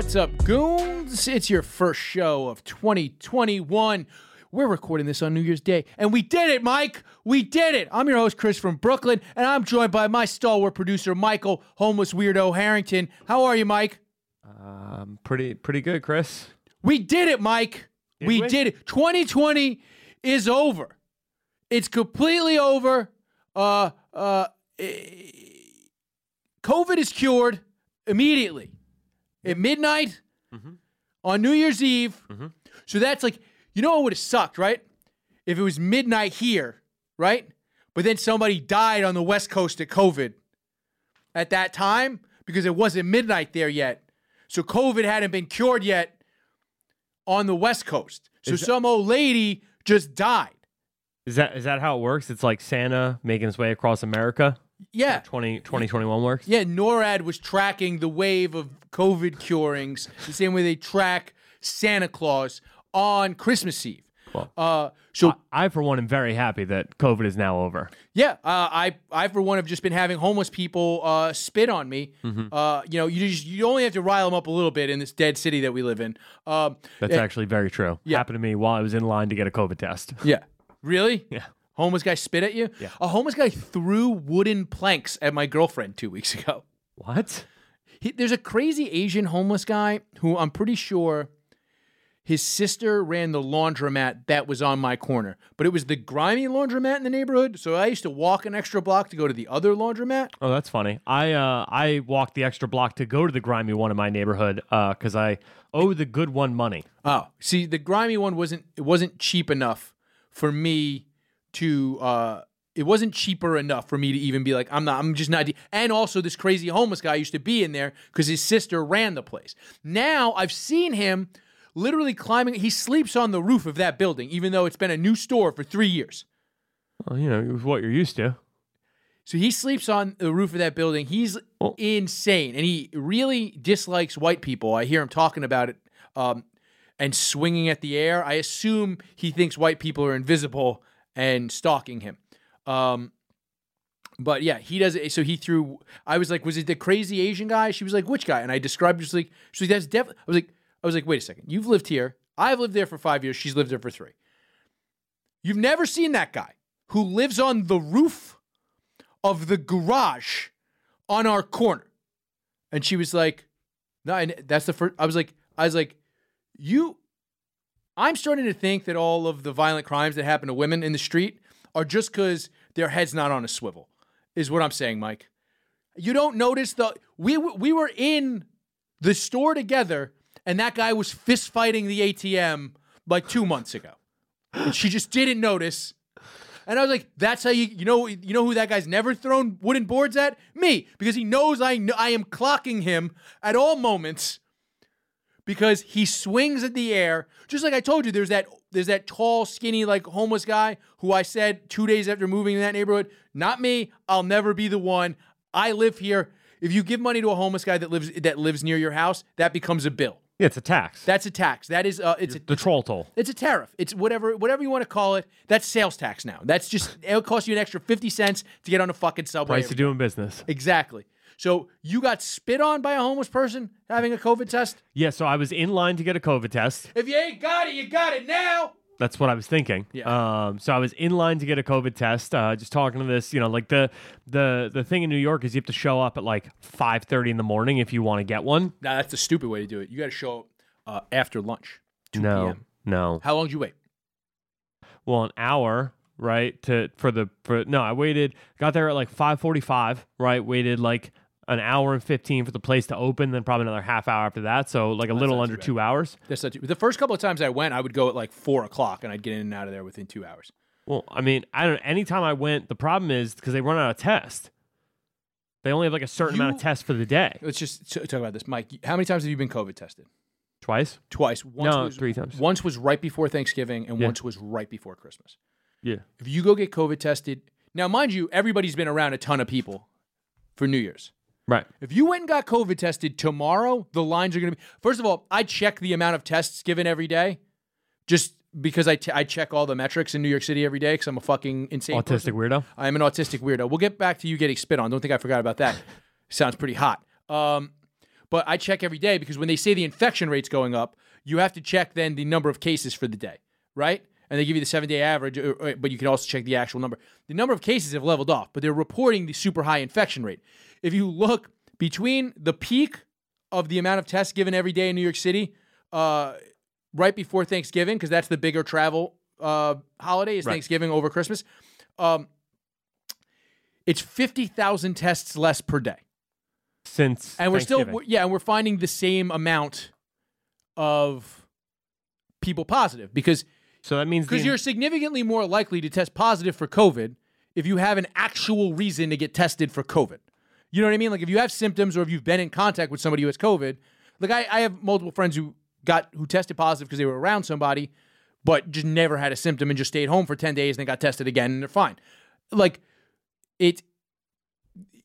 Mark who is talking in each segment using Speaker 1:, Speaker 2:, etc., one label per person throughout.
Speaker 1: What's up, goons? It's your first show of 2021. We're recording this on New Year's Day, and we did it, Mike. We did it. I'm your host, Chris from Brooklyn, and I'm joined by my stalwart producer, Michael, homeless weirdo Harrington. How are you, Mike?
Speaker 2: Um, pretty pretty good, Chris.
Speaker 1: We did it, Mike. we
Speaker 2: we?
Speaker 1: did it. 2020 is over. It's completely over. Uh, uh, eh, COVID is cured immediately at midnight
Speaker 2: Mhm.
Speaker 1: on New Year's Eve.
Speaker 2: Mhm.
Speaker 1: So that's like, you know, what would have sucked, right? If it was midnight here, right? But then somebody died on the West Coast at COVID at that time because it wasn't midnight there yet. So COVID hadn't been cured yet on the West Coast. So
Speaker 2: Is
Speaker 1: some old lady just died.
Speaker 2: Is that is that how it works? It's like Santa making his way across America.
Speaker 1: Yeah.
Speaker 2: 20, 2021 works.
Speaker 1: Yeah, NORAD was tracking the wave of COVID curings the same way they track Santa Claus on Christmas Eve.
Speaker 2: Well,
Speaker 1: Uh, so
Speaker 2: I, I for one am very happy that COVID is now over.
Speaker 1: yeah, uh, I I for one have just been having homeless people uh, spit on me.
Speaker 2: Mm-hmm.
Speaker 1: Uh, you know, you just you only have to rile them up a little bit in this dead city that we live in. Um,
Speaker 2: That's
Speaker 1: eh,
Speaker 2: actually very true.
Speaker 1: Yeah.
Speaker 2: Happened to me while I was in line to get a COVID test.
Speaker 1: yeah, really.
Speaker 2: Yeah.
Speaker 1: Homeless guy spit at you?
Speaker 2: Yeah.
Speaker 1: A homeless guy threw wooden planks at my girlfriend two weeks ago.
Speaker 2: What?
Speaker 1: He, there's a crazy Asian homeless guy who I'm pretty sure his sister ran the laundromat that was on my corner, but it was the grimy laundromat in the neighborhood. So I used to walk an extra block to go to the other laundromat.
Speaker 2: Oh, that's funny. I uh I walked the extra block to go to the grimy one in my neighborhood uh because I owe the good one money.
Speaker 1: Oh, see, the grimy one wasn't it wasn't cheap enough for me to uh it wasn't cheaper enough for me to even be like I'm not I'm just not de-. and also this crazy homeless guy used to be in there cuz his sister ran the place. Now I've seen him literally climbing he sleeps on the roof of that building even though it's been a new store for 3 years.
Speaker 2: Well, you know, it was what you're used to.
Speaker 1: So he sleeps on the roof of that building. He's
Speaker 2: Well-
Speaker 1: insane, and he really dislikes white people. I hear him talking about it um, and swinging at the air. I assume he thinks white people are invisible and stalking him. Um, but yeah, he does it. So he threw. I was like, was it the crazy Asian guy? She was like, which guy? And I described just like she's like, that's definitely. I was like, I was like, wait a second. You've lived here. I've lived there for five years. She's lived there for three. You've never seen that guy who lives on the roof of the garage on our corner. And she was like, no, and that's the first I was like, I was like, you I'm starting to think that all of the violent crimes that happen to women in the street are just because their head's not on a swivel, is what I'm saying, Mike. You don't notice the we we were in the store together, and that guy was fist fighting the ATM like two months ago, and she just didn't notice. And I was like, "That's how you you know you know who that guy's never thrown wooden boards at me because he knows I I am clocking him at all moments because he swings at the air just like I told you. There's that there's that tall, skinny, like homeless guy who I said two days after moving in that neighborhood, not me. I'll never be the one. I live here. If you give money to a homeless guy that lives that lives near your house, that becomes a bill.
Speaker 2: Yeah, it's a tax.
Speaker 1: That's a tax. That is uh, it's a,
Speaker 2: the troll toll.
Speaker 1: it's a tariff. It's whatever whatever you want to call it. That's sales tax now. That's just it'll cost you an extra fifty cents to get on a fucking subway.
Speaker 2: Price of doing business.
Speaker 1: Exactly. So you got spit on by a homeless person having a COVID test?
Speaker 2: Yeah, so I was in line to get a COVID test.
Speaker 1: If you ain't got it, you got it now.
Speaker 2: That's what I was thinking.
Speaker 1: Yeah.
Speaker 2: Um, so I was in line to get a COVID test. Uh, just talking to this, you know, like the the the thing in New York is you have to show up at like five thirty in the morning if you want to get one.
Speaker 1: Nah, that's the stupid way to do it. You got to show up uh, after lunch. 2
Speaker 2: no,
Speaker 1: p.m.
Speaker 2: no.
Speaker 1: How long did you wait?
Speaker 2: Well, an hour, right? To for the for no, I waited. Got there at like five forty five. Right, waited like an hour and fifteen for the place to open. Then probably another half hour after that. So like a little under two hours.
Speaker 1: That's not too, the first couple of times I went, I would go at like four o'clock and I'd get in and out of there within two hours.
Speaker 2: Well, I mean, I don't. Anytime I went, the problem is because they run out of tests. They only have like a certain amount of
Speaker 1: You-
Speaker 2: tests for the day.
Speaker 1: Let's just talk about this, Mike. How many times have you been COVID tested?
Speaker 2: Twice.
Speaker 1: Twice. Once
Speaker 2: No,
Speaker 1: was,
Speaker 2: three times.
Speaker 1: Once was right before Thanksgiving, and
Speaker 2: Yeah.
Speaker 1: once was right before Christmas.
Speaker 2: Yeah.
Speaker 1: If you go get COVID tested, now mind you, everybody's been around a ton of people for New Year's.
Speaker 2: Right.
Speaker 1: If you went and got COVID tested tomorrow, the lines are going to be. First of all, I check the amount of tests given every day, just because I, t- I check all the metrics in New York City every day because I'm a fucking insane
Speaker 2: Autistic
Speaker 1: person.
Speaker 2: weirdo.
Speaker 1: I am an autistic weirdo. We'll get back to you getting spit on. Don't think I forgot about that. Sounds pretty hot. Um, but I check every day because when they say the infection rate's going up, you have to check then the number of cases for the day, right? And they give you the seven day average, or- or- but you can also check the actual number. The number of cases have leveled off, but they're reporting the super high infection rate. If you look between the peak of the amount of tests given every day in New York City, uh, right before Thanksgiving, because that's the bigger travel uh, holiday is
Speaker 2: Right.
Speaker 1: Thanksgiving over Christmas. Um, it's fifty thousand tests less per day,
Speaker 2: Since
Speaker 1: and we're still we're- yeah, and we're finding the same amount of people positive because
Speaker 2: so that means
Speaker 1: because
Speaker 2: the,
Speaker 1: you're significantly more likely to test positive for COVID if you have an actual reason to get tested for COVID. You know what I mean? Like if you have symptoms or if you've been in contact with somebody who has COVID. Like I, I have multiple friends who got who tested positive because they were around somebody, but just never had a symptom and just stayed home for ten days and then got tested again and they're fine. Like it,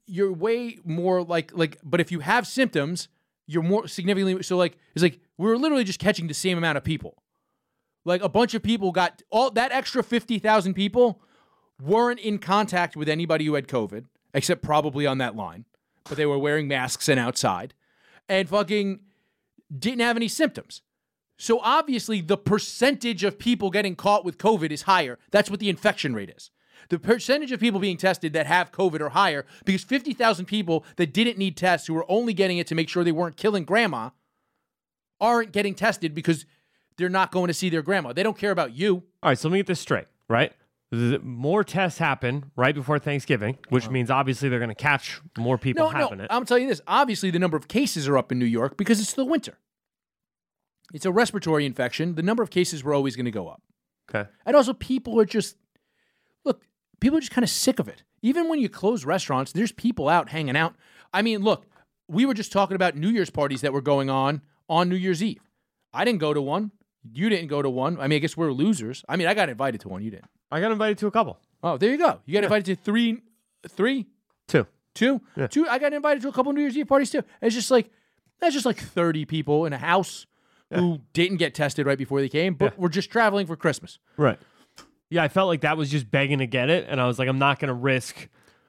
Speaker 1: you're way more like like. But if you have symptoms, you're more significantly so like it's like we're literally just catching the same amount of people. Like a bunch of people got all that extra 50,000 people weren't in contact with anybody who had COVID, except probably on that line, but they were wearing masks and outside and fucking didn't have any symptoms. So obviously, the percentage of people getting caught with COVID is higher. That's what the infection rate is. The percentage of people being tested that have COVID are higher because 50,000 people that didn't need tests, who were only getting it to make sure they weren't killing grandma, aren't getting tested because they're not going to see their grandma. They don't care about you.
Speaker 2: All right, so let me get this straight, right? The- More tests happen right before Thanksgiving, which uh-huh. means obviously they're going to catch more people
Speaker 1: No, no.
Speaker 2: having it.
Speaker 1: I'm telling you this. Obviously, the number of cases are up in New York because it's the winter. It's a respiratory infection. The number of cases were always going to go up.
Speaker 2: Okay.
Speaker 1: And also, people are just look. People are just kind of sick of it. Even when you close restaurants, there's people out hanging out. I mean, look, we were just talking about New Year's parties that were going on on New Year's Eve. I didn't go to one. You didn't go to one. I mean, I guess we're losers. I mean, I got invited to one. You didn't.
Speaker 2: I got invited to a couple.
Speaker 1: Oh, there you go. You got invited to three, three,
Speaker 2: Two.
Speaker 1: two,
Speaker 2: Yeah.
Speaker 1: two. I got invited to a couple New Year's Eve parties too. It's just like that's just like thirty people in a house who didn't get tested right before they came, but
Speaker 2: Yeah.
Speaker 1: were just traveling for Christmas.
Speaker 2: Right. Yeah, I felt like that was just begging to get it, and I was like, I'm not going to risk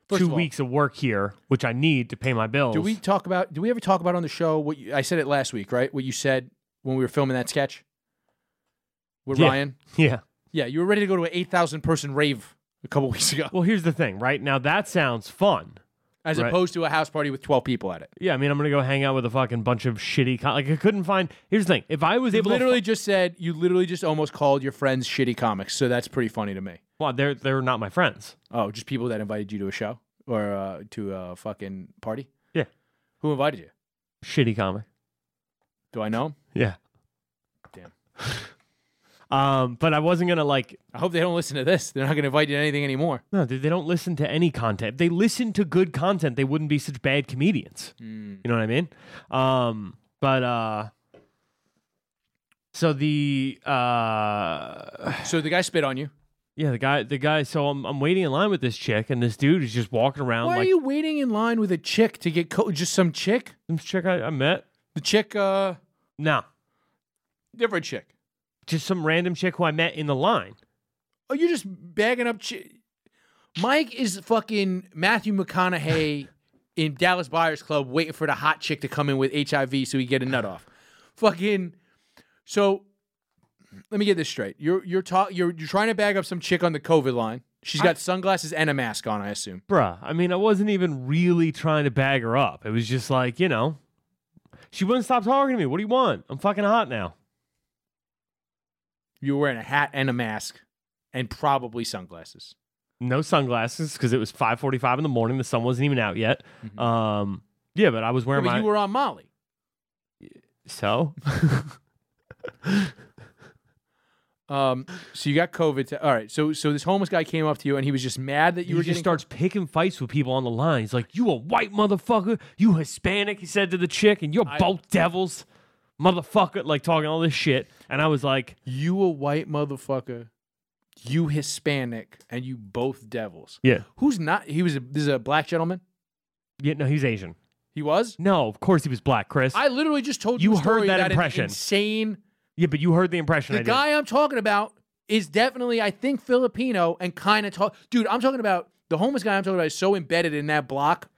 Speaker 1: First
Speaker 2: two
Speaker 1: of all-
Speaker 2: weeks of work here, which I need to pay my bills.
Speaker 1: Do we talk about? Do we ever talk about on the show what you, I said it last week? Right, what you said when we were filming that sketch with
Speaker 2: Yeah.
Speaker 1: Ryan.
Speaker 2: Yeah.
Speaker 1: Yeah, you were ready to go to an eight thousand person rave a couple weeks ago,
Speaker 2: Well, here's the thing, right? Now that sounds fun.
Speaker 1: as
Speaker 2: right.
Speaker 1: opposed to a house party with twelve people at it.
Speaker 2: Yeah, I mean, I'm gonna go hang out with a fucking bunch of shitty. Con- like, I couldn't find. Here's the thing: if I was
Speaker 1: You
Speaker 2: able
Speaker 1: literally
Speaker 2: to,
Speaker 1: just said you literally just almost called your friends shitty comics, so that's pretty funny to me.
Speaker 2: well, they're they're not my friends.
Speaker 1: Oh, just people that invited you to a show or uh, to a fucking party.
Speaker 2: Yeah.
Speaker 1: Who invited you?
Speaker 2: Shitty comic.
Speaker 1: Do I know 'em?
Speaker 2: Yeah.
Speaker 1: Damn.
Speaker 2: Um, but I wasn't gonna like.
Speaker 1: I hope they don't listen to this. They're not going to invite you to anything anymore.
Speaker 2: No, they, they don't listen to any content. If they listen to good content, they wouldn't be such bad comedians.
Speaker 1: Hmm.
Speaker 2: You know what I mean? Um, but uh, so the uh,
Speaker 1: So the guy spit on you.
Speaker 2: yeah, the guy, the guy. So I'm I'm waiting in line with this chick, and this dude is just walking around
Speaker 1: Why
Speaker 2: like
Speaker 1: are you waiting in line with a chick to get co- just some chick?
Speaker 2: some chick I, I met.
Speaker 1: The chick, uh,
Speaker 2: No,
Speaker 1: different chick.
Speaker 2: Just some random chick who I met in the line.
Speaker 1: Oh, you're just bagging up chick. Mike is fucking Matthew McConaughey in Dallas Buyers Club waiting for the hot chick to come in with HIV so he get a nut off. Fucking. So, let me get this straight. You're you're ta- you're you're trying to bag up some chick on the COVID line. She's got sunglasses and a mask on, I assume.
Speaker 2: Bruh, I mean, I wasn't even really trying to bag her up. It was just like, you know, she wouldn't stop talking to me. What do you want? I'm fucking hot now.
Speaker 1: You were wearing a hat and a mask, and probably sunglasses.
Speaker 2: No sunglasses because it was 5:45 in the morning. The sun wasn't even out yet. Um, yeah, but I was
Speaker 1: Yeah,
Speaker 2: wearing
Speaker 1: but
Speaker 2: my
Speaker 1: you were on Molly.
Speaker 2: so.
Speaker 1: Um, so you got COVID. All right. So so this homeless guy came up to you and he was just mad that you
Speaker 2: he
Speaker 1: were
Speaker 2: just
Speaker 1: getting.
Speaker 2: starts picking fights with people on the line. He's like, "You a white motherfucker? You Hispanic?" He said to the chick, "And you're
Speaker 1: I-
Speaker 2: both devils, motherfucker!" Like talking all this shit, and I was like,
Speaker 1: you a white motherfucker, you Hispanic, and you both devils.
Speaker 2: "Yeah,
Speaker 1: Who's not? He was. A, this is a black gentleman.
Speaker 2: yeah, no, he's Asian."
Speaker 1: He was.
Speaker 2: No, of course he was black, Chris.
Speaker 1: I literally just told you.
Speaker 2: You heard that impression.
Speaker 1: insane.
Speaker 2: yeah, but you heard the impression
Speaker 1: The
Speaker 2: I did.
Speaker 1: guy I'm talking about is definitely, I think, Filipino and kind of talk. Dude, I'm talking about the homeless guy. I'm talking about is so embedded in that block.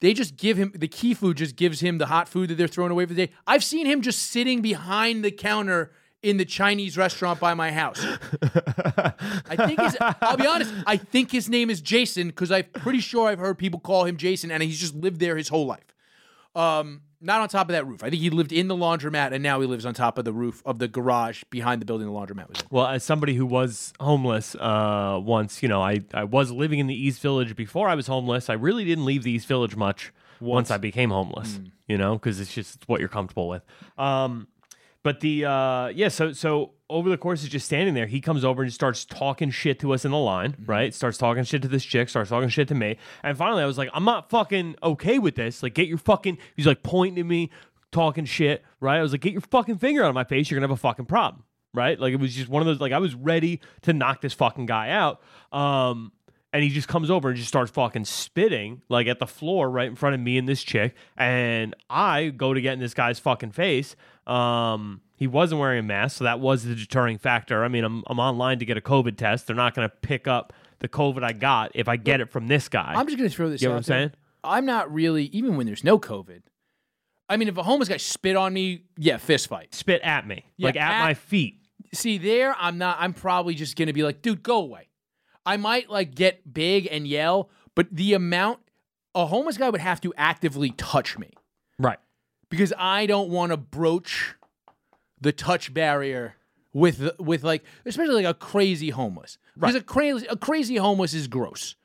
Speaker 1: They just give him the key food just gives him the hot food that they're throwing away for the day. I've seen him just sitting behind the counter in the Chinese restaurant by my house. I think his, I'll be honest, I think his name is Jason because I'm pretty sure I've heard people call him Jason and he's just lived there his whole life. Um, not on top of that roof. I think he lived in the laundromat and now he lives on top of the roof of the garage behind the building the laundromat was in.
Speaker 2: Well, as somebody who was homeless uh, once, you know, I, I was living in the East Village before I was homeless. I really didn't leave the East Village much once, I became homeless, you know, because it's just what you're comfortable with. Um, but the uh, yeah, so so over the course of just standing there, he comes over and starts talking shit to us in the line, right? Starts talking shit to this chick, starts talking shit to me, and finally I was like, I'm not fucking okay with this. Like, get your fucking. He's like pointing at me, talking shit, right? I was like, get your fucking finger out of my face. You're gonna have a fucking problem, right? Like it was just one of those. Like I was ready to knock this fucking guy out. Um, and he just comes over and just starts fucking spitting like at the floor right in front of me and this chick and i go to get in this guy's fucking face um he wasn't wearing a mask so that was the deterring factor i mean i'm, I'm online to get a covid test they're not going to pick up the covid i got if i get it from this guy
Speaker 1: I'm just going to throw this
Speaker 2: You know what I'm saying?
Speaker 1: I'm not really, even when there's no COVID. I mean, if a homeless guy spit on me, yeah, fist fight.
Speaker 2: spit at me
Speaker 1: Yeah,
Speaker 2: like at,
Speaker 1: at-
Speaker 2: my feet
Speaker 1: See, there, I'm not, I'm probably just going to be like, dude, go away. I might like get big and yell, but the amount, a homeless guy would have to actively touch me
Speaker 2: right
Speaker 1: because I don't want to broach the touch barrier with, with like, especially like a crazy homeless. Right. Because a crazy, a crazy homeless is gross.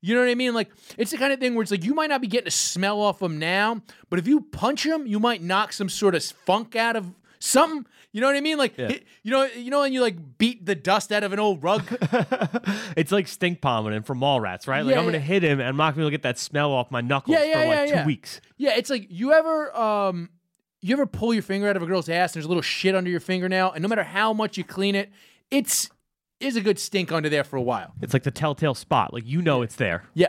Speaker 1: You know what I mean? Like it's the kind of thing where it's like you might not be getting a smell off them now, but if you punch them, you might knock some sort of funk out of something. You know what I mean? Like hit- you know, you know, when you like beat the dust out of an old rug.
Speaker 2: it's like stink vomiting from Mallrats, right? Like
Speaker 1: Yeah,
Speaker 2: I'm gonna
Speaker 1: yeah.
Speaker 2: hit him, and I'm not gonna get that smell off my knuckles
Speaker 1: Yeah, yeah,
Speaker 2: for like
Speaker 1: yeah,
Speaker 2: two
Speaker 1: yeah.
Speaker 2: weeks.
Speaker 1: yeah, it's like you ever um you ever pull your finger out of a girl's ass and there's a little shit under your fingernail, and no matter how much you clean it, it's is a good stink under there for a while.
Speaker 2: It's like the telltale spot. Like you know it's there.
Speaker 1: Yeah.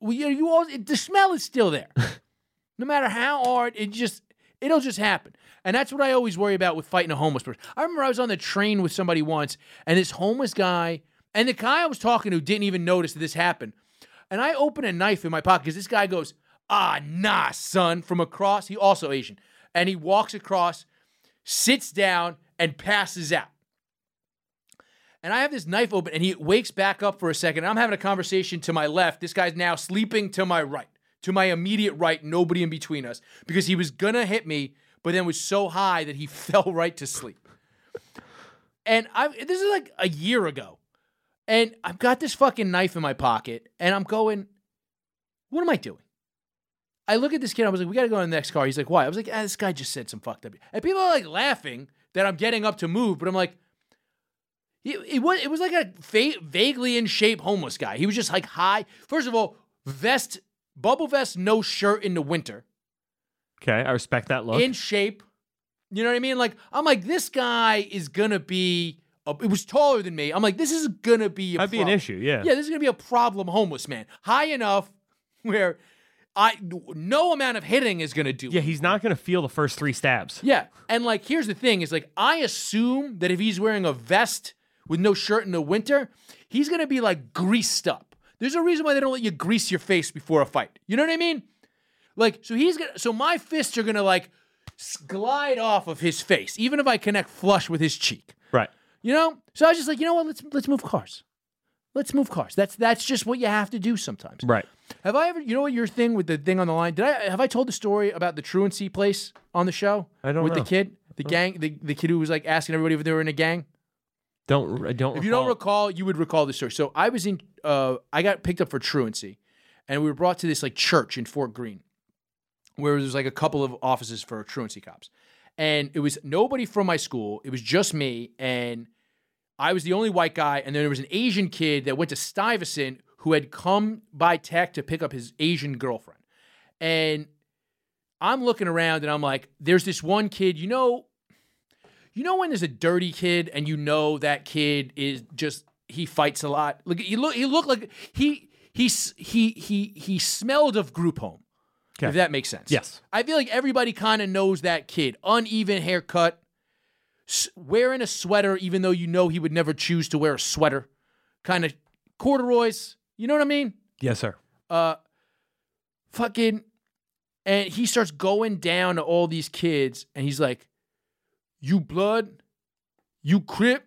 Speaker 1: Well, you, you always, it, the smell is still there. no matter how hard, it just, it'll just happen. And that's what I always worry about with fighting a homeless person. I remember I was on the train with somebody once, and this homeless guy, and the guy I was talking to didn't even notice that this happened. And I open a knife in my pocket because this guy goes, ah, nah, son, from across. He also Asian. And he walks across, sits down, and passes out. And I have this knife open, and he wakes back up for a second. I'm having a conversation to my left. This guy's now sleeping to my right, to my immediate right, nobody in between us, because he was gonna hit me, but then was so high that he fell right to sleep. And I this is like a year ago. And I've got this fucking knife in my pocket, and I'm going, what am I doing? I look at this kid, I was like, we gotta go in the next car. He's like, why? I was like, ah, this guy just said some fucked up. And people are like laughing that I'm getting up to move, but I'm like, it, it was it was like a fa- vaguely in shape homeless guy. He was just like high. First of all, vest, bubble vest, no shirt in the winter,
Speaker 2: Okay, I respect that look.
Speaker 1: in shape. You know what I mean? Like I'm like this guy is gonna be. A, it was taller than me. I'm like this is gonna be a
Speaker 2: That'd be an issue. Yeah.
Speaker 1: Yeah, this is gonna be a problem homeless man. High enough where I no amount of hitting is gonna do.
Speaker 2: Yeah, he's not gonna feel the first three stabs.
Speaker 1: Yeah. And like here's the thing is like I assume that if he's wearing a vest with no shirt in the winter, he's to be like greased up. There's a reason why they don't let you grease your face before a fight. You know what I mean? Like so he's to so my fists are to like glide off of his face even if I connect flush with his cheek.
Speaker 2: Right.
Speaker 1: You know? So I was just like, you know what? Let's let's move cars. Let's move cars. That's that's just what you have to do sometimes.
Speaker 2: Right.
Speaker 1: Have I ever you know what your thing with the thing on the line? Did I have I told the story about the truancy place on the show?
Speaker 2: I don't
Speaker 1: with
Speaker 2: know.
Speaker 1: the kid? The gang the, the kid who was like asking everybody if they were in a gang?
Speaker 2: Don't I don't.
Speaker 1: If you don't recall, you would recall the story. So I was in uh I got picked up for truancy and we were brought to this like church in Fort Greene where there's like a couple of offices for truancy cops. And it was nobody from my school. It was just me and I was the only white guy and then there was an Asian kid that went to Stuyvesant who had come by tech to pick up his Asian girlfriend. And I'm looking around and I'm like, there's this one kid, you know, you know when there's a dirty kid and you know that kid is just he fights a lot. Look, he look he looked like he he he he he smelled of group home.
Speaker 2: Okay.
Speaker 1: If that makes sense.
Speaker 2: Yes.
Speaker 1: I feel like everybody kind of knows that kid. Uneven haircut, wearing a sweater even though you know he would never choose to wear a sweater. Kind of corduroys. You know what I mean?
Speaker 2: Yes, sir.
Speaker 1: uh fucking And he starts going down to all these kids, and he's like, "You blood, you crip,"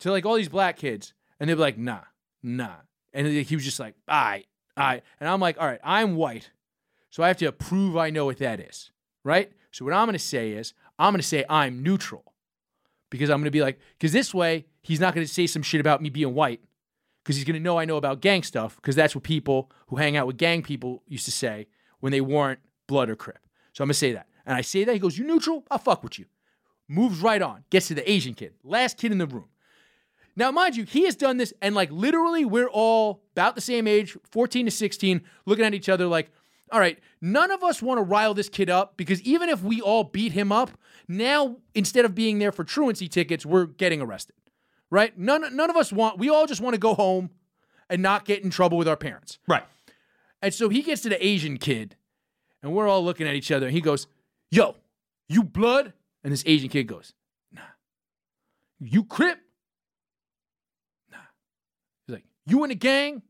Speaker 1: to like all these black kids, and they're like, "Nah, nah." And he was just like, "All right, all right." And I'm like, "All right, I'm white, so I have to prove I know what that is, right?" So what I'm gonna say is, I'm gonna say I'm neutral, because I'm gonna be like, because this way he's not gonna say some shit about me being white, because he's gonna know I know about gang stuff, because that's what people who hang out with gang people used to say when they weren't blood or crip. So I'm gonna say that, and I say that he goes, "You neutral? I'll fuck with you." Moves right on, gets to the Asian kid, last kid in the room. Now, mind you, he has done this, and like literally, we're all about the same age, 14 to 16, looking at each other like, all right, none of us want to rile this kid up because even if we all beat him up, now instead of being there for truancy tickets, we're getting arrested, right? None, none of us want, we all just want to go home and not get in trouble with our parents.
Speaker 2: Right.
Speaker 1: And so he gets to the Asian kid, and we're all looking at each other, and he goes, Yo, you blood? And this Asian kid goes, Nah. You crip? Nah. He's like, You in a gang?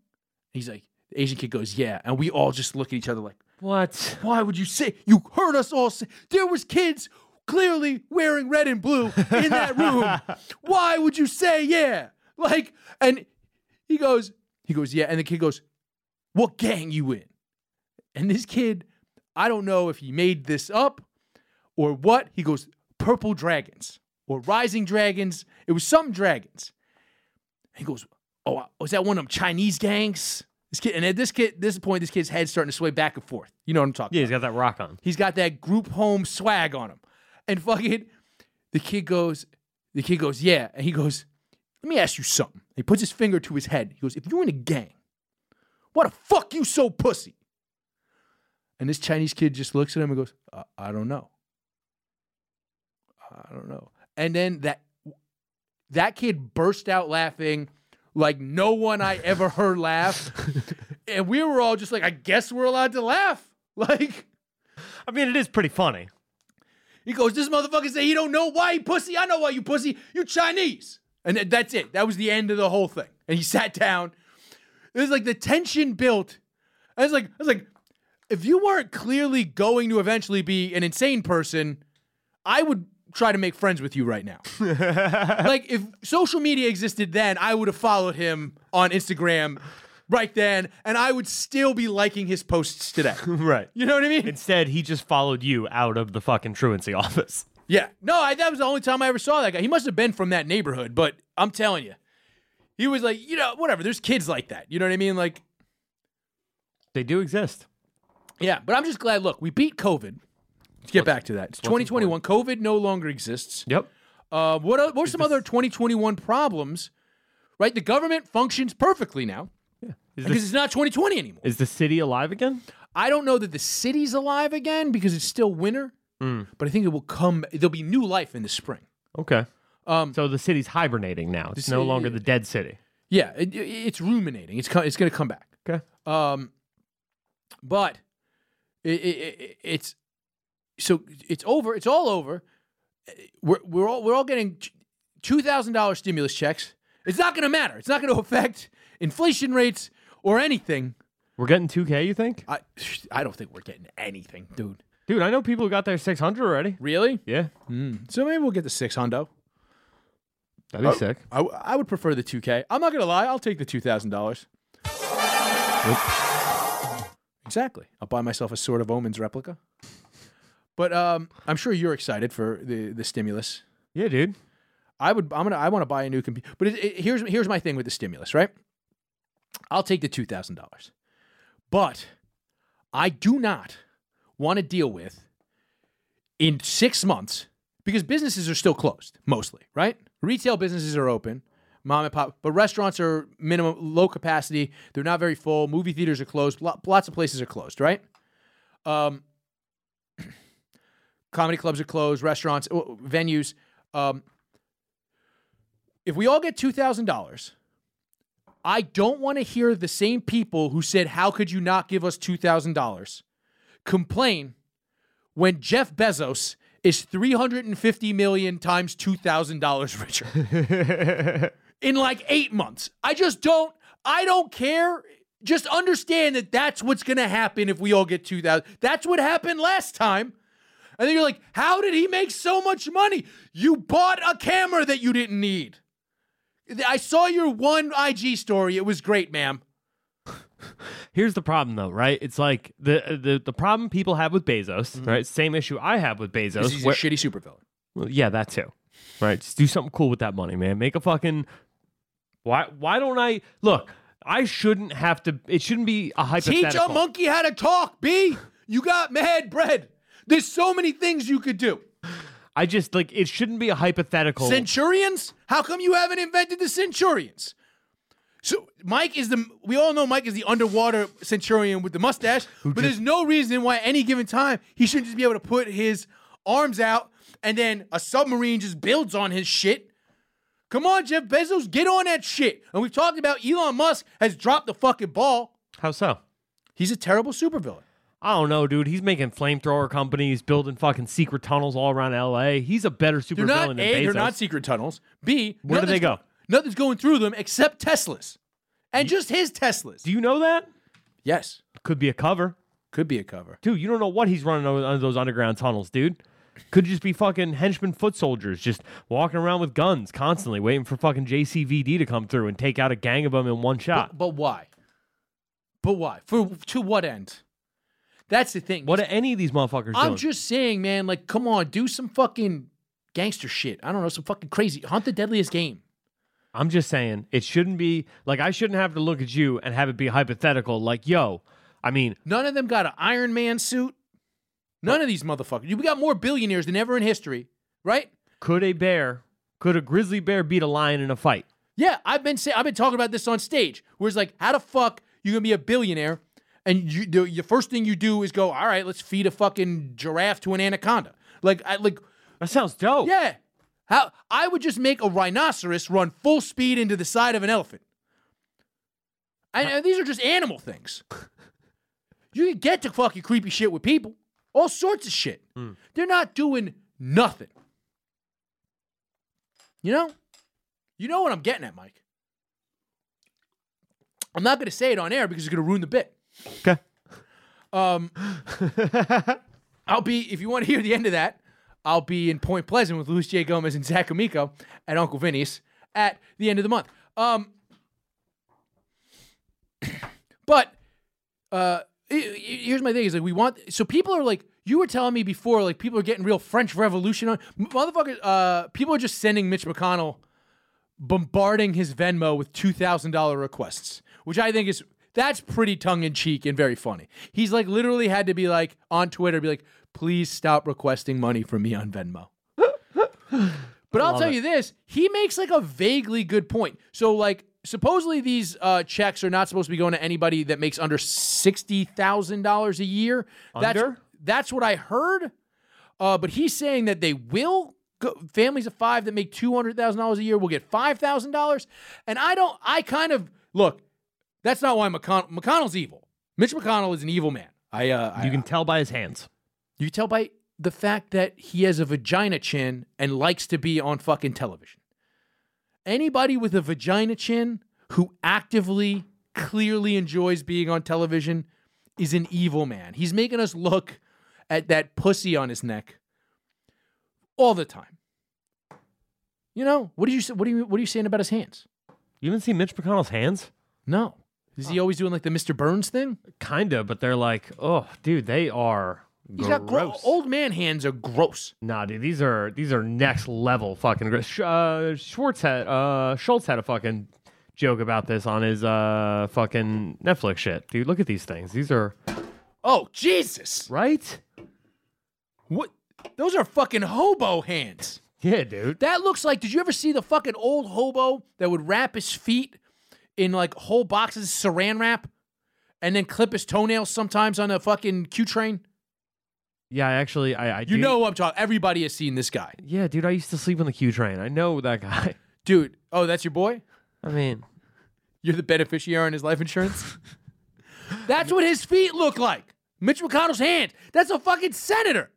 Speaker 1: He's like, the Asian kid goes, Yeah. And we all just look at each other like,
Speaker 2: What?
Speaker 1: Why would you say you heard us all say there was kids clearly wearing red and blue in that room? Why would you say yeah? Like, and he goes, he goes, yeah. And the kid goes, What gang you in? And this kid, I don't know if he made this up or what. He goes, Purple Dragons or Rising Dragons. It was some dragons. He goes, Oh, was that one of them Chinese gangs? This kid, and at this kid, this point, this kid's head's starting to sway back and forth. You know what I'm talking about.
Speaker 2: Yeah,
Speaker 1: about?
Speaker 2: he's got that rock on.
Speaker 1: He's got that group home swag on him. And fucking the kid goes, the kid goes, yeah. And he goes, let me ask you something. He puts his finger to his head. He goes, if you're in a gang, why the fuck you so pussy? And this Chinese kid just looks at him and goes, I, I don't know. I don't know. And then that that kid burst out laughing like no one I ever heard laugh. and we were all just like, I guess we're allowed to laugh. Like
Speaker 2: I mean, it is pretty funny.
Speaker 1: he goes, this motherfucker say he don't know why he pussy. I know why you pussy. You Chinese. And th- that's it. That was the end of the whole thing. And he sat down. It was like the tension built. I was like, I was like, if you weren't clearly going to eventually be an insane person, I would try to make friends with you right now. like if social media existed then, I would have followed him on Instagram right then, and I would still be liking his posts today.
Speaker 2: right.
Speaker 1: You know what I mean?
Speaker 2: Instead, he just followed you out of the fucking truancy office.
Speaker 1: Yeah. No, I, that was the only time I ever saw that guy. He must have been from that neighborhood, but I'm telling you, he was like, you know, whatever. There's kids like that. You know what I mean? Like,
Speaker 2: They do exist.
Speaker 1: yeah. But I'm just glad. Look, we beat COVID. Let's get back to that. It's 2021. COVID no longer exists.
Speaker 2: Yep.
Speaker 1: Uh, what are, what are some other 2021 problems? Right, the government functions perfectly now
Speaker 2: Is,
Speaker 1: because
Speaker 2: this,
Speaker 1: it's not 2020 anymore.
Speaker 2: is the city alive again?
Speaker 1: I don't know that the city's alive again because it's still winter, but I think it will come. There'll be new life in the spring.
Speaker 2: Okay.
Speaker 1: Um,
Speaker 2: So the city's hibernating now. It's no
Speaker 1: city-
Speaker 2: longer the dead city.
Speaker 1: Yeah, it, it- it's ruminating. It's co- it's going to come back.
Speaker 2: Okay.
Speaker 1: Um, but it, it, it, it's so it's over. It's all over. We're we're all we're all getting two thousand dollars stimulus checks. It's not going to matter. It's not going to affect inflation rates or anything.
Speaker 2: We're getting 2K, you think?
Speaker 1: I I don't think we're getting anything, dude.
Speaker 2: Dude, I know people who got their 600 already.
Speaker 1: Really?
Speaker 2: Yeah. Hmm.
Speaker 1: So maybe we'll get the six hundo.
Speaker 2: That'd be uh, sick.
Speaker 1: I, I would prefer the two K. I'm not gonna lie. I'll take the two thousand dollars. Exactly. I'll buy myself a Sword of Omens replica. But um, I'm sure you're excited for the the stimulus.
Speaker 2: Yeah, dude.
Speaker 1: I would. I'm gonna. I want to buy a new computer. But it, it, here's here's my thing with the stimulus. Right. I'll take the two thousand dollars, but I do not want to deal with in six months because businesses are still closed mostly. Right. Retail businesses are open. Mom and pop, but restaurants are minimum low capacity. They're not very full. Movie theaters are closed. Lots of places are closed, right? Um, comedy clubs are closed. Restaurants, uh, venues. Um, if we all get two thousand dollars, I don't want to hear the same people who said, "How could you not give us two thousand dollars?" complain when Jeff Bezos is three hundred and fifty million times two thousand dollars richer in like eight months. I just don't. I don't care just understand that that's what's going to happen if we all get 2000. That's what happened last time. And then you're like, how did he make so much money? You bought a camera that you didn't need. I saw your one IG story. It was great, ma'am.
Speaker 2: Here's the problem, though, right? It's like the the the problem people have with Bezos, mm-hmm. right? Same issue I have with Bezos.
Speaker 1: He's
Speaker 2: where-
Speaker 1: a shitty supervillain.
Speaker 2: Well, yeah, that too. Right. Just do something cool with that money, man. Make a fucking. Why? Why don't I look? I shouldn't have to. It shouldn't be a hypothetical.
Speaker 1: Teach a monkey how to talk, B. You got mad bread. There's so many things you could do.
Speaker 2: I just like it shouldn't be a hypothetical.
Speaker 1: Centurions? How come you haven't invented the centurions? So Mike is the we all know Mike is the underwater centurion with the mustache, but there's no reason why any given time he shouldn't just be able to put his arms out and then a submarine just builds on his shit. Come on, Jeff Bezos, get on that shit. And we've talked about Elon Musk has dropped the fucking ball.
Speaker 2: How so?
Speaker 1: He's a terrible supervillain.
Speaker 2: I don't know, dude. He's making flamethrower companies, building fucking secret tunnels all around L.A. He's a better supervillain
Speaker 1: not
Speaker 2: than
Speaker 1: A,
Speaker 2: Bezos.
Speaker 1: they're not secret tunnels. B,
Speaker 2: Where do they go?
Speaker 1: Nothing's going through them except Teslas. And just his Teslas.
Speaker 2: Do you know that?
Speaker 1: yes.
Speaker 2: Could be a cover,
Speaker 1: Could be a cover.
Speaker 2: dude. You don't know what he's running under those underground tunnels, dude. Could just be fucking henchmen, foot soldiers, just walking around with guns constantly, waiting for fucking JCVD to come through and take out a gang of them in one shot.
Speaker 1: But why? But why? For to what end? That's the thing.
Speaker 2: What are any of these motherfuckers
Speaker 1: I'm
Speaker 2: doing?
Speaker 1: just saying, man. Like, come on, do some fucking gangster shit. I don't know, some fucking crazy. Hunt the deadliest game.
Speaker 2: I'm just saying it shouldn't be like I shouldn't have to look at you and have it be hypothetical. Like, yo, I mean,
Speaker 1: None of them got an Iron Man suit. None of these motherfuckers. We got more billionaires than ever in history, right?
Speaker 2: could a bear, could a grizzly bear beat a lion in a fight?
Speaker 1: Yeah, I've been saying, I've been talking about this on stage. Where it's like, how the fuck you gonna be a billionaire, and you the, the first thing you do is go, all right, let's feed a fucking giraffe to an anaconda. Like, I like,
Speaker 2: That sounds dope.
Speaker 1: yeah. How I would just make a rhinoceros run full speed into the side of an elephant. And, and these are just animal things. You can get to fucking creepy shit with people, all sorts of shit. Hmm. They're not doing nothing. You know? You know what I'm getting at, Mike. I'm not going to say it on air because it's going to ruin the bit.
Speaker 2: Okay.
Speaker 1: Um, I'll be, if you want to hear the end of that, I'll be in Point Pleasant with Luis J. Gomez and Zach Amico at Uncle Vinny's at the end of the month. Um, but uh, he- he- here's my thing: is like we want. So people are like, you were telling me before, like people are getting real French Revolution on motherfuckers. Uh, people are just sending Mitch McConnell, bombarding his Venmo with two thousand dollar requests, which I think is that's pretty tongue in cheek and very funny. He's like literally had to be like on Twitter, be like, please stop requesting money from me on Venmo. But I'll tell you this, he makes like a vaguely good point. So like supposedly these uh, checks are not supposed to be going to anybody that makes under sixty thousand dollars a year. That's
Speaker 2: Under?
Speaker 1: that's what I heard. Uh, but he's saying that they will go, families of five that make two hundred thousand dollars a year will get five thousand dollars. And I don't. I kind of look. That's not why McConnell McConnell's evil. Mitch McConnell is an evil man. I uh, I,
Speaker 2: You can tell by his hands.
Speaker 1: you tell by the fact that he has a vagina chin and likes to be on fucking television. Anybody with a vagina chin who actively, clearly enjoys being on television is an evil man. He's making us look at that pussy on his neck all the time. You know what do you say? What do you what are you saying about his hands?
Speaker 2: You haven't seen Mitch McConnell's hands?
Speaker 1: No, is he always doing like the Mr. Burns thing?
Speaker 2: Kinda, but they're like, oh, dude, they are
Speaker 1: He's got gro-
Speaker 2: gross.
Speaker 1: old man hands are gross.
Speaker 2: Nah, dude, these are these are next level fucking. Gross. Sh- uh, Schwartz had uh Schulz had a fucking joke about this on his uh fucking Netflix shit, dude. Look at these things. These are
Speaker 1: Oh Jesus!
Speaker 2: right.
Speaker 1: What? Those are fucking hobo hands.
Speaker 2: Yeah, dude.
Speaker 1: That looks like. Did you ever see the fucking old hobo that would wrap his feet in like whole boxes of saran wrap, and then clip his toenails sometimes on a fucking Q train?
Speaker 2: Yeah, I actually, I, I
Speaker 1: You
Speaker 2: do-
Speaker 1: know what I'm talking. Everybody has seen this guy,
Speaker 2: Yeah, dude. I used to sleep on the Q train. I know that guy.
Speaker 1: dude. Oh, that's your boy.
Speaker 2: I mean,
Speaker 1: You're the beneficiary on his life insurance. that's what his feet look like. Mitch McConnell's hand. That's a fucking senator.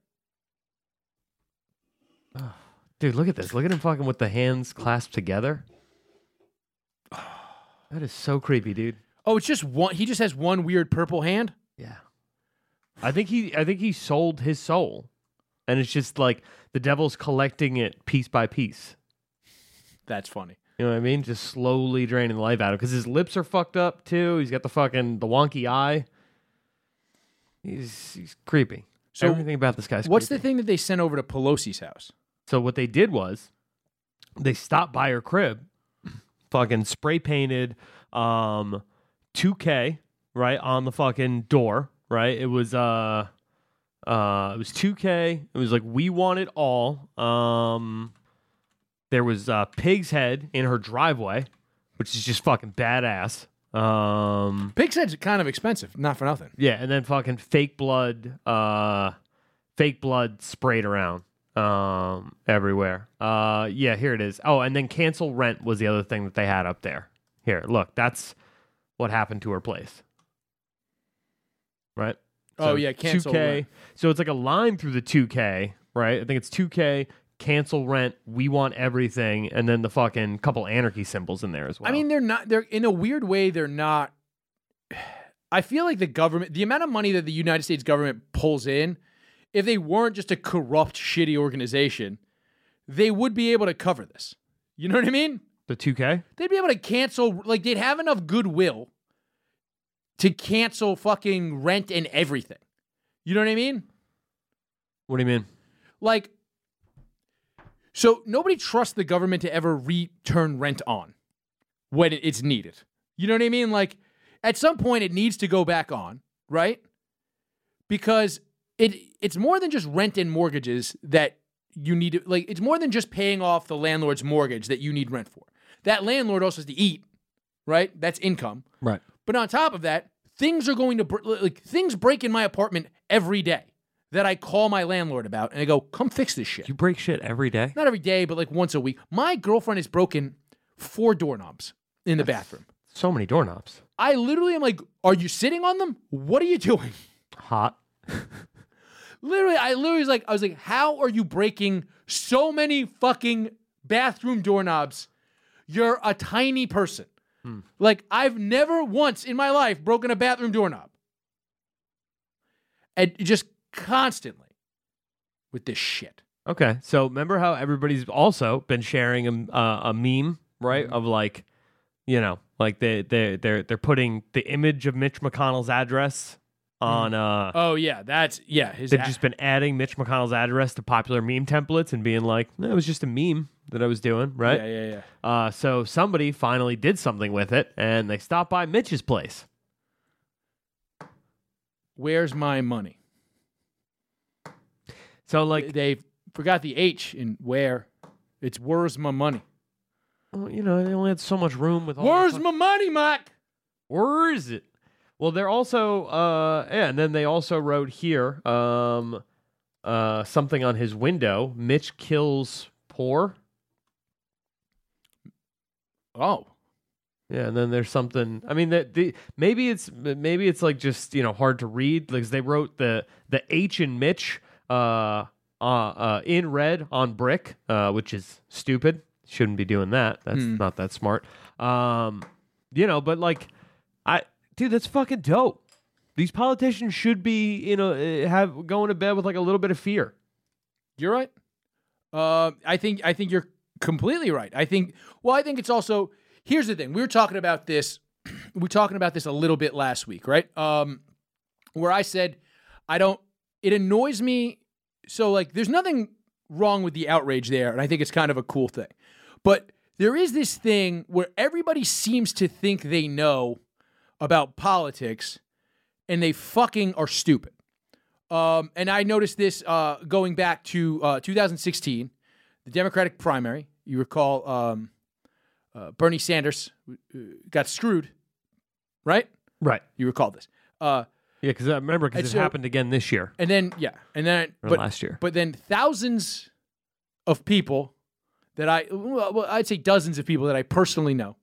Speaker 2: dude, look at this. Look at him fucking with the hands clasped together. That is so creepy, dude.
Speaker 1: Oh, it's just one. He just has one weird purple hand.
Speaker 2: Yeah. I think he I think he sold his soul. And it's just like the devil's collecting it piece by piece.
Speaker 1: That's funny.
Speaker 2: You know what I mean? Just slowly draining the life out of him because his lips are fucked up too. He's got the fucking the wonky eye. He's he's creepy.
Speaker 1: So
Speaker 2: Everything about this guy's
Speaker 1: What's the thing that they sent over to Pelosi's house?
Speaker 2: So what they did was they stopped by her crib, fucking spray painted um 2K right on the fucking door, right? It was uh uh it was 2K. It was like we want it all. Um there was uh pig's head in her driveway, which is just fucking badass. Um
Speaker 1: Pig's head's kind of expensive, not for nothing.
Speaker 2: yeah, and then fucking fake blood, uh, fake blood sprayed around um everywhere. Uh, yeah, here it is. Oh, and then cancel rent was the other thing that they had up there. Here, look, that's what happened to her place. Right.
Speaker 1: Oh, yeah, cancel
Speaker 2: 2K.
Speaker 1: rent.
Speaker 2: So it's like a line through the 2K, right? I think it's 2K. Cancel rent. We want everything, and then the fucking couple anarchy symbols in there as well.
Speaker 1: I mean, they're not. They're in a weird way. They're not. I feel like the government, the amount of money that the United States government pulls in, if they weren't just a corrupt, shitty organization, they would be able to cover this. You know what I mean?
Speaker 2: the 2K.
Speaker 1: They'd be able to cancel. Like they'd have enough goodwill to cancel fucking rent and everything. You know what I mean?
Speaker 2: What do you mean?
Speaker 1: Like, so nobody trusts the government to ever return rent on when it's needed. You know what I mean? Like, at some point, it needs to go back on, right? Because it it's more than just rent and mortgages that you need to like. It's more than just paying off the landlord's mortgage that you need rent for. That landlord also has to eat, right? That's income.
Speaker 2: Right.
Speaker 1: But on top of that, things are going to br- like things break in my apartment every day that I call my landlord about, and I go, "Come fix this shit."
Speaker 2: You break shit every day.
Speaker 1: Not every day, but like once a week. My girlfriend has broken four doorknobs in the bathroom.
Speaker 2: So many doorknobs.
Speaker 1: I literally am like, "Are you sitting on them? What are you doing?"
Speaker 2: Hot.
Speaker 1: Literally, I literally was like, I was like, "How are you breaking so many fucking bathroom doorknobs? You're a tiny person." Like I've never once in my life broken a bathroom doorknob. And just constantly with this shit.
Speaker 2: Okay, so remember how everybody's also been sharing a, uh, a meme, right?
Speaker 1: Mm-hmm.
Speaker 2: Of like, you know, like they they they're they're putting the image of Mitch McConnell's address on. uh
Speaker 1: Oh yeah, that's yeah. His
Speaker 2: They've
Speaker 1: a-
Speaker 2: just been adding Mitch McConnell's address to popular meme templates and being like, no, it was just a meme that I was doing, right?
Speaker 1: yeah, yeah, yeah.
Speaker 2: Uh, so somebody finally did something with it, and they stopped by Mitch's place.
Speaker 1: Where's my money?
Speaker 2: So like,
Speaker 1: they forgot the H in where. It's where's my money?
Speaker 2: well, you know, they only had so much room with all. the
Speaker 1: Where's my money, Mike?
Speaker 2: Where is it? Well, they're also uh yeah, and then they also wrote here um uh something on his window. Mitch kills poor.
Speaker 1: Oh,
Speaker 2: Yeah, and then there's something. I mean, that the maybe it's maybe it's like just you know hard to read because they wrote the the H in Mitch uh uh, uh in red on brick, uh, which is stupid. Shouldn't be doing that. That's
Speaker 1: Hmm.
Speaker 2: not that smart. Um, you know, but like, dude, that's fucking dope. These politicians should be you know uh, have going to bed with like a little bit of fear.
Speaker 1: you're right. Uh, I think I think you're completely right. I think. Well, I think it's also. Here's the thing. We were talking about this. we were talking about this a little bit last week, right? Um, where I said I don't. It annoys me. So like, there's nothing wrong with the outrage there, and I think it's kind of a cool thing. But there is this thing where everybody seems to think they know about politics, and they fucking are stupid. Um, and I noticed this uh, going back to uh, 2016, the Democratic primary. You recall um, uh, Bernie Sanders uh, got screwed, right?
Speaker 2: Right.
Speaker 1: You recall this. Uh,
Speaker 2: Yeah, because I remember because it
Speaker 1: so-
Speaker 2: happened again this year
Speaker 1: and then, yeah, and then,
Speaker 2: or
Speaker 1: but,
Speaker 2: last year.
Speaker 1: but then thousands of people that I, well, I'd say dozens of people that I personally know,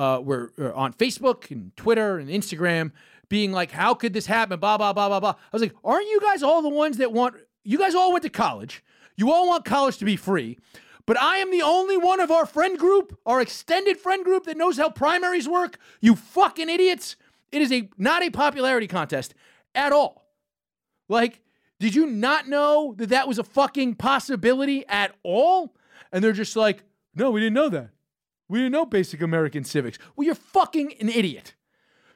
Speaker 1: uh, were, were on Facebook and Twitter and Instagram being like, how could this happen? Blah, blah, blah, blah, blah. I was like, aren't you guys all the ones that want, you guys all went to college. You all want college to be free. But I am the only one of our friend group, our extended friend group, that knows how primaries work. You fucking idiots. It is a not a popularity contest at all. Like, did you not know that that was a fucking possibility at all? And they're just like, no, we didn't know that. We didn't know basic American civics. Well, you're fucking an idiot.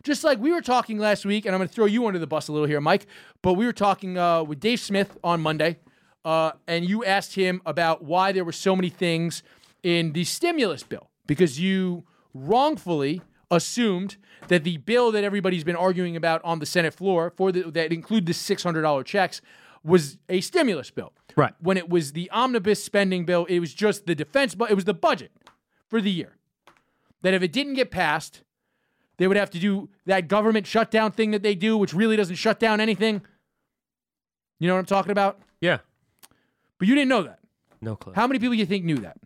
Speaker 1: Just like we were talking last week, and I'm going to throw you under the bus a little here, Mike, but we were talking uh, with Dave Smith on Monday, uh, and you asked him about why there were so many things in the stimulus bill because you wrongfully assumed that the bill that everybody's been arguing about on the Senate floor for the, that include the $600 checks was a stimulus bill.
Speaker 2: Right.
Speaker 1: When it was the omnibus spending bill, it was just the defense, but it was the budget for the year. That if it didn't get passed, they would have to do that government shutdown thing that they do, which really doesn't shut down anything. You know what I'm talking about?
Speaker 2: Yeah.
Speaker 1: But you didn't know that.
Speaker 2: No clue.
Speaker 1: How many people do you think knew that?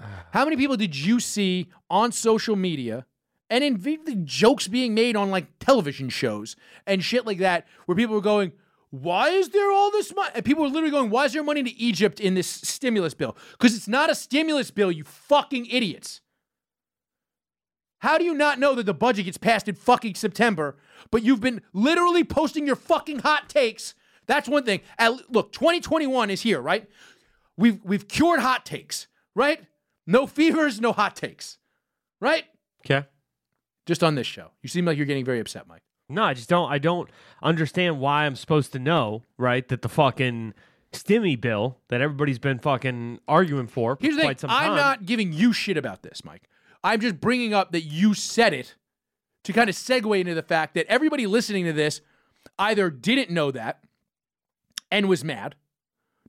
Speaker 1: Ah. How many people did you see on social media and in the jokes being made on like television shows and shit like that where people were going, why is there all this money? And people were literally going, why is there money to Egypt in this stimulus bill? Because it's not a stimulus bill, you fucking idiots. How do you not know that the budget gets passed in fucking September, but you've been literally posting your fucking hot takes? That's one thing. At- look, 2021 is here, right? We've we've cured hot takes, right? No fevers, no hot takes, right?
Speaker 2: Okay.
Speaker 1: Just on this show. You seem like you're getting very upset, Mike.
Speaker 2: No, I just don't. I don't understand why I'm supposed to know, right? That the fucking stimmy bill that everybody's been fucking arguing for
Speaker 1: Here's the thing.
Speaker 2: some time.
Speaker 1: I'm not giving you shit about this, Mike. I'm just bringing up that you said it to kind of segue into the fact that everybody listening to this either didn't know that and was mad,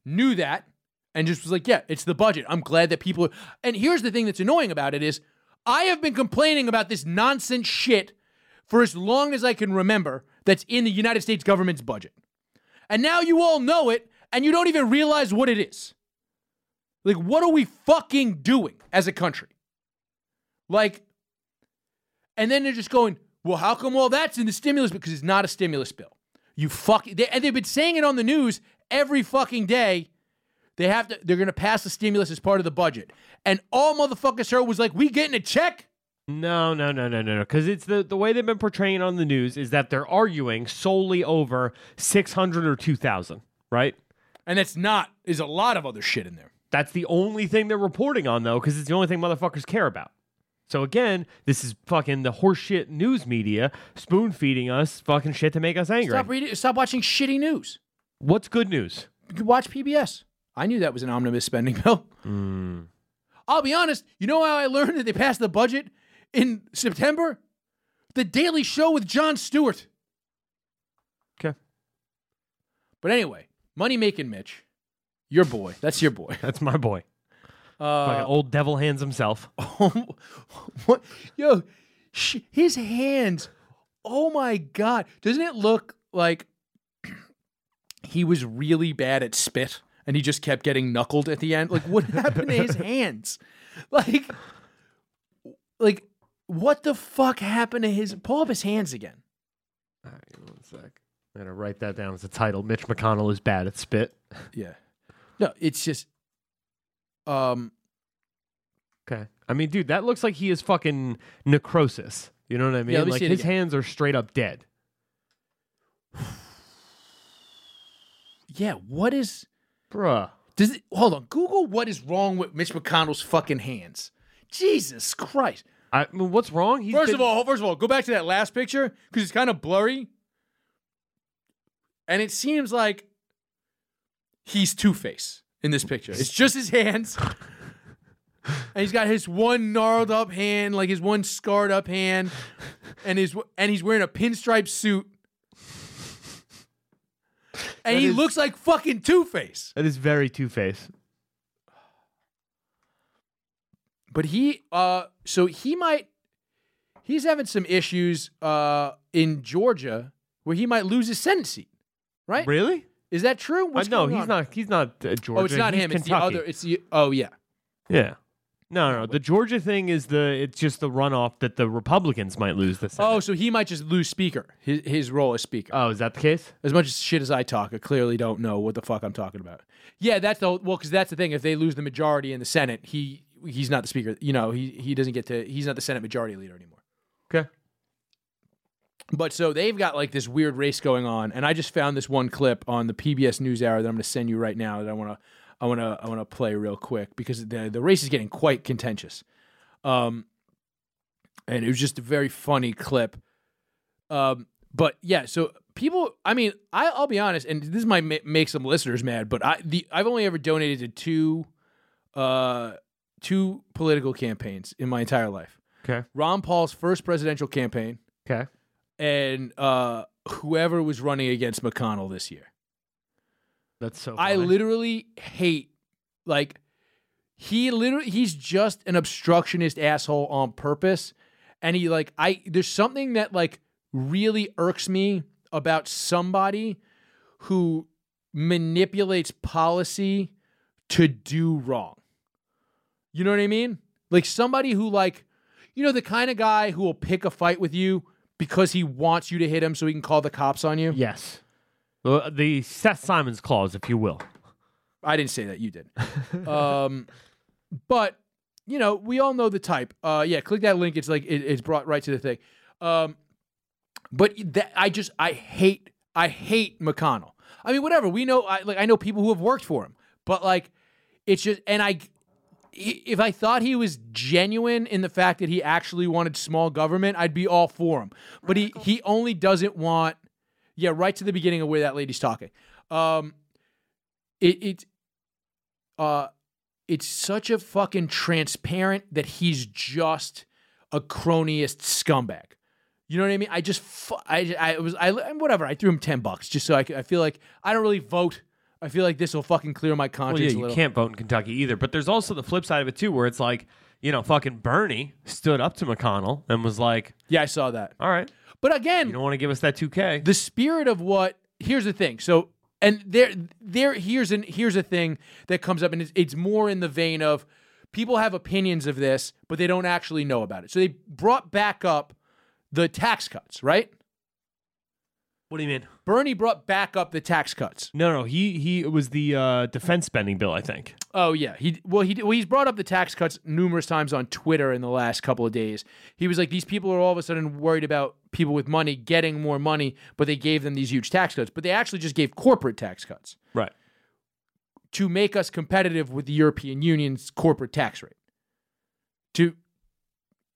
Speaker 1: knew that, and just was like, yeah, it's the budget. I'm glad that people. And here's the thing that's annoying about it is I have been complaining about this nonsense shit for as long as I can remember that's in the United States government's budget. And now you all know it and you don't even realize what it is. Like, what are we fucking doing as a country? Like, and then they're just going, well, how come all that's in the stimulus? Because it's not a stimulus bill. You fuck, they, and they've been saying it on the news every fucking day. They have to, they're gonna pass the stimulus as part of the budget. And all motherfuckers heard was like, we getting a check?
Speaker 2: No, no, no, no, no, no. Because it's the the way they've been portraying on the news is that they're arguing solely over six hundred or two thousand, right?
Speaker 1: And that's not, there's a lot of other shit in there.
Speaker 2: That's the only thing they're reporting on, though, because it's the only thing motherfuckers care about. So again, this is fucking the horseshit news media spoon feeding us fucking shit to make us angry.
Speaker 1: Stop reading, stop watching shitty news.
Speaker 2: What's good news?
Speaker 1: You watch PBS. I knew that was an omnibus spending bill. Hmm. I'll be honest. You know how I learned that they passed the budget in September? The Daily Show with Jon Stewart.
Speaker 2: Okay,
Speaker 1: But anyway, money making Mitch, your boy. That's your boy.
Speaker 2: that's my boy,
Speaker 1: Uh,
Speaker 2: fucking old devil hands himself.
Speaker 1: what? Yo, sh- his hands. Oh my god! Doesn't it look like he was really bad at spit and he just kept getting knuckled at the end? Like, what happened to his hands? Like, like what the fuck happened to his? Pull up his hands again.
Speaker 2: All right, one sec. I'm gonna write that down as a title. Mitch McConnell is bad at spit.
Speaker 1: Yeah. No, it's just. Um.
Speaker 2: Okay. I mean, dude, that looks like he is fucking necrosis. You know what I mean?
Speaker 1: let me
Speaker 2: like his
Speaker 1: again.
Speaker 2: hands are straight up dead.
Speaker 1: Yeah. What is?
Speaker 2: Bruh.
Speaker 1: Does it? Hold on. Google what is wrong with Mitch McConnell's fucking hands. Jesus Christ.
Speaker 2: I mean, what's wrong? He's
Speaker 1: First
Speaker 2: been-
Speaker 1: of all, first of all, go back to that last picture because it's kind of blurry, and it seems like he's Two Face in this picture. It's just his hands, and he's got his one gnarled up hand, like his one scarred up hand, and his and he's wearing a pinstripe suit, and
Speaker 2: That
Speaker 1: he
Speaker 2: is-
Speaker 1: looks like fucking Two Face.
Speaker 2: that is very Two Face.
Speaker 1: But he, uh, so he might, he's having some issues, uh, in Georgia where he might lose his Senate seat, right?
Speaker 2: Really?
Speaker 1: Is that true?
Speaker 2: Uh, no,
Speaker 1: going
Speaker 2: he's
Speaker 1: on?
Speaker 2: not. He's not uh, Georgia.
Speaker 1: Oh, it's not
Speaker 2: he's
Speaker 1: him. It's the other. It's the. Oh yeah.
Speaker 2: Yeah. No, no, no. The Georgia thing is the it's just the runoff that the Republicans might lose the Senate.
Speaker 1: Oh, so he might just lose speaker. His his role as speaker.
Speaker 2: Oh, is that the case?
Speaker 1: As much as shit as I talk, I clearly don't know what the fuck I'm talking about. Yeah, that's the well, because that's the thing. If they lose the majority in the Senate, he he's not the speaker. You know, he he doesn't get to. He's not the Senate majority leader anymore.
Speaker 2: Okay.
Speaker 1: But so they've got like this weird race going on, and I just found this one clip on the PBS NewsHour that I'm going to send you right now. That I want to, I want to, I want to play real quick because the the race is getting quite contentious. Um, and it was just a very funny clip. Um, but yeah, so people, I mean, I, I'll be honest, and this might ma- make some listeners mad, but I the I've only ever donated to two, uh, two political campaigns in my entire life.
Speaker 2: Okay.
Speaker 1: Ron Paul's first presidential campaign
Speaker 2: Okay.
Speaker 1: and uh, whoever was running against McConnell this year.
Speaker 2: That's so
Speaker 1: I literally hate like he literally he's just an obstructionist asshole on purpose and he like I there's something that like really irks me about somebody who manipulates policy to do wrong. You know what I mean? Like somebody who like you know the kind of guy who will pick a fight with you because he wants you to hit him so he can call the cops on you.
Speaker 2: Yes. The, the Seth Simons clause, if you will.
Speaker 1: I didn't say that. You did. um, but you know, we all know the type. Uh, yeah, click that link. It's like it, it's brought right to the thing. Um, but that I just I hate I hate McConnell. I mean, whatever. We know. I like I know people who have worked for him, but like it's just and I. If I thought he was genuine in the fact that he actually wanted small government, I'd be all for him. But he he only doesn't want yeah, right to the beginning of where that lady's talking. Um, it it uh, it's such a fucking transparent that he's just a cronyist scumbag. You know what I mean? I just fu- I I was I whatever. I threw him ten bucks just so I, could- I feel like I don't really vote. I feel like this will fucking clear my conscience.
Speaker 2: Well, yeah,
Speaker 1: a
Speaker 2: you
Speaker 1: little.
Speaker 2: can't vote in Kentucky either. But there's also the flip side of it too, where it's like, you know, fucking Bernie stood up to McConnell and was like,
Speaker 1: Yeah, I saw that.
Speaker 2: "All right,
Speaker 1: But again,
Speaker 2: you don't want to give us that 2K."
Speaker 1: the spirit of what here's the thing so and there there here's an here's a thing that comes up and it's, it's more in the vein of people have opinions of this but they don't actually know about it so they brought back up the tax cuts right
Speaker 2: what do you mean?
Speaker 1: bernie brought back up the tax cuts
Speaker 2: No, no, he he it was the uh, defense spending bill, I think.
Speaker 1: oh yeah he well he well, he's brought up the tax cuts numerous times on twitter in the last couple of days he was like these people are all of a sudden worried about people with money getting more money but they gave them these huge tax cuts but they actually just gave corporate tax cuts
Speaker 2: Right.
Speaker 1: to make us competitive with the European Union's corporate tax rate. To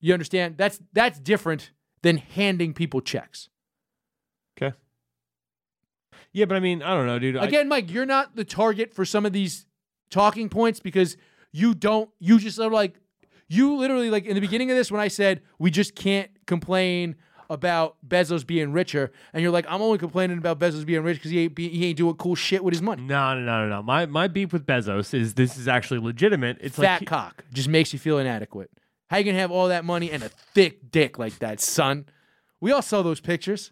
Speaker 1: you understand? That's that's different than handing people checks.
Speaker 2: Yeah, but I mean, I don't know, dude. I-
Speaker 1: Again, Mike, you're not the target for some of these talking points because you don't you just are like you literally like in the beginning of this when I said we just can't complain about Bezos being richer and you're like I'm only complaining about Bezos being rich because he ain't be, he ain't doing cool shit with his money.
Speaker 2: no, no, no, no, no. My my beef with Bezos is this is actually legitimate. It's
Speaker 1: fat
Speaker 2: like
Speaker 1: cock just makes you feel inadequate. How you gonna have all that money and a thick dick like that, son? We all saw those pictures.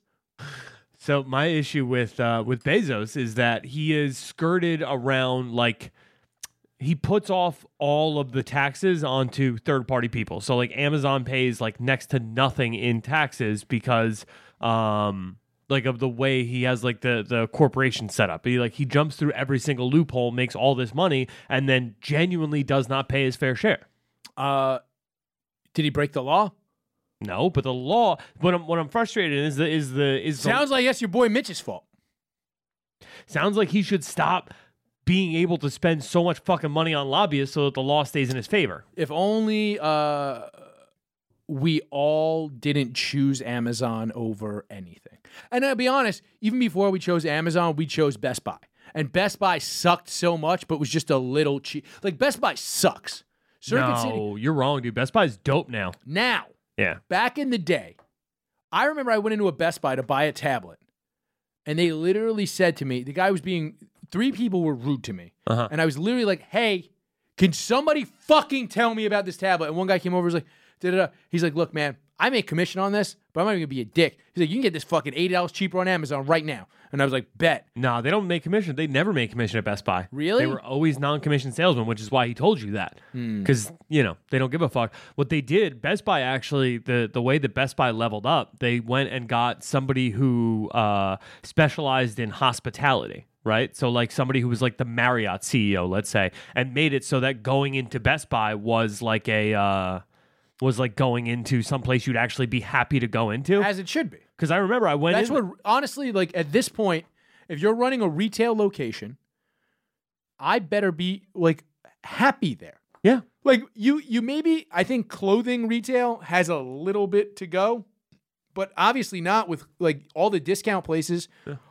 Speaker 2: So my issue with uh, with Bezos is that he is skirted around like he puts off all of the taxes onto third party people. So like Amazon pays like next to nothing in taxes because um like of the way he has like the the corporation set up. He like he jumps through every single loophole, makes all this money, and then genuinely does not pay his fair share.
Speaker 1: Uh, did he break the law?
Speaker 2: No, but the law. What I'm what I'm frustrated in is the is the is the,
Speaker 1: Sounds like that's your boy Mitch's fault.
Speaker 2: Sounds like he should stop being able to spend so much fucking money on lobbyists so that the law stays in his favor.
Speaker 1: If only uh, we all didn't choose Amazon over anything. And I'll be honest, even before we chose Amazon, we chose Best Buy. And Best Buy sucked so much, but was just a little cheap. Like Best Buy sucks. Circuit City.
Speaker 2: no, you're wrong, dude. Best Buy's dope now.
Speaker 1: Now,
Speaker 2: Yeah.
Speaker 1: back in the day, I remember I went into a Best Buy to buy a tablet, and they literally said to me, the guy was being, three people were rude to me.
Speaker 2: Uh-huh.
Speaker 1: And I was literally like, hey, can somebody fucking tell me about this tablet? And one guy came over and was like, da da da. He's like, look, man, I make commission on this, but I'm not even gonna be a dick. He's like, you can get this fucking eighty dollars cheaper on Amazon right now. And I was like, bet.
Speaker 2: No, they don't make commission. They never make commission at Best Buy.
Speaker 1: Really?
Speaker 2: They were always non-commissioned salesmen, which is why he told you that.
Speaker 1: Hmm.
Speaker 2: Because you know they don't give a fuck. What they did, Best Buy actually, the the way that Best Buy leveled up, they went and got somebody who uh, specialized in hospitality. Right, so like somebody who was like the Marriott CEO, let's say, and made it so that going into Best Buy was like a uh, was like going into some place you'd actually be happy to go into.
Speaker 1: As it should be.
Speaker 2: Because I remember I went.
Speaker 1: That's
Speaker 2: in,
Speaker 1: what honestly, like at this point, if you're running a retail location, I better be like happy there.
Speaker 2: Yeah,
Speaker 1: Like you you maybe I think clothing retail has a little bit to go, but obviously not with like all the discount places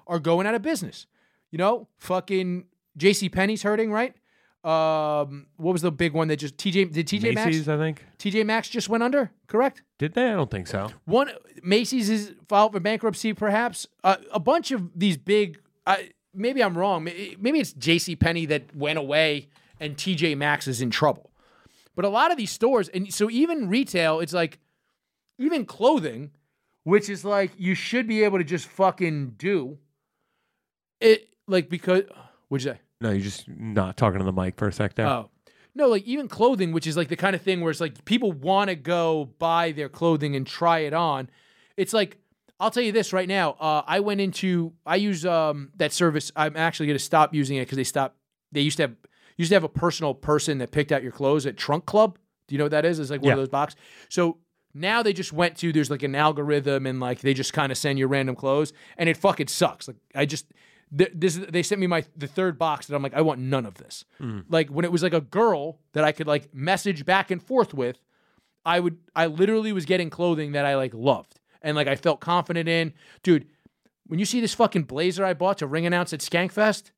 Speaker 1: are going out of business. You know, fucking JC Penney's hurting, right? Um, what was the big one that just TJ did TJ
Speaker 2: Macy's,
Speaker 1: Maxx
Speaker 2: I think.
Speaker 1: TJ Maxx just went under, correct?
Speaker 2: Did they? I don't think so.
Speaker 1: One Macy's is filed for bankruptcy, perhaps. Uh, a bunch of these big. Uh, maybe I'm wrong. Maybe it's J.C. Penney that went away, and T.J. Maxx is in trouble. But a lot of these stores, and so even retail, it's like even clothing, which is like you should be able to just fucking do it, like because what'd you say?
Speaker 2: No, you're just not talking to the mic for a sec there.
Speaker 1: Oh. No, like even clothing, which is like the kind of thing where it's like people want to go buy their clothing and try it on. It's like I'll tell you this right now. Uh, I went into I use um, that service. I'm actually going to stop using it because they stopped. They used to have used to have a personal person that picked out your clothes at Trunk Club. Do you know what that is? It's like one
Speaker 2: Yeah.
Speaker 1: of those boxes. So now they just went to there's like an algorithm and like they just kind of send you random clothes and it fucking sucks. Like I just th- this they sent me my the third box that I'm like I want none of this. Hmm. Like when it was like a girl that I could like message back and forth with, I would I literally was getting clothing that I like loved and like I felt confident in. Dude, when you see this fucking blazer I bought to ring announce at Skankfest,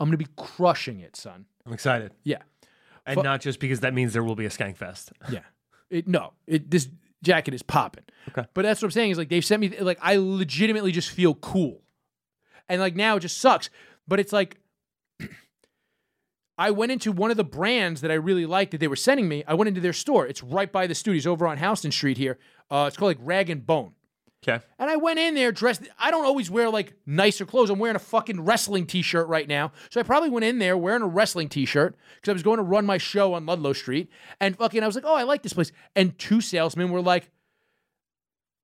Speaker 1: I'm gonna be crushing it, son.
Speaker 2: I'm excited.
Speaker 1: Yeah.
Speaker 2: And
Speaker 1: Fu-
Speaker 2: not just because that means there will be a Skankfest.
Speaker 1: Yeah. It no. It this jacket is popping.
Speaker 2: Okay.
Speaker 1: But that's what I'm saying is like they've sent me like I legitimately just feel cool. And like now it just sucks. But it's like I went into one of the brands that I really liked that they were sending me. I went into their store. It's right by the studios over on Houston Street here. Uh, it's called like Rag and Bone.
Speaker 2: Okay.
Speaker 1: And I went in there dressed. I don't always wear like nicer clothes. I'm wearing a fucking wrestling t shirt right now. So I probably went in there wearing a wrestling t shirt because I was going to run my show on Ludlow Street. And fucking, I was like, oh, I like this place. And two salesmen were like,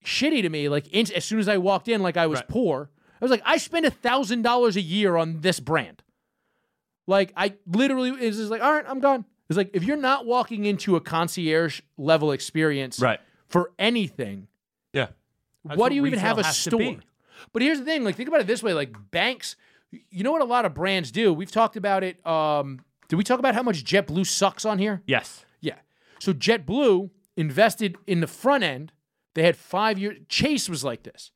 Speaker 1: shitty to me. Like, in, as soon as I walked in, like I was
Speaker 2: Right.
Speaker 1: poor. I was like, I spend a thousand dollars a year on this brand. Like, I literally is just like, all right, I'm gone. It's like if you're not walking into a concierge level experience
Speaker 2: Right.
Speaker 1: for anything,
Speaker 2: Yeah.
Speaker 1: what do you even have a store? But here's the thing, like think about it this way, like banks, you know what a lot of brands do? We've talked about it um did we talk about how much JetBlue sucks on here?
Speaker 2: Yes.
Speaker 1: Yeah. So JetBlue invested in the front end. They had 5 years Chase was like this.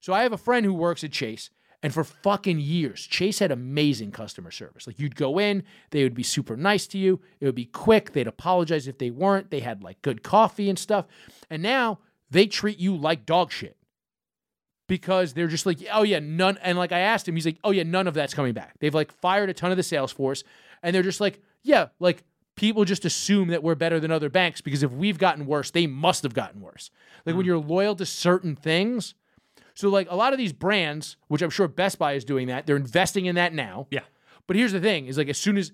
Speaker 1: So I have a friend who works at Chase and for fucking years, Chase had amazing customer service. Like you'd go in, they would be super nice to you. It would be quick. They'd apologize if they weren't. They had like good coffee and stuff. And now they treat you like dog shit because they're just like, oh yeah, none. And like I asked him, he's like, oh yeah, none of that's coming back. They've like fired a ton of the sales force, and they're just like, yeah, like people just assume that we're better than other banks because if we've gotten worse, they must have gotten worse. Like when mm. you're loyal to certain things. So like a lot of these brands, which I'm sure Best Buy is doing that, they're investing in that now.
Speaker 2: Yeah.
Speaker 1: But here's the thing: is like as soon as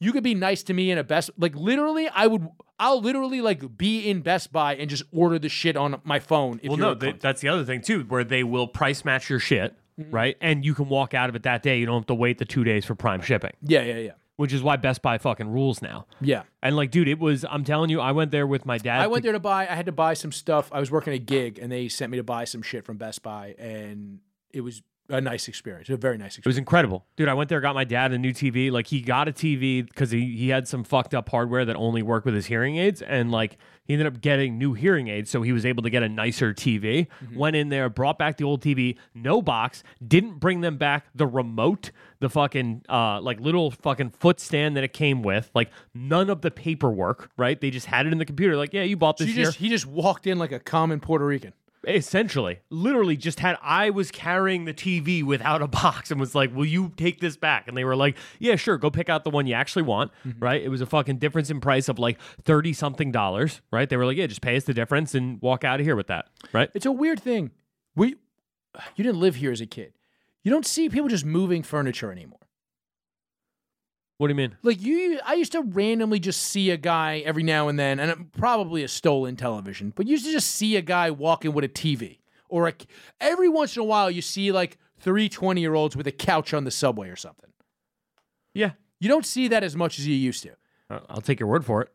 Speaker 1: you could be nice to me in a Best, like literally, I would, I'll literally like be in Best Buy and just order the shit on my phone. If
Speaker 2: Well, no, they, that's the other thing too, where they will price match your shit, mm-hmm. right? And you can walk out of it that day. You don't have to wait the two days for Prime shipping,
Speaker 1: yeah, yeah, yeah,
Speaker 2: which is why Best Buy fucking rules now.
Speaker 1: yeah.
Speaker 2: And like, dude, it was. I'm telling you, I went there with my dad.
Speaker 1: I went
Speaker 2: to-
Speaker 1: there to buy. I had to buy some stuff. I was working a gig, and they sent me to buy some shit from Best Buy, and it was a nice experience. A very nice experience.
Speaker 2: It was incredible, dude. I went there, got my dad a new TV. Like he got a TV because he, he had some fucked up hardware that only worked with his hearing aids, and like he ended up getting new hearing aids, so he was able to get a nicer TV. Went in there, brought back the old TV, no box, didn't bring them back the remote, the fucking uh like little fucking foot stand that it came with, like none of the paperwork, right? They just had it in the computer, like yeah, you bought
Speaker 1: So
Speaker 2: this
Speaker 1: you
Speaker 2: year.
Speaker 1: just, he just walked in like a common Puerto Rican.
Speaker 2: Essentially, literally, just had I was carrying the TV without a box and was like, "Will you take this back?" And they were like, "Yeah, sure. Go pick out the one you actually want." Mm-hmm. Right? It was a fucking difference in price of like thirty something dollars. Right? They were like, "Yeah, just pay us the difference and walk out of here with that." Right?
Speaker 1: It's a weird thing. We, you didn't live here as a kid. You don't see people just moving furniture anymore.
Speaker 2: What do you mean?
Speaker 1: Like you, I used to randomly just see a guy every now and then, and it- probably a stolen television, but you used to just see a guy walking with a TV, or a, every once in a while you see like three 20 year olds with a couch on the subway or something.
Speaker 2: Yeah,
Speaker 1: You don't see that as much as you used to.
Speaker 2: I- I'll take your word for it.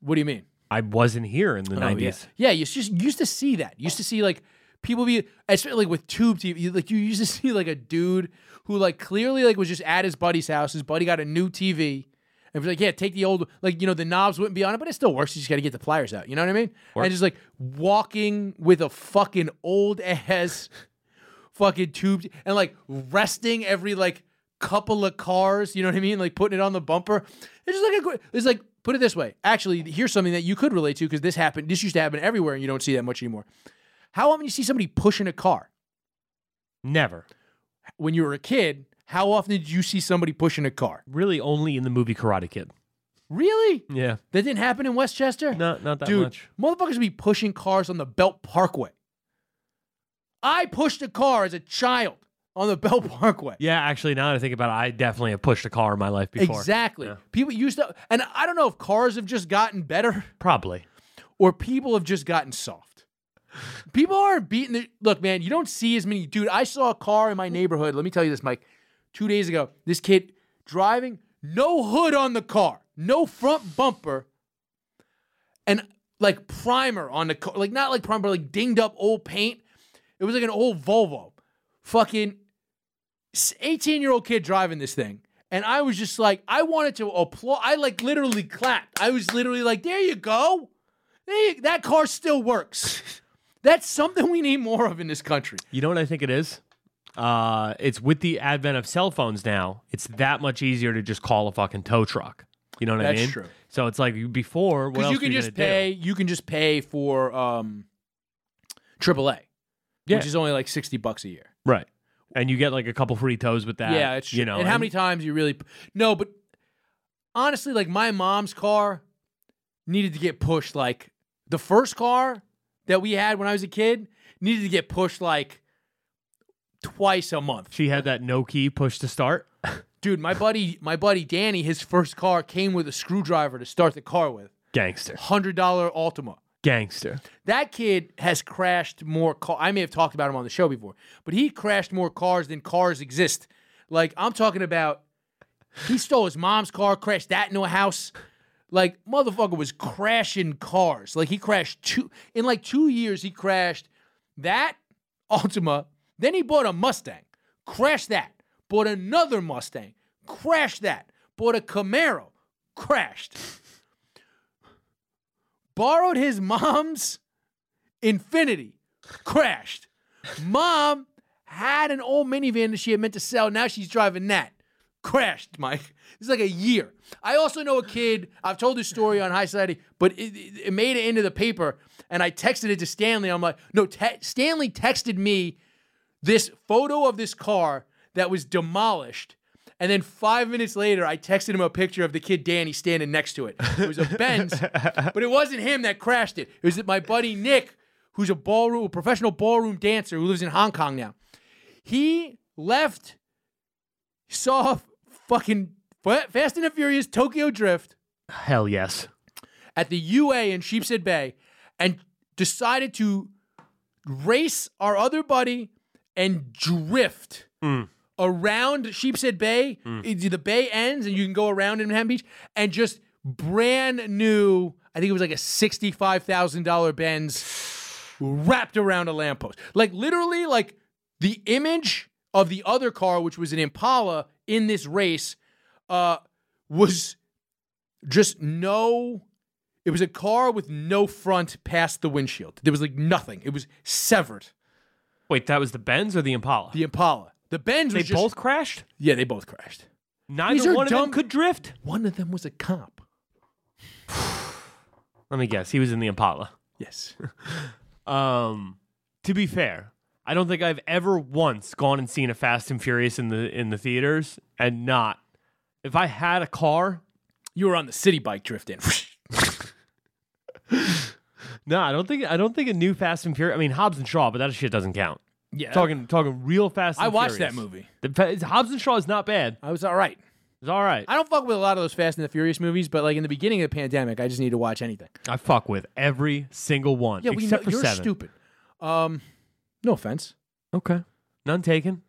Speaker 1: What do you mean?
Speaker 2: I wasn't here in the
Speaker 1: Oh,
Speaker 2: nineties.
Speaker 1: Yeah, you just you used to see that. You used to see like people be especially like with tube TV. you- Like you used to see like a dude who like clearly like was just at his buddy's house. His buddy got a new TV. And was like, yeah, take the old like you know the knobs wouldn't be on it, but it still works. You just got to get the pliers out. You know what I mean? And just like walking with a fucking old ass fucking tube and like resting every like couple of cars. You know what I mean? Like putting it on the bumper. It's just like a. It's like put it this way. Actually, here's something that you could relate to because this happened. This used to happen everywhere, and you don't see that much anymore. How often you see somebody pushing a car
Speaker 2: Never.
Speaker 1: when you were a kid? How often did you see somebody pushing a car?
Speaker 2: Really, only in the movie Karate Kid.
Speaker 1: Really?
Speaker 2: Yeah.
Speaker 1: That didn't happen in Westchester?
Speaker 2: Not not that
Speaker 1: Dude,
Speaker 2: much.
Speaker 1: motherfuckers be pushing cars on the Belt Parkway. I pushed a car as a child on the Belt Parkway.
Speaker 2: Yeah, actually, now that I think about it, I definitely have pushed a car in my life before.
Speaker 1: Exactly.
Speaker 2: Yeah.
Speaker 1: People used to, and I don't know if cars have just gotten better
Speaker 2: Probably.
Speaker 1: or people have just gotten soft. People aren't beating the look, man. You don't see as many. Dude, I saw a car in my neighborhood. Let me tell you this, Mike. Two days ago, this kid driving, no hood on the car, no front bumper, and like primer on the car, like not like primer, like dinged up old paint. It was like an old Volvo. Fucking 18 year old kid driving this thing. And I was just like, I wanted to applaud. I like literally clapped. I was literally like, there you go. There you- that car still works. That's something we need more of in this country.
Speaker 2: You know what I think it is? Uh, it's with the advent of cell phones now, it's that much easier to just call a fucking tow truck. You know what
Speaker 1: That's
Speaker 2: I mean?
Speaker 1: true.
Speaker 2: So it's like before, what
Speaker 1: Because
Speaker 2: else
Speaker 1: you can
Speaker 2: were
Speaker 1: just
Speaker 2: gonna do?
Speaker 1: pay, you can just pay for um AAA,
Speaker 2: Yeah.
Speaker 1: which is only like 60 bucks a year.
Speaker 2: right? And you get like a couple free tows with that.
Speaker 1: yeah, it's true.
Speaker 2: you know.
Speaker 1: and how many times you really no, but honestly, like my mom's car needed to get pushed. Like the first car that we had when I was a kid needed to get pushed like twice a month.
Speaker 2: she had that no key push to start?
Speaker 1: Dude, my buddy, my buddy Danny, his first car came with a screwdriver to start the car with.
Speaker 2: Gangster,
Speaker 1: Hundred dollar Altima.
Speaker 2: gangster.
Speaker 1: That kid has crashed more car. I may have talked about him on the show before, but he crashed more cars than cars exist. Like I'm talking about, he stole his mom's car, crashed that into a house. Like motherfucker was crashing cars. Like he crashed two in like two years. He crashed that Altima. Then he bought a Mustang, crashed that. Bought another Mustang, crashed that. Bought a Camaro, crashed borrowed his mom's Infiniti, crashed. Mom had an old minivan that she had meant to sell. Now she's driving that. Crashed, Mike. It's like a year. I also know a kid. I've told this story on High Society, but it, it, it made it into the paper, and I texted it to Stanley. I'm like, no, te- Stanley texted me this photo of this car that was demolished. And then five minutes later, I texted him a picture of the kid Danny standing next to it. It was a Benz, but it wasn't him that crashed it. It was my buddy Nick, who's a ballroom, a professional ballroom dancer who lives in Hong Kong now. He left, saw fucking Fast and the Furious Tokyo Drift
Speaker 2: Hell yes.
Speaker 1: at the UA in Sheepshead Bay and decided to race our other buddy and drift mm. around Sheepshead Bay. Mm. It- The bay ends and you can go around in Manhattan Beach and just brand new, I think it was like a $65,000 Benz wrapped around a lamppost. Like literally, like the image of the other car, which was an Impala in this race, uh, was just no. It was a car with no front past the windshield. There was like nothing. It was severed.
Speaker 2: Wait, that was the Benz or the Impala?
Speaker 1: The Impala. The Benz
Speaker 2: they
Speaker 1: was just
Speaker 2: both crashed.
Speaker 1: yeah. They both crashed.
Speaker 2: Neither one of them could drift.
Speaker 1: One of them was a cop.
Speaker 2: Let me guess. He was in the Impala.
Speaker 1: Yes.
Speaker 2: Um, to be fair, I don't think I've ever once gone and seen a Fast and Furious in the in the theaters and not. If I had a car,
Speaker 1: You were on the Citi Bike drifting.
Speaker 2: no, I don't think I don't think a new Fast and Furious. I mean Hobbs and Shaw, but that shit doesn't count.
Speaker 1: yeah.
Speaker 2: Talking talking real Fast. And
Speaker 1: I watched
Speaker 2: Furious.
Speaker 1: that movie.
Speaker 2: The, Hobbs and Shaw is not bad.
Speaker 1: I was all right.
Speaker 2: It's all right.
Speaker 1: I don't fuck with a lot of those Fast and the Furious movies, but like in the beginning of the pandemic, I just need to watch anything.
Speaker 2: I fuck with every single one.
Speaker 1: Yeah, we know
Speaker 2: for
Speaker 1: you're
Speaker 2: seven.
Speaker 1: stupid. Um, no offense.
Speaker 2: Okay, none taken.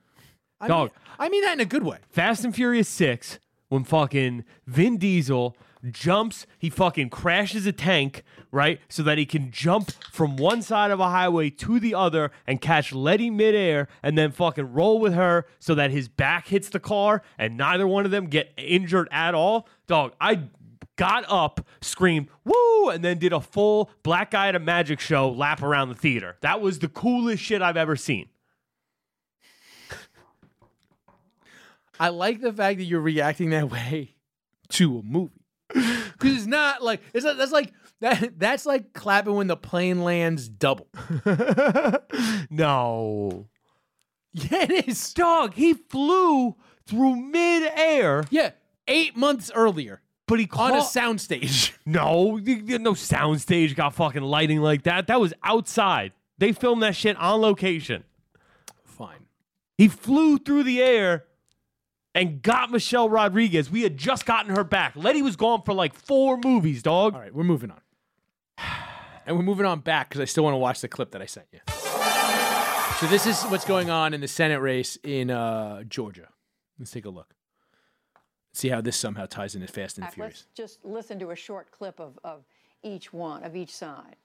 Speaker 1: I
Speaker 2: Dog.
Speaker 1: Mean, I mean that in a good way.
Speaker 2: Fast and Furious 6, when fucking Vin Diesel jumps, he fucking crashes a tank, right? So that he can jump from one side of a highway to the other and catch Letty midair and then fucking roll with her so that his back hits the car and neither one of them get injured at all. Dog, I got up, screamed, woo, and then did a full black guy at a magic show lap around the theater. That was the coolest shit I've ever seen.
Speaker 1: I like the fact that you're reacting that way to a movie because it's not like it's not, that's like that that's like clapping when the plane lands double.
Speaker 2: no.
Speaker 1: Yeah, it is.
Speaker 2: Dog, he flew through midair,
Speaker 1: Yeah, eight months earlier
Speaker 2: but he
Speaker 1: on a soundstage.
Speaker 2: no, no soundstage got fucking lighting like that. That was outside. They filmed that shit on location.
Speaker 1: Fine.
Speaker 2: He flew through the air and got Michelle Rodriguez. We had just gotten her back. Letty was gone for like four movies, dog.
Speaker 1: All right, we're moving on, and we're moving on back because I still want to watch the clip that I sent you. So this is what's going on in the Senate race in uh, Georgia. Let's take a look. See how this somehow ties into Fast and the
Speaker 3: Let's
Speaker 1: Furious.
Speaker 3: just listen to a short clip of, of each one, of each side.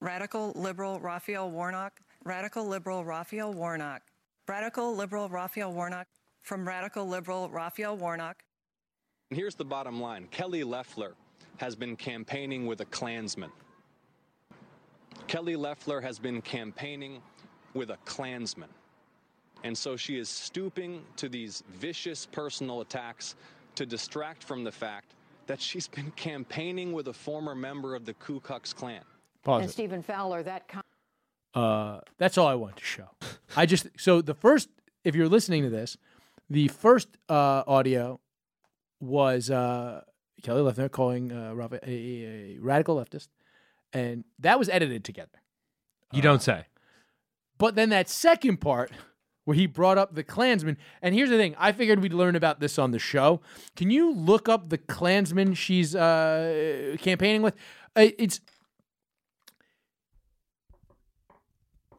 Speaker 4: Radical liberal Raphael Warnock. Radical liberal Raphael Warnock. Radical liberal Raphael Warnock. From radical liberal Raphael Warnock.
Speaker 5: Here's the bottom line Kelly Loeffler has been campaigning with a Klansman. Kelly Loeffler has been campaigning with a Klansman. And so she is stooping to these vicious personal attacks to distract from the fact that she's been campaigning with a former member of the Ku Klux Klan.
Speaker 1: Pause
Speaker 3: And
Speaker 1: it.
Speaker 3: Stephen Fowler, that com-
Speaker 1: Uh, that's all I want to show. I just so the first, if you're listening to this, the first uh, audio was uh, Kelly Loeffler calling uh, Rafa a, a, a radical leftist, and that was edited together.
Speaker 2: You don't say.
Speaker 1: But then that second part where he brought up the Klansman, and here's the thing: I figured we'd learn about this on the show. Can you look up the Klansman she's uh, campaigning with? Uh, It's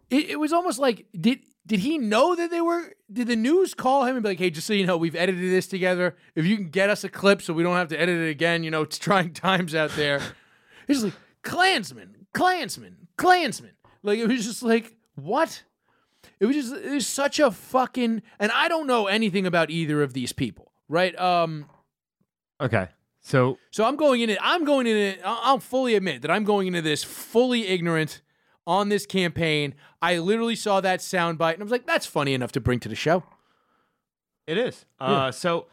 Speaker 1: it, it was almost like did did he know that they were? Did the news call him and be like, "Hey, just so you know, we've edited this together. If you can get us a clip, so we don't have to edit it again. You know, it's trying times out there." It's like Klansman, Klansman, Klansman. Like it was just like what? It was just it was such a fucking and I don't know anything about either of these people, right? Um
Speaker 2: Okay. So
Speaker 1: so I'm going in it I'm going in it I'll fully admit that I'm going into this fully ignorant on this campaign. I literally saw that soundbite and I was like that's funny enough to bring to the show.
Speaker 2: It is.
Speaker 1: Yeah.
Speaker 2: Uh, so,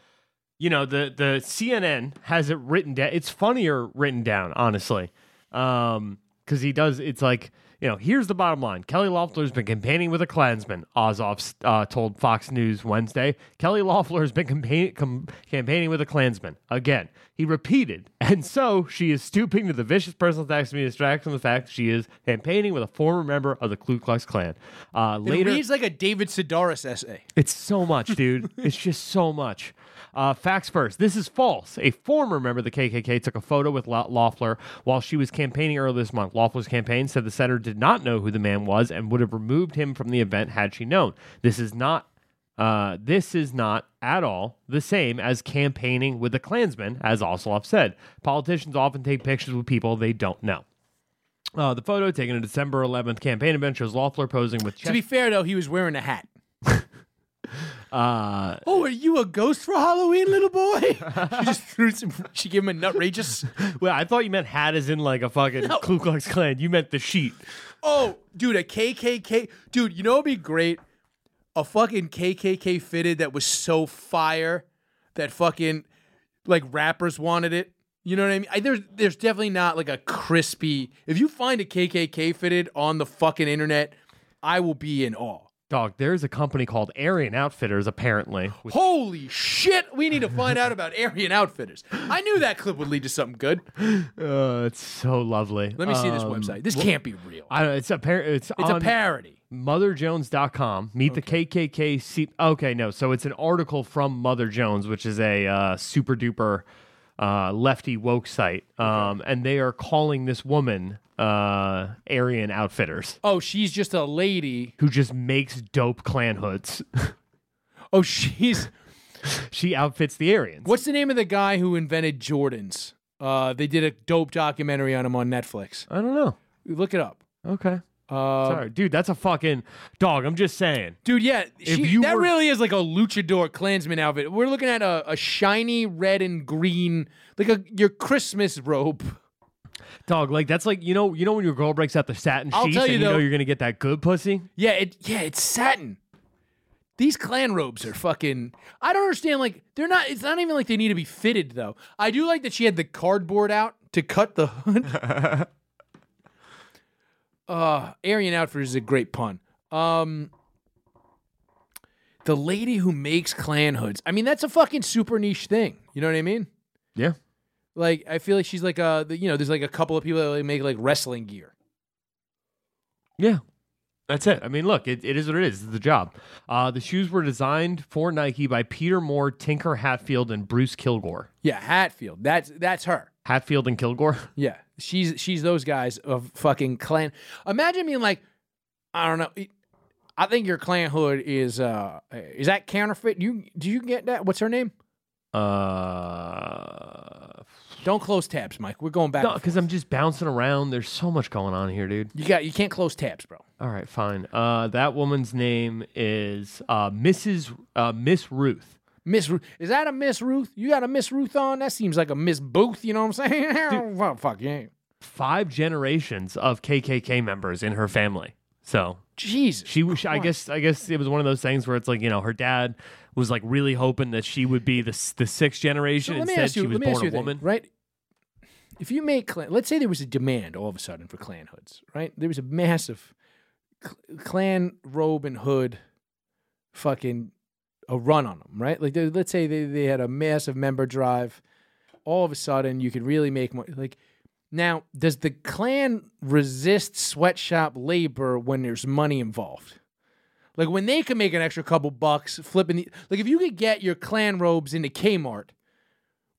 Speaker 2: you know, the the CNN has it written down. It's funnier written down, honestly, because he does. It's like you know, here's the bottom line: Kelly Loeffler's been campaigning with a Klansman. Ossoff uh, told Fox News Wednesday. Kelly Loeffler has been com- campaigning with a Klansman. Again, he repeated, and so she is stooping to the vicious personal attacks to be distracted from the fact she is campaigning with a former member of the Ku Klux Klan. Uh,
Speaker 1: It reads like a David Sedaris essay.
Speaker 2: it's so much, dude. it's just so much. Uh, facts first. This is false. A former member of the KKK took a photo with Loeffler while she was campaigning earlier this month. Loeffler's campaign said the senator did not know who the man was and would have removed him from the event had she known. This is not. Uh, this is not at all the same as campaigning with a Klansman, as Ossoff said. Politicians often take pictures with people they don't know. Uh, the photo taken at December 11th campaign event shows Loeffler posing with
Speaker 1: To be fair though, he was wearing a hat.
Speaker 2: Uh,
Speaker 1: Oh, are you a ghost for Halloween, little boy? she just threw some. She gave him a nutrageous.
Speaker 2: Well, I thought you meant hat as in like a fucking
Speaker 1: No.
Speaker 2: Ku Klux Klan. You meant the sheet.
Speaker 1: Oh, dude, a KKK. Dude, you know what'd be great? A fucking KKK fitted that was so fire that fucking like rappers wanted it. You know what I mean? I, there's there's definitely not like a crispy. If you find a KKK fitted on the fucking internet, I will be in awe.
Speaker 2: Dog, there's a company called Aryan Outfitters, apparently. which-
Speaker 1: Holy shit! We need to find out about Aryan Outfitters. I knew that clip would lead to something good.
Speaker 2: Uh, it's so lovely.
Speaker 1: Let me see this
Speaker 2: Um,
Speaker 1: website. This can't be real.
Speaker 2: I don't know. It's a par- It's,
Speaker 1: It's a parody.
Speaker 2: MotherJones.com. Meet the KKK. Se- okay, no. So it's an article from Mother Jones, which is a uh, super duper uh, lefty woke site, um, and they are calling this woman uh, Aryan Outfitters,
Speaker 1: Oh, she's just a lady.
Speaker 2: who just makes dope Klan hoods.
Speaker 1: Oh, she's.
Speaker 2: she outfits the Aryans.
Speaker 1: What's the name of the guy who invented Jordans? Uh, they did a dope documentary on him on Netflix.
Speaker 2: I don't know.
Speaker 1: Look it up.
Speaker 2: Okay.
Speaker 1: Uh,
Speaker 2: Sorry, dude. That's a fucking dog. I'm just saying.
Speaker 1: Dude, yeah,
Speaker 2: If
Speaker 1: she,
Speaker 2: you
Speaker 1: that
Speaker 2: were-
Speaker 1: really is like a luchador Klansman outfit. We're looking at a, a shiny red and green, like a your Christmas robe.
Speaker 2: Dog, like that's like you know, you know when your girl breaks out the satin
Speaker 1: I'll
Speaker 2: sheets
Speaker 1: tell
Speaker 2: and
Speaker 1: you
Speaker 2: you know you're gonna get that good pussy.
Speaker 1: Yeah, it yeah, it's satin. These Klan robes are fucking. I don't understand. Like they're not. It's not even like they need to be fitted though. I do like that she had the cardboard out to cut the hood. uh, Aryan Outfitters is a great pun. Um, the lady who makes Klan hoods. I mean, that's a fucking super niche thing. You know what I mean?
Speaker 2: Yeah.
Speaker 1: Like I feel like she's like a. You know, there's like a couple of people that like make like wrestling gear.
Speaker 2: Yeah. That's it. I mean, look, it, it is what it is. It's the job. Uh, the shoes were designed for Nike by Peter Moore, Tinker Hatfield, and Bruce Kilgore.
Speaker 1: Yeah, Hatfield. That's that's her.
Speaker 2: Hatfield and Kilgore.
Speaker 1: Yeah, she's she's those guys of fucking Klan. Imagine being like, I don't know. I think your Klan hood is uh is that counterfeit? You do you get that? What's her name?
Speaker 2: Uh,
Speaker 1: Don't close tabs, Mike. We're going back. and
Speaker 2: because. I'm just bouncing around. There's so much going on here, dude.
Speaker 1: you got you can't close tabs, bro.
Speaker 2: All right, fine. Uh, that woman's name is uh, Mrs. Uh, Miss Ruth.
Speaker 1: Miss Ruth. Is that a Miss Ruth? You got a Miss Ruth on? That seems like a Miss Booth. You know what I'm saying? Fuck, fuck yeah.
Speaker 2: Five generations of KKK members in her family. So
Speaker 1: Jesus.
Speaker 2: she was. I guess. I guess it was one of those things where it's like you know her dad was like really hoping that she would be the the sixth
Speaker 1: So
Speaker 2: generation.
Speaker 1: let me
Speaker 2: Instead,
Speaker 1: ask you.
Speaker 2: she was
Speaker 1: let me ask
Speaker 2: born
Speaker 1: you
Speaker 2: a
Speaker 1: a thing, right? If you make Klan, let's say there was a demand all of a sudden for Klan hoods, right? There was a massive cl- Klan robe and hood, fucking a run on them, right? Like let's say they, they had a massive member drive. All of a sudden, you could really make more. Like now, does the Klan resist sweatshop labor when there's money involved? Like when they can make an extra couple bucks flipping the like if you could get your Klan robes into Kmart,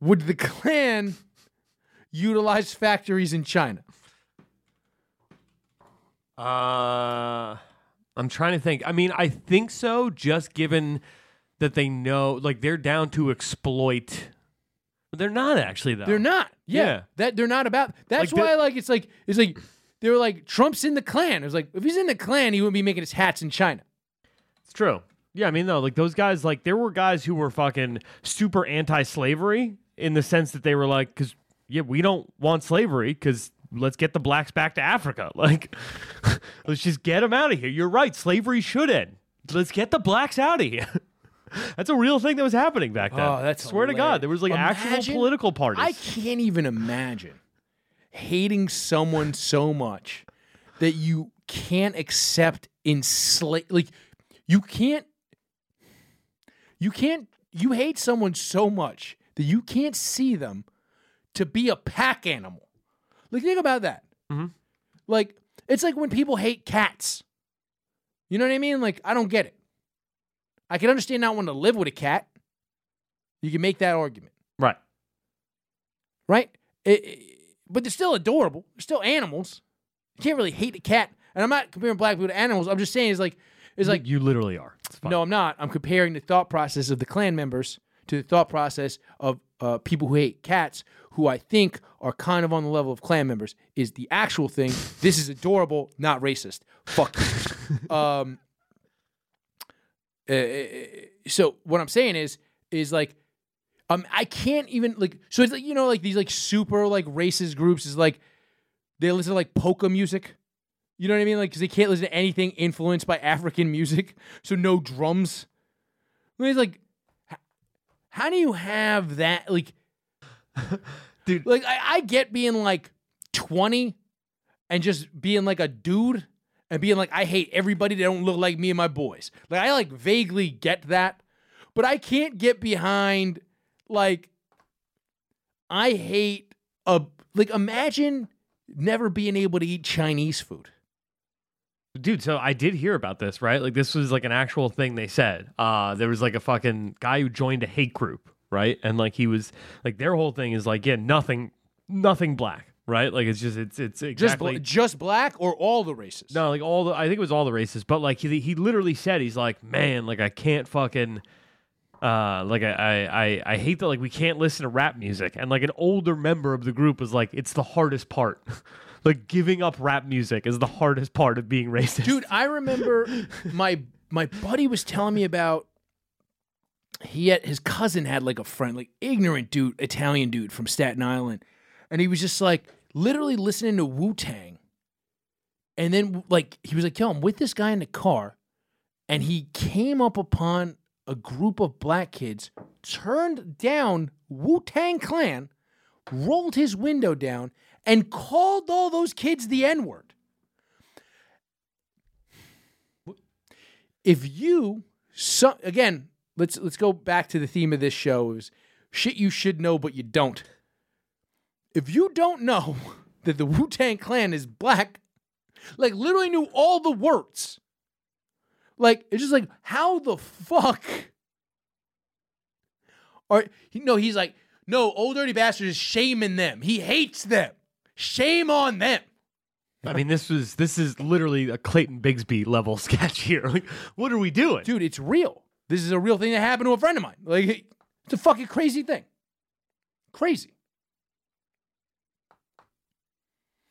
Speaker 1: would the Klan utilize factories in China?
Speaker 2: Uh, I'm trying to think. I mean, I think so. Just given that they know, like they're down to exploit. They're not actually though.
Speaker 1: They're not. Yeah.
Speaker 2: Yeah.
Speaker 1: That they're not about. That's
Speaker 2: Like
Speaker 1: why like it's like it's like they were like Trump's in the Klan. It was like if he's in the Klan, he wouldn't be making his hats in China.
Speaker 2: It's true. Yeah, I mean, though, like those guys, like there were guys who were fucking super anti-slavery in the sense that they were like, because yeah, we don't want slavery because let's get the blacks back to Africa. Like, let's just get them out of here. You're right, slavery should end. Let's get the blacks out of here. That's a real thing that was happening back then.
Speaker 1: Oh, that's
Speaker 2: swear to. God, there was like actual political parties.
Speaker 1: I can't even imagine hating someone so much that you can't accept in slave like you can't you can't you hate someone so much that you can't see them to be a pack animal. Like think about that.
Speaker 2: Mhm.
Speaker 1: Like it's like when people hate cats. You know what I mean? Like I don't get it. I can understand not wanting to live with a cat. You can make that argument
Speaker 2: right.
Speaker 1: right? It- it- but they're still adorable. They're still animals. You can't really hate a cat. And I'm not comparing black people to animals. I'm just saying it's like it's like
Speaker 2: you literally are. It's fine.
Speaker 1: no, I'm not. I'm comparing the thought process of the Klan members to the thought process of uh, people who hate cats, who I think are kind of on the level of Klan members. Is the actual thing? This is adorable, not racist. Fuck um. Uh, so what I'm saying is, is like um, I can't even like. So it's like you know, like these like super like racist groups is like they listen to like polka music. You know what I mean? Like because they can't listen to anything influenced by African music. So no drums. I mean, It's like, how do you have that? Like,
Speaker 2: Dude.
Speaker 1: Like I, I get being like twenty and just being like a dude and being like, I hate everybody that don't look like me and my boys. Like I like vaguely get that, but I can't get behind like I hate a like imagine never being able to eat Chinese food.
Speaker 2: Dude, so I did hear about this, right? Like this was like an actual thing they said. Uh there was like a fucking guy who joined a hate group, right? And like he was like their whole thing is like, yeah, nothing nothing black, right? Like it's just it's it's
Speaker 1: Just
Speaker 2: exactly
Speaker 1: bla- just black or all the races?
Speaker 2: No, like all the I think it was all the races, but like he he literally said he's like, man, like I can't fucking uh like I, I I I hate that like we can't listen to rap music. And like an older member of the group was like, it's the hardest part. like giving up rap music is the hardest part of being racist.
Speaker 1: Dude, I remember my my buddy was telling me about he had his cousin had like a friend, like ignorant dude, Italian dude from Staten Island. And he was just like literally listening to Wu Tang. And then like he was like, yo, I'm with this guy in the car. And he came up upon a group of black kids, turned down Wu Tang Clan, rolled his window down, and called all those kids the N-word. if you so again let's let's go back to the theme of this show is shit you should know but you don't if you don't know that the wu-tang clan is black like literally knew all the words like it's just like how the fuck or he- no he's like no old dirty bastard is shaming them he hates them shame on them
Speaker 2: I mean, this was this is literally a Clayton Bigsby level sketch here. Like, what are we doing?
Speaker 1: dude, it's real. This is a real thing that happened to a friend of mine. Like, it's a fucking crazy thing. Crazy.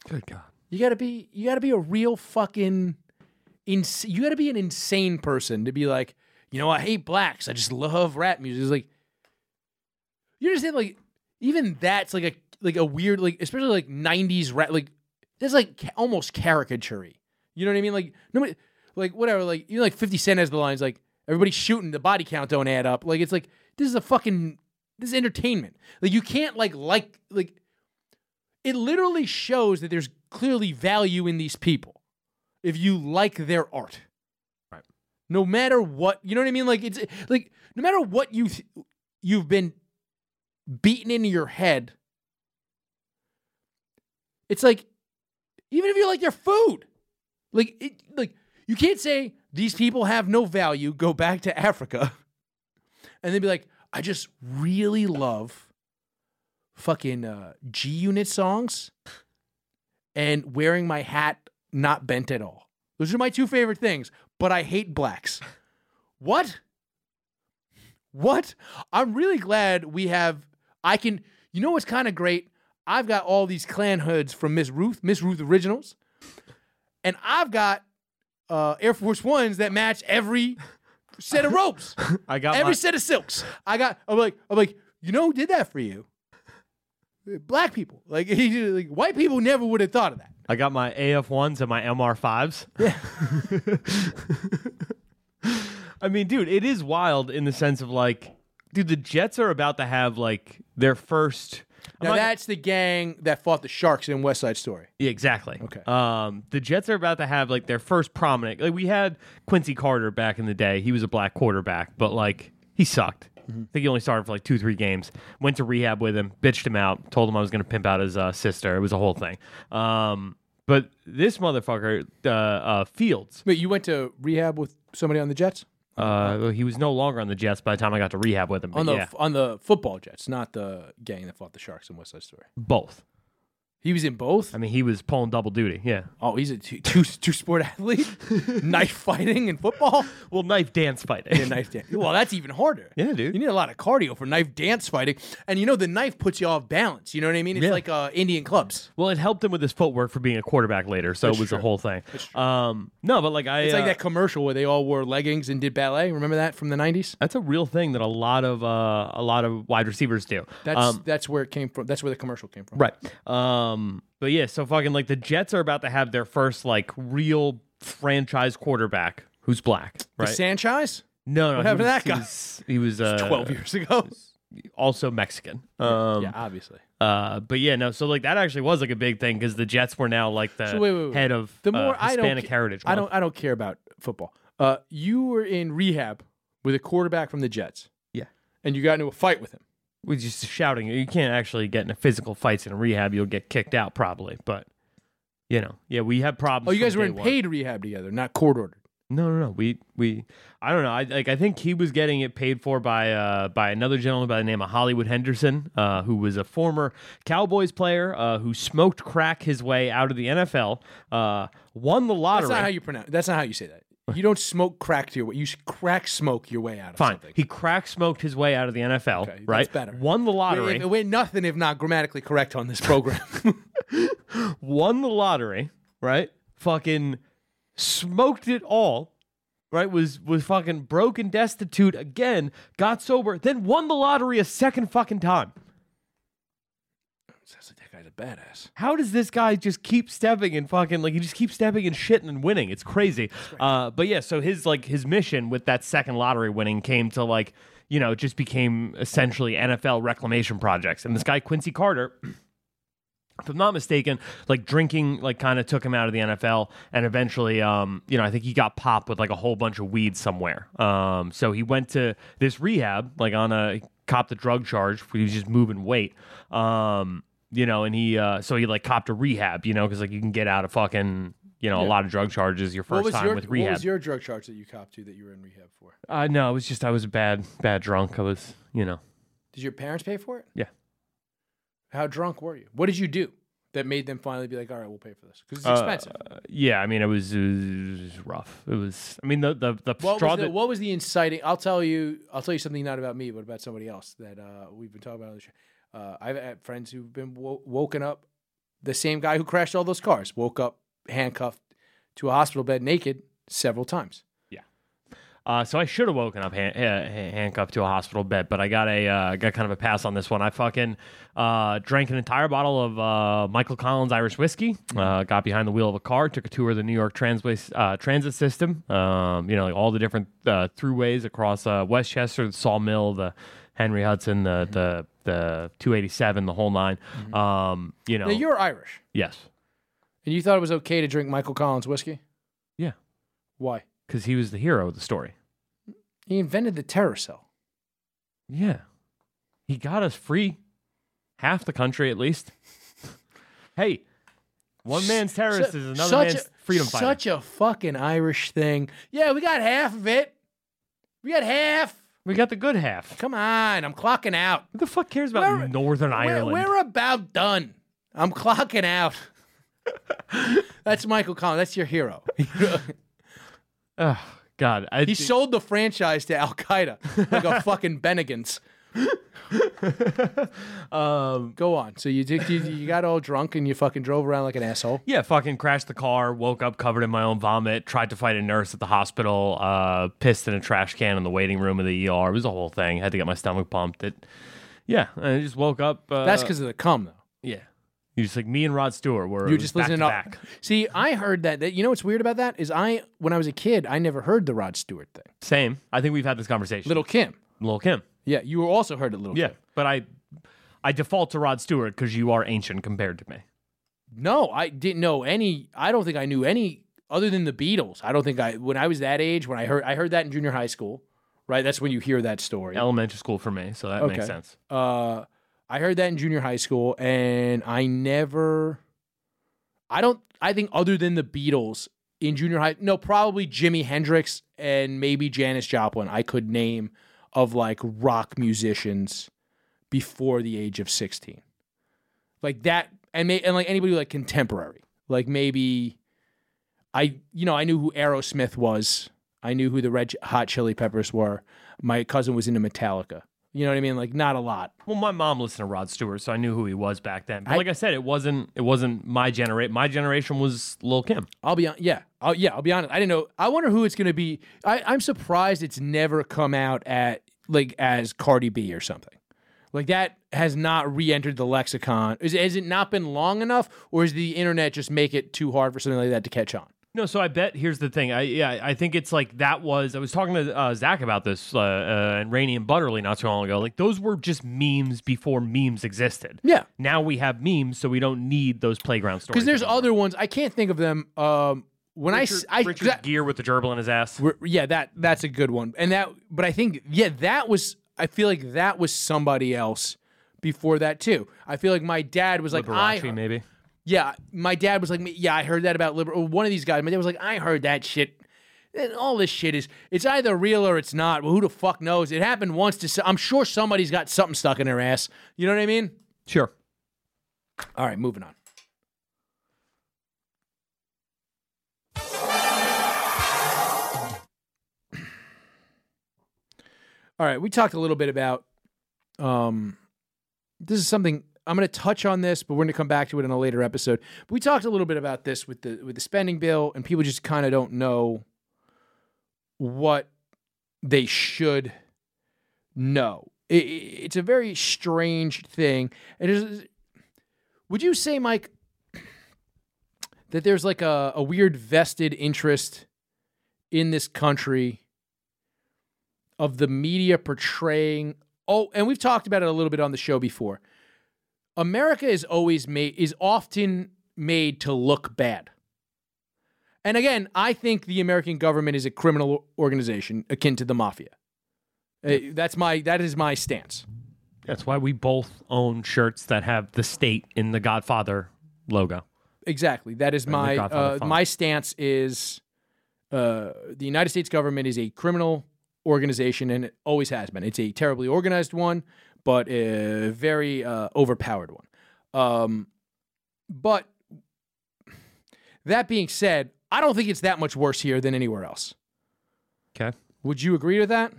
Speaker 2: Good God.
Speaker 1: You gotta be, you gotta be a real fucking, ins- you gotta be an insane person to be like, you know, I hate blacks. I just love rap music. It's like, you understand? Like, even that's like a like a weird like, especially like '90s rap. Like, it's like ca- almost caricature You know what I mean? Like nobody, like whatever. Like you know, like Fifty Cent has the lines like everybody's shooting, the body count don't add up. Like it's like this is a fucking this is entertainment. Like you can't like like like it literally shows that there's clearly value in these people if you like their art.
Speaker 2: Right.
Speaker 1: No matter what, you know what I mean? Like it's like no matter what you th- you've been beaten into your head. It's like even if you like their food, like it, like you can't say these people have no value. Go back to Africa, and then be like, I just really love fucking uh, G Unit songs and wearing my hat not bent at all. Those are my two favorite things. But I hate blacks. What? What? I'm really glad we have. I can. You know what's kind of great? I've got all these Klan hoods from Miss Ruth, Miss Ruth Originals, and I've got uh, Air Force Ones that match every set of ropes,
Speaker 2: I got
Speaker 1: every
Speaker 2: my,
Speaker 1: set of silks. I got. I'm like, I'm like, you know who did that for you? Black people. Like, he, like white people never would have thought of that.
Speaker 2: I got my AF ones and my MR fives.
Speaker 1: Yeah.
Speaker 2: I mean, dude, it is wild in the sense of like, dude, the Jets are about to have like their first.
Speaker 1: Now
Speaker 2: not-
Speaker 1: that's the gang that fought the Sharks in West Side Story.
Speaker 2: Yeah, exactly.
Speaker 1: Okay.
Speaker 2: Um, the Jets are about to have like their first prominent. Like we had Quincy Carter back in the day. He was a black quarterback, but like he sucked.
Speaker 1: Mm-hmm.
Speaker 2: I think he only started for like two, three games. Went to rehab with him, bitched him out, told him I was going to pimp out his uh, sister. It was a whole thing. Um, but this motherfucker, uh, uh, Fields,
Speaker 1: Wait, you went to rehab with somebody on the Jets?
Speaker 2: uh, he was no longer on the Jets by the time I got to rehab with him.
Speaker 1: On the
Speaker 2: yeah,
Speaker 1: on the football Jets, not the gang that fought the Sharks in West Side Story.
Speaker 2: both.
Speaker 1: He was in both.
Speaker 2: I mean, he was pulling double duty. Yeah.
Speaker 1: Oh, he's a two two, two sport athlete, knife fighting and football.
Speaker 2: Well, knife dance fighting.
Speaker 1: Yeah, knife dance. Well, that's even harder.
Speaker 2: Yeah, dude.
Speaker 1: You need a lot of cardio for knife dance fighting, and you know the knife puts you off balance. You know what I mean? It's
Speaker 2: Yeah.
Speaker 1: like uh, Indian clubs.
Speaker 2: Well, it helped him with his footwork for being a quarterback later, so
Speaker 1: That's
Speaker 2: it was
Speaker 1: true.
Speaker 2: a whole thing. Um, no, but like I,
Speaker 1: It's like
Speaker 2: uh,
Speaker 1: that commercial where they all wore leggings and did ballet. Remember that from the '90s?
Speaker 2: That's a real thing that a lot of uh, a lot of wide receivers do.
Speaker 1: That's
Speaker 2: Um,
Speaker 1: that's where it came from. That's where the commercial came from.
Speaker 2: right. Um, but yeah, so fucking like the Jets are about to have their first like real franchise quarterback who's black.
Speaker 1: The
Speaker 2: Right.
Speaker 1: Sanchez,
Speaker 2: no, no.
Speaker 1: What
Speaker 2: he
Speaker 1: happened to
Speaker 2: was-
Speaker 1: that
Speaker 2: he
Speaker 1: guy?
Speaker 2: was- He was, uh,
Speaker 1: twelve years ago.
Speaker 2: also Mexican. Um,
Speaker 1: yeah, obviously.
Speaker 2: Uh, but yeah, no. So like that actually was like a big thing because the Jets were now like the
Speaker 1: So wait, wait, wait.
Speaker 2: head of
Speaker 1: The more
Speaker 2: uh,
Speaker 1: I don't,
Speaker 2: Hispanic
Speaker 1: ca-
Speaker 2: heritage.
Speaker 1: I don't, I don't care about football. Uh, you were in rehab with a quarterback from the Jets.
Speaker 2: Yeah.
Speaker 1: and you got into a fight with him.
Speaker 2: We just shouting. You can't actually get into physical fights in a rehab. You'll get kicked out probably. But you know, yeah, we had problems.
Speaker 1: Oh, you guys were in
Speaker 2: one.
Speaker 1: paid rehab together, not court ordered.
Speaker 2: No, no, no. We we I don't know. I like I think he was getting it paid for by uh by another gentleman by the name of Hollywood Henderson, uh, who was a former Cowboys player uh, who smoked crack his way out of the NFL, uh, won the lottery.
Speaker 1: That's not how you pronounce. That's not how you say that. You don't smoke crack to your way. You crack smoke your way out of
Speaker 2: Fine.
Speaker 1: something.
Speaker 2: He crack smoked his way out of the NFL,
Speaker 1: Okay,
Speaker 2: right?
Speaker 1: better.
Speaker 2: Won the
Speaker 1: We're,
Speaker 2: lottery.
Speaker 1: we're nothing if not grammatically correct on this program.
Speaker 2: won the lottery, right? Fucking smoked it all, right? Was was fucking broke and destitute again, got sober, then won the lottery a second fucking time.
Speaker 1: Sounds like that guy's a badass.
Speaker 2: How does this guy just keep stepping and fucking like he just keeps stepping and shitting and winning? It's crazy. Uh, but yeah, so his like his mission with that second lottery winning came to like you know just became essentially NFL reclamation projects. And this guy Quincy Carter. If I'm not mistaken, like drinking, like kind of took him out of the NFL, and eventually, um, you know, I think he got popped with like a whole bunch of weed somewhere. Um, so he went to this rehab, like on a copped the drug charge. He was just moving weight. Um, you know, and he uh so he like copped a rehab, you know, because like you can get out of fucking you know a lot of drug charges your
Speaker 1: What
Speaker 2: first
Speaker 1: was
Speaker 2: time
Speaker 1: your
Speaker 2: with rehab.
Speaker 1: What was your drug charge that you copped to that you were in rehab for?
Speaker 2: uh, no, it was just I was a bad bad drunk. I was you know
Speaker 1: Did your parents pay for it?
Speaker 2: Yeah.
Speaker 1: How drunk were you? What did you do that made them finally be like, "All right, we'll pay for this"? Because it's
Speaker 2: Uh,
Speaker 1: expensive.
Speaker 2: yeah. I mean it was, it was rough. It was. I mean the the the
Speaker 1: what,
Speaker 2: straw
Speaker 1: was the,
Speaker 2: that
Speaker 1: what was the inciting? I'll tell you. I'll tell you something not about me, but about somebody else that uh, we've been talking about. On the show. Uh, I've had friends who've been wo- woken up. The same guy who crashed all those cars woke up handcuffed to a hospital bed naked several times. Yeah.
Speaker 2: Uh, so I should have woken up han- ha- ha- handcuffed to a hospital bed, but I got a uh, got kind of a pass on this one. I fucking uh, drank an entire bottle of uh, Michael Collins Irish whiskey. Uh, got behind the wheel of a car, took a tour of the New York Transway uh, transit system. Um, you know, like all the different uh, throughways across uh, Westchester, the Sawmill, the Henry Hudson, the the the 287, the whole 9 Um, you know,
Speaker 1: Now you're Irish,
Speaker 2: yes,
Speaker 1: and you thought it was okay to drink Michael Collins whiskey.
Speaker 2: yeah,
Speaker 1: Why?
Speaker 2: because he was the hero of the story.
Speaker 1: He invented the terror cell.
Speaker 2: Yeah. He got us free. Half the country, at least. hey, one man's terrorist
Speaker 1: Su-
Speaker 2: is another man's
Speaker 1: a,
Speaker 2: freedom fighter.
Speaker 1: Such a fucking Irish thing. Yeah, we got half of it. We got half.
Speaker 2: We got the good half.
Speaker 1: Come on, I'm clocking out.
Speaker 2: Who the fuck cares about
Speaker 1: We're-
Speaker 2: Northern
Speaker 1: We're,
Speaker 2: Ireland?
Speaker 1: we're about done. I'm clocking out. That's Michael Collins. That's your hero.
Speaker 2: Ugh, God. I,
Speaker 1: he sold the franchise to Al Qaeda like a fucking Bennigan's.
Speaker 2: um,
Speaker 1: Go on. So you did. You, you got all drunk and you fucking drove around like an asshole.
Speaker 2: yeah, fucking crashed the car, woke up covered in my own vomit, tried to fight a nurse at the hospital, uh, pissed in a trash can in the waiting room of the ER. It was a whole thing. Had to get my stomach pumped. It, yeah, and I just woke up. Uh,
Speaker 1: That's because of the cum, though.
Speaker 2: yeah. You just like me and Rod Stewart were
Speaker 1: You're just
Speaker 2: back
Speaker 1: listening
Speaker 2: to
Speaker 1: to
Speaker 2: back.
Speaker 1: See, I heard that, that. You know what's weird about that is I, when I was a kid, I never heard the Rod Stewart thing.
Speaker 2: Same. I think we've had this conversation.
Speaker 1: Lil Kim.
Speaker 2: Lil Kim.
Speaker 1: Yeah, you were also heard it, Little
Speaker 2: bit.
Speaker 1: Yeah,
Speaker 2: but I I default to Rod Stewart because you are ancient compared to me.
Speaker 1: No, I didn't know any. I don't think I knew any other than the Beatles. I don't think I when I was that age when I heard I heard that in junior high school. Right, that's when you hear that story.
Speaker 2: Elementary school for me, so that
Speaker 1: Okay.
Speaker 2: makes sense.
Speaker 1: Uh, I heard that in junior high school, and I never. I don't. I think other than the Beatles in junior high, no, probably Jimi Hendrix and maybe Janis Joplin. I could name of like rock musicians before the age of sixteen, like that, and may, and like anybody like contemporary, like maybe. I you know I knew who Aerosmith was. I knew who the Red Hot Chili Peppers were. My cousin was into Metallica. You know what I mean? Like not a lot.
Speaker 2: Well, my mom listened to Rod Stewart, so I knew who he was back then. But
Speaker 1: I-
Speaker 2: like I said, it wasn't it wasn't my generation. My generation was Lil Kim.
Speaker 1: I'll be on. Yeah, I'll, yeah. I'll be honest. I didn't know. I wonder who it's going to be. I, I'm surprised it's never come out at like as Cardi B or something. Like that has not re-entered the lexicon. Is has it not been long enough, or is the internet just make it too hard for something like that to catch on?
Speaker 2: No, so I bet here's the thing. I yeah, I think it's like that was. I was talking to uh, Zach about this uh, uh, and Rainey and Butterly not so long ago. Like those were just memes before memes existed.
Speaker 1: Yeah.
Speaker 2: Now we have memes, so we don't need those playground stories.
Speaker 1: Because there's
Speaker 2: anymore.
Speaker 1: other ones I can't think of them. Um, when
Speaker 2: Richard,
Speaker 1: I, I
Speaker 2: Richard's
Speaker 1: that-
Speaker 2: Gere with the gerbil in his ass.
Speaker 1: yeah, that that's a good one. And that, but I think yeah, that was. I feel like that was somebody else before that too. I feel like my dad was like, I,
Speaker 2: maybe.
Speaker 1: yeah, my dad was like, yeah, I heard that about liberal. One of these guys, my dad was like, I heard that shit. And all this shit is, it's either real or it's not. Well, who the fuck knows? It happened once to. I'm sure somebody's got something stuck in their ass. You know what I mean?
Speaker 2: Sure.
Speaker 1: All right, moving on. All right, we talked a little bit about um this is something I'm going to touch on this, but we're going to come back to it in a later episode. But we talked a little bit about this with the with the spending bill and people just kind of don't know what they should know. It, it's a very strange thing. And would you say, Mike, that there's like a, a weird vested interest in this country of the media portraying? Oh, and we've talked about it a little bit on the show before. America is always made is often made to look bad. And again, I think the American government is a criminal organization akin to the mafia. Uh, That's my that is my stance.
Speaker 2: That's why we both own shirts that have the state in the Godfather logo.
Speaker 1: Exactly. That is my uh, my stance is uh, the United States government is a criminal organization and it always has been. It's a terribly organized one, but a very uh, overpowered one. Um, but that being said, I don't think it's that much worse here than anywhere else.
Speaker 2: Okay.
Speaker 1: Would you agree with that?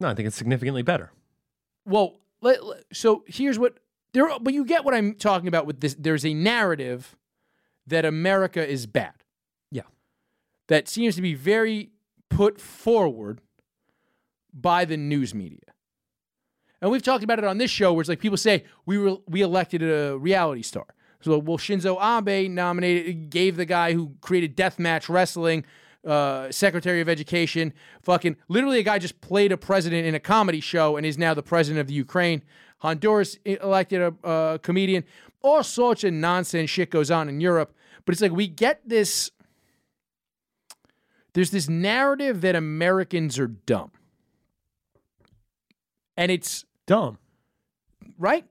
Speaker 2: No, I think it's significantly better.
Speaker 1: Well, let, let- so here's what there. But you get what I'm talking about with this. There's a narrative that America is bad.
Speaker 2: Yeah.
Speaker 1: That seems to be very put forward by the news media. And we've talked about it on this show, where it's like people say we were we elected a reality star. So well, Shinzo Abe nominated gave the guy who created deathmatch wrestling, uh, Secretary of Education, fucking literally a guy just played a president in a comedy show and is now the president of the Ukraine. Honduras elected a, a comedian. All sorts of nonsense shit goes on in Europe, but it's like we get this. There's this narrative that Americans are dumb, and it's
Speaker 2: Dumb.
Speaker 1: right.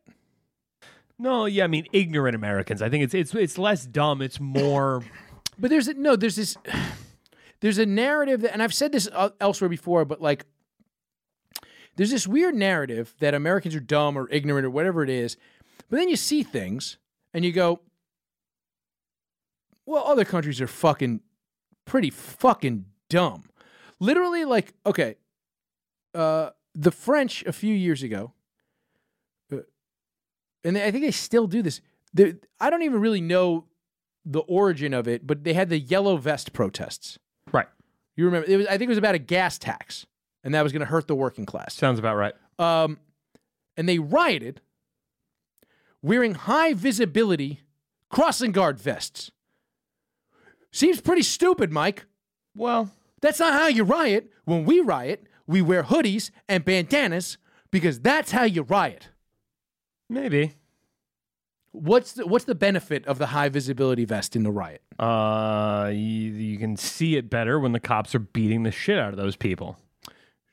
Speaker 2: No, yeah, I mean ignorant Americans. I think it's it's it's less dumb. It's more.
Speaker 1: But there's a, no, there's this, there's a narrative that, and I've said this uh, elsewhere before, but like, there's this weird narrative that Americans are dumb or ignorant or whatever it is, but then you see things and you go, well, other countries are fucking pretty fucking dumb. Literally, like, okay, uh, the French a few years ago, uh, and I think they still do this. They- I don't even really know the origin of it, but they had the yellow vest protests.
Speaker 2: Right.
Speaker 1: You remember? It was, I think it was about a gas tax, and that was going to hurt the working class.
Speaker 2: Sounds about right.
Speaker 1: Um, and they rioted wearing high visibility crossing guard vests. Seems pretty stupid, Mike.
Speaker 2: Well,
Speaker 1: That's not how you riot. When we riot, we wear hoodies and bandanas because that's how you riot.
Speaker 2: maybe.
Speaker 1: What's the, what's the benefit of the high visibility vest in the riot?
Speaker 2: Uh, you, you can see it better when the cops are beating the shit out of those people.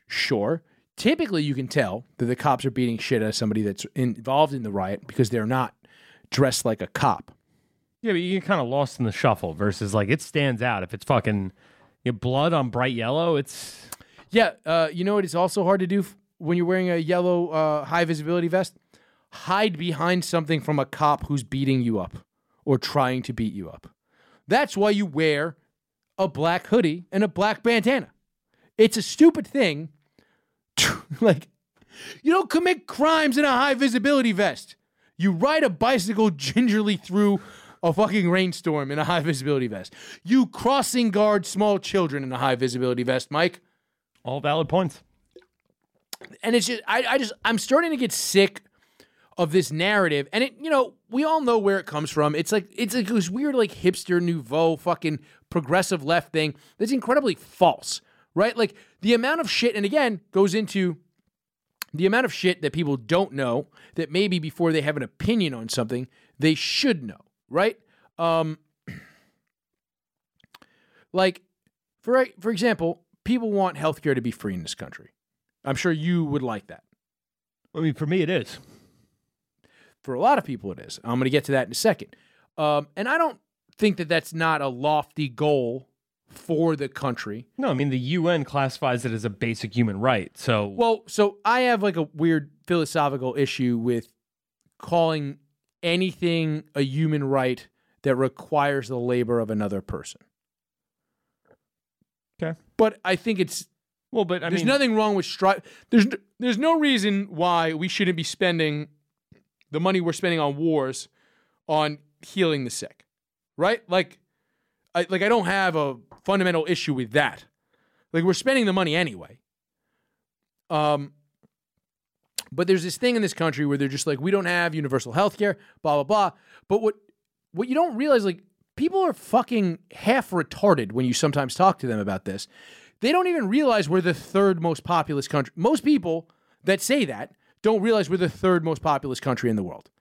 Speaker 1: Sure. Typically, you can tell that the cops are beating shit out of somebody that's involved in the riot because they're not dressed like a cop.
Speaker 2: Yeah, but you get kind of lost in the shuffle versus like it stands out. If it's fucking you know, blood on bright yellow, it's
Speaker 1: Yeah, uh, you know what? It's also hard to do f- when you're wearing a yellow uh, high visibility vest. Hide behind something from a cop who's beating you up or trying to beat you up. That's why you wear a black hoodie and a black bandana. It's a stupid thing. like, you don't commit crimes in a high visibility vest. You ride a bicycle gingerly through a fucking rainstorm in a high visibility vest. You crossing guard small children in a high visibility vest, Mike
Speaker 2: all valid points.
Speaker 1: and it's just I, I just I'm starting to get sick of this narrative, and it, you know, we all know where it comes from. It's like it's like this weird, like hipster nouveau, fucking progressive left thing that's incredibly false, right? Like the amount of shit, and again, goes into the amount of shit that people don't know that maybe before they have an opinion on something, they should know, right? Um, like, for for example, people want healthcare to be free in this country. I'm sure you would like that.
Speaker 2: I mean, for me, it is.
Speaker 1: For a lot of people, it is. I'm going to get to that in a second. Um, and I don't think that that's not a lofty goal for the country.
Speaker 2: No, I mean the UN classifies it as a basic human right. So
Speaker 1: Well, so I have like a weird philosophical issue with calling anything a human right that requires the labor of another person. But I think it's
Speaker 2: well, but I
Speaker 1: there's
Speaker 2: mean,
Speaker 1: nothing wrong with strive. There's there's no reason why we shouldn't be spending the money we're spending on wars on healing the sick, right? Like, I like I don't have a fundamental issue with that. Like we're spending the money anyway. Um, but there's this thing in this country where they're just like, we don't have universal health care, blah blah blah. But what what you don't realize, like, people are fucking half retarded when you sometimes talk to them about this. They don't even realize we're the third most populous country. Most people that say that don't realize we're the third most populous country in the world.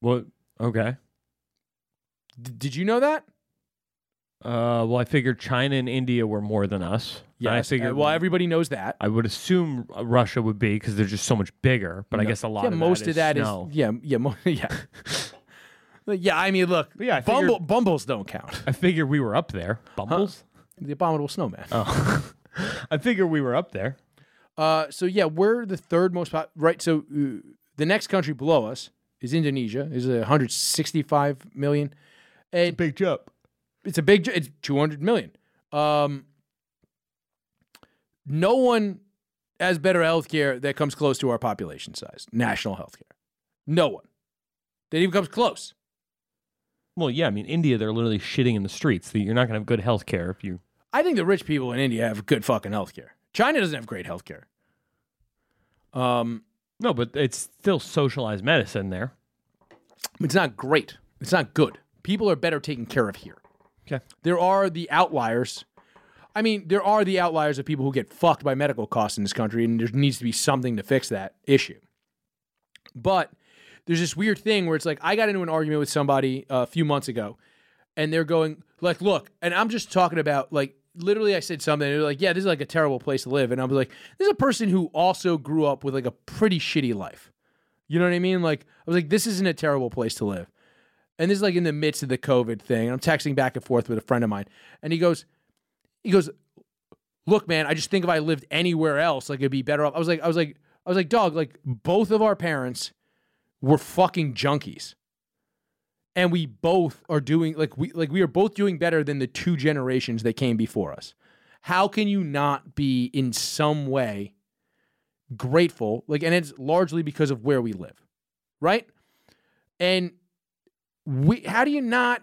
Speaker 2: what? Okay.
Speaker 1: D- did you know that?
Speaker 2: Uh, well, I figured China and India were more than us. Yeah, I figured.
Speaker 1: Uh, well, everybody knows that.
Speaker 2: I would assume Russia would be because they're just so much bigger. But I guess a lot
Speaker 1: yeah,
Speaker 2: of
Speaker 1: most
Speaker 2: that
Speaker 1: of that is
Speaker 2: snow.
Speaker 1: yeah, yeah, mo- yeah. Yeah, I mean, look,
Speaker 2: yeah, I
Speaker 1: Bumble,
Speaker 2: figured-
Speaker 1: Bumbles don't count.
Speaker 2: I figured we were up there. Bumbles.
Speaker 1: The abominable snowman.
Speaker 2: Oh, I figured we were up there.
Speaker 1: Uh, so yeah, we're the third most pop- right. So uh, the next country below us is Indonesia. is 165 million, and
Speaker 2: Big jump.
Speaker 1: it's a big. ju- It's 200 million. Um, no one has better healthcare that comes close to our population size. National healthcare. No one. That even comes close.
Speaker 2: Well, yeah. I mean, India, they're literally shitting in the streets. You're not going to have good health care if you.
Speaker 1: I think the rich people in India have good fucking healthcare. China doesn't have great healthcare. Um,
Speaker 2: No, but it's still socialized medicine there.
Speaker 1: it's not great. It's not good. People are better taken care of here.
Speaker 2: Okay.
Speaker 1: There are the outliers. I mean, there are the outliers of people who get fucked by medical costs in this country, and there needs to be something to fix that issue. But there's this weird thing where it's like I got into an argument with somebody uh, a few months ago, and they're going like, "Look," and I'm just talking about like literally, I said something, and they're like, "Yeah, this is like a terrible place to live," and I was like, "This is a person who also grew up with like a pretty shitty life." You know what I mean? Like I was like, "This isn't a terrible place to live." And this is like in the midst of the COVID thing. And I'm texting back and forth with a friend of mine, and he goes, he goes, look, man, I just think if I lived anywhere else, like it'd be better off. I was like, I was like, I was like, dog, like both of our parents were fucking junkies. And we both are doing like we like we are both doing better than the two generations that came before us. How can you not be in some way grateful? Like, and it's largely because of where we live, right? And we how do you not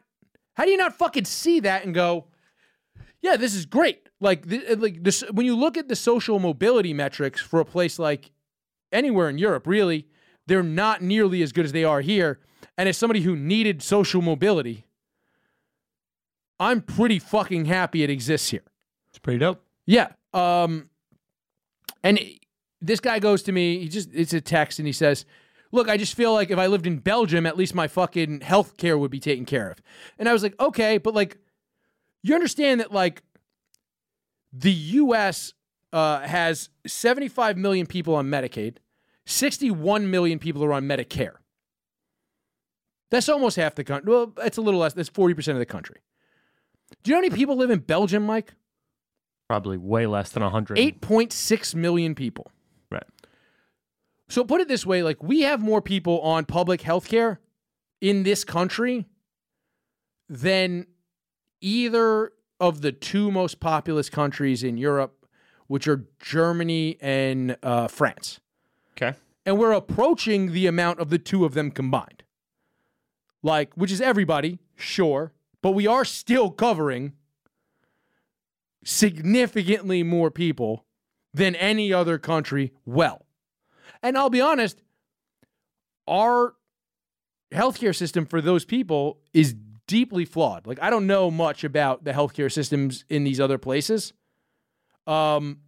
Speaker 1: how do you not fucking see that and go, yeah, this is great. Like, th- uh, like this when you look at the social mobility metrics for a place like anywhere in Europe, really, they're not nearly as good as they are here. And as somebody who needed social mobility, I'm pretty fucking happy it exists here.
Speaker 2: It's pretty dope.
Speaker 1: Yeah. Um, and this guy goes to me. He just it's a text, and he says, "Look, I just feel like if I lived in Belgium, at least my fucking health care would be taken care of." And I was like, "Okay, but like, you understand that like the U.S. Uh, has 75 million people on Medicaid, 61 million people are on Medicare. That's almost half the country. Well, it's a little less. That's 40 percent of the country. Do you know how many people live in Belgium, Mike?
Speaker 2: Probably way less than 100.
Speaker 1: 8.6 million people.
Speaker 2: Right.
Speaker 1: So put it this way, like we have more people on public health care in this country than either of the two most populous countries in Europe, which are Germany and uh, France.
Speaker 2: Okay.
Speaker 1: And we're approaching the amount of the two of them combined. Like, which is everybody, sure, but we are still covering significantly more people than any other country well. And I'll be honest, our healthcare system for those people is deeply flawed. Like I don't know much about the healthcare systems in these other places. Um,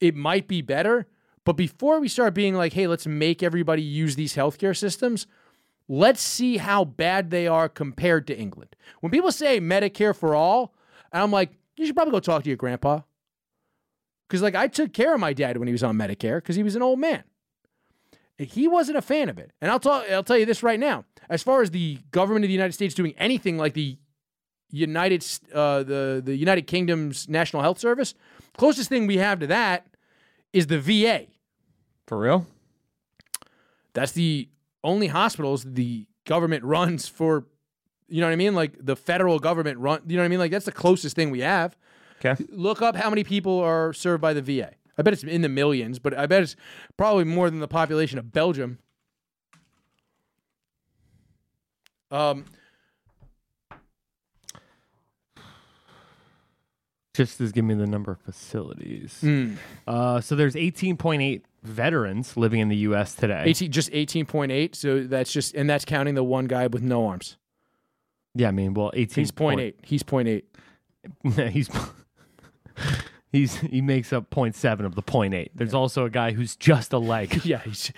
Speaker 1: it might be better, but before we start being like, hey, let's make everybody use these healthcare systems, let's see how bad they are compared to England. When people say Medicare for all, I'm like, you should probably go talk to your grandpa. Because like I took care of my dad when he was on Medicare because he was an old man. He wasn't a fan of it. And I'll tell I'll tell you this right now. As far as the government of the United States doing anything like the United uh, the the United Kingdom's National Health Service, closest thing we have to that is the VA.
Speaker 2: For real?
Speaker 1: That's the only hospitals the government runs for. You know what I mean? Like the federal government run. You know what I mean? Like that's the closest thing we have.
Speaker 2: Okay.
Speaker 1: Look up how many people are served by the VA. I bet it's in the millions, but I bet it's probably more than the population of Belgium. Um,
Speaker 2: Just is giving me the number of facilities.
Speaker 1: Hmm.
Speaker 2: Uh, so there's 18.8 veterans living in the U.S. today.
Speaker 1: 18, just 18.8. So that's just, and that's counting the one guy with no arms.
Speaker 2: Yeah, I mean, well, 18.
Speaker 1: He's 0.8. He's 0.8.
Speaker 2: he's he's he makes up 0.7 of the 0.8. There's also a guy who's just a leg.
Speaker 1: Yeah, he's,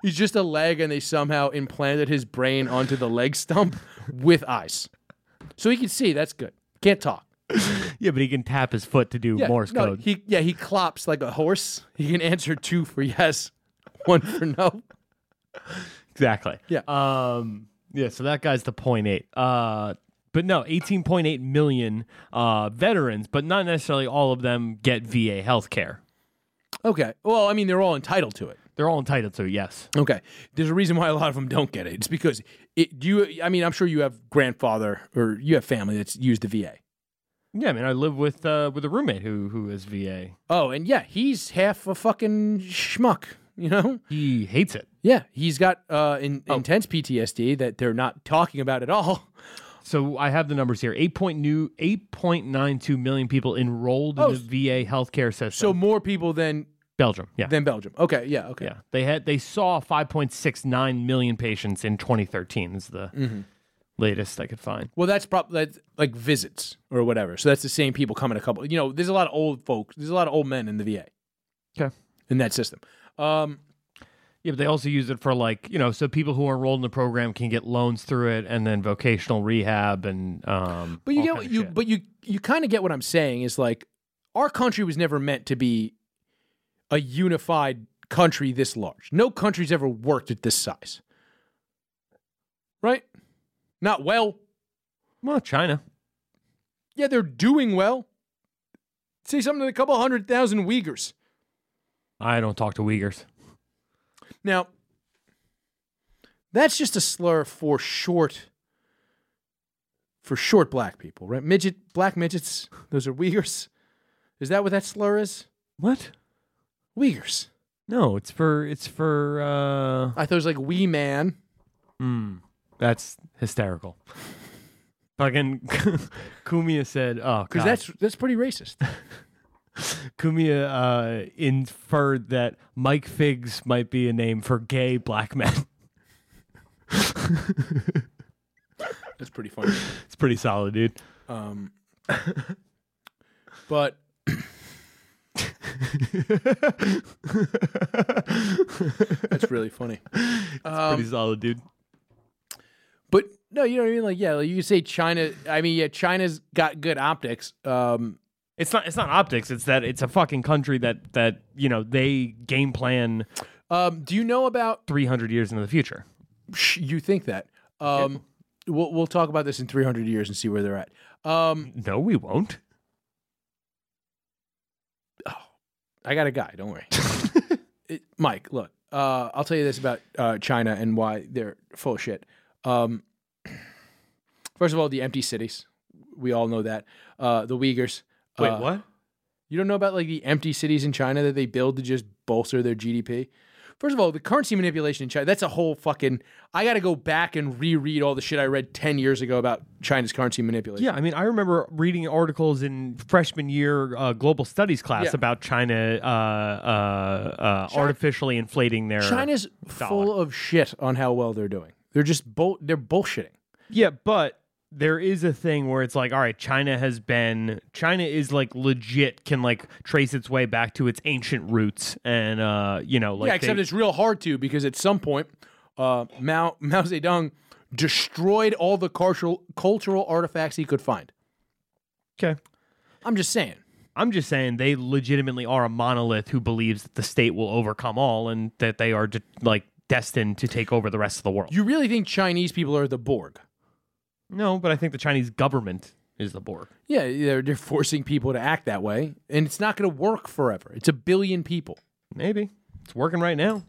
Speaker 1: he's just a leg, and they somehow implanted his brain onto the leg stump with eyes. So he can see. That's good. Can't talk.
Speaker 2: yeah, but he can tap his foot to do
Speaker 1: Yeah,
Speaker 2: Morse
Speaker 1: no,
Speaker 2: code.
Speaker 1: He yeah, he clops like a horse. He can answer two for yes, one for no.
Speaker 2: exactly.
Speaker 1: Yeah.
Speaker 2: Um. Yeah. So that guy's the 0.8. Uh. But no, 18.8 million uh, veterans, but not necessarily all of them get VA health care.
Speaker 1: Okay. Well, I mean, they're all entitled to it.
Speaker 2: They're all entitled to, it, yes.
Speaker 1: Okay. There's a reason why a lot of them don't get it. It's because it. Do you? I mean, I'm sure you have grandfather or you have family that's used the VA.
Speaker 2: Yeah, I mean, I live with uh, with a roommate who who is VA.
Speaker 1: Oh, and yeah, he's half a fucking schmuck. You know.
Speaker 2: He hates it.
Speaker 1: Yeah, he's got uh, in,
Speaker 2: Oh.
Speaker 1: intense PTSD that they're not talking about at all.
Speaker 2: So I have the numbers here: eight point new, 8.92 million people enrolled
Speaker 1: Oh,
Speaker 2: in the VA healthcare system.
Speaker 1: So more people than
Speaker 2: Belgium, yeah,
Speaker 1: than Belgium. Okay. Yeah. Okay.
Speaker 2: yeah. They had they saw 5.69 million patients in 2013. Is the
Speaker 1: Mm-hmm.
Speaker 2: Latest I could find.
Speaker 1: Well, that's probably that's like visits or whatever. So that's the same people coming a couple. You know, there's a lot of old folks. There's a lot of old men in the VA
Speaker 2: Okay.
Speaker 1: in that system. Um,
Speaker 2: Yeah, but they also use it for like you know, so people who are enrolled in the program can get loans through it, and then vocational rehab and um.
Speaker 1: but you get
Speaker 2: kind
Speaker 1: what
Speaker 2: of
Speaker 1: you.
Speaker 2: shit.
Speaker 1: But you you kind of get what I'm saying is like our country was never meant to be a unified country this large. No country's ever worked at this size. Right? Not well.
Speaker 2: well, China.
Speaker 1: Yeah, they're doing well. Say something to a couple hundred thousand Uyghurs.
Speaker 2: I don't talk to Uyghurs.
Speaker 1: Now, that's just a slur for short for short black people, right? Midget black midgets, those are Uyghurs. Is that what that slur is?
Speaker 2: What?
Speaker 1: Uyghurs.
Speaker 2: No, it's for it's for uh
Speaker 1: I thought it was like wee man.
Speaker 2: Mm, that's hysterical. Fucking Kumia said, "Oh,
Speaker 1: Because that's that's pretty racist.
Speaker 2: Kumia uh, inferred that Mike Figs might be a name for gay black men.
Speaker 1: That's pretty funny.
Speaker 2: it's pretty solid, dude.
Speaker 1: Um, but that's really funny. Um,
Speaker 2: pretty solid, dude.
Speaker 1: But no, you know what I mean. Like, yeah, like you say China. I mean, yeah, China's got good optics. Um,
Speaker 2: It's not. It's not optics. It's that it's a fucking country that that you know they game plan
Speaker 1: um, do you know about?
Speaker 2: three hundred years into the future.
Speaker 1: You think that? Um, we'll we'll talk about this in 300 years and see where they're at. Um,
Speaker 2: No, we won't.
Speaker 1: Oh, I got a guy. Don't worry, it, Mike. Look, uh, I'll tell you this about uh, China and why they're full of shit. Um, first of all, the empty cities. We all know that. Uh, the Uyghurs.
Speaker 2: Wait,
Speaker 1: uh,
Speaker 2: what?
Speaker 1: You don't know about like the empty cities in China that they build to just bolster their GDP? First of all, the currency manipulation in China, that's a whole fucking. I got to go back and reread all the shit I read 10 years ago about China's currency manipulation.
Speaker 2: Yeah, I mean, I remember reading articles in freshman year uh, global studies class
Speaker 1: Yeah.
Speaker 2: about China uh, uh, uh, artificially inflating their.
Speaker 1: China's full of shit on how well they're doing. They're just bull. They're bullshitting.
Speaker 2: Yeah, but there is a thing where it's like, all right, China has been China is like legit can like trace its way back to its ancient roots, and uh, you know, like
Speaker 1: yeah, except
Speaker 2: they-
Speaker 1: it's real hard to because at some point, uh, Mao Mao Zedong destroyed all the cultural cultural artifacts he could find.
Speaker 2: okay.
Speaker 1: I'm just saying.
Speaker 2: I'm just saying they legitimately are a monolith who believes that the state will overcome all and that they are de- like destined to take over the rest of the world.
Speaker 1: You really think Chinese people are the Borg?
Speaker 2: no, but I think the Chinese government is the Borg.
Speaker 1: Yeah, they're, they're forcing people to act that way, and it's not going to work forever. It's a billion people.
Speaker 2: Maybe it's working right now.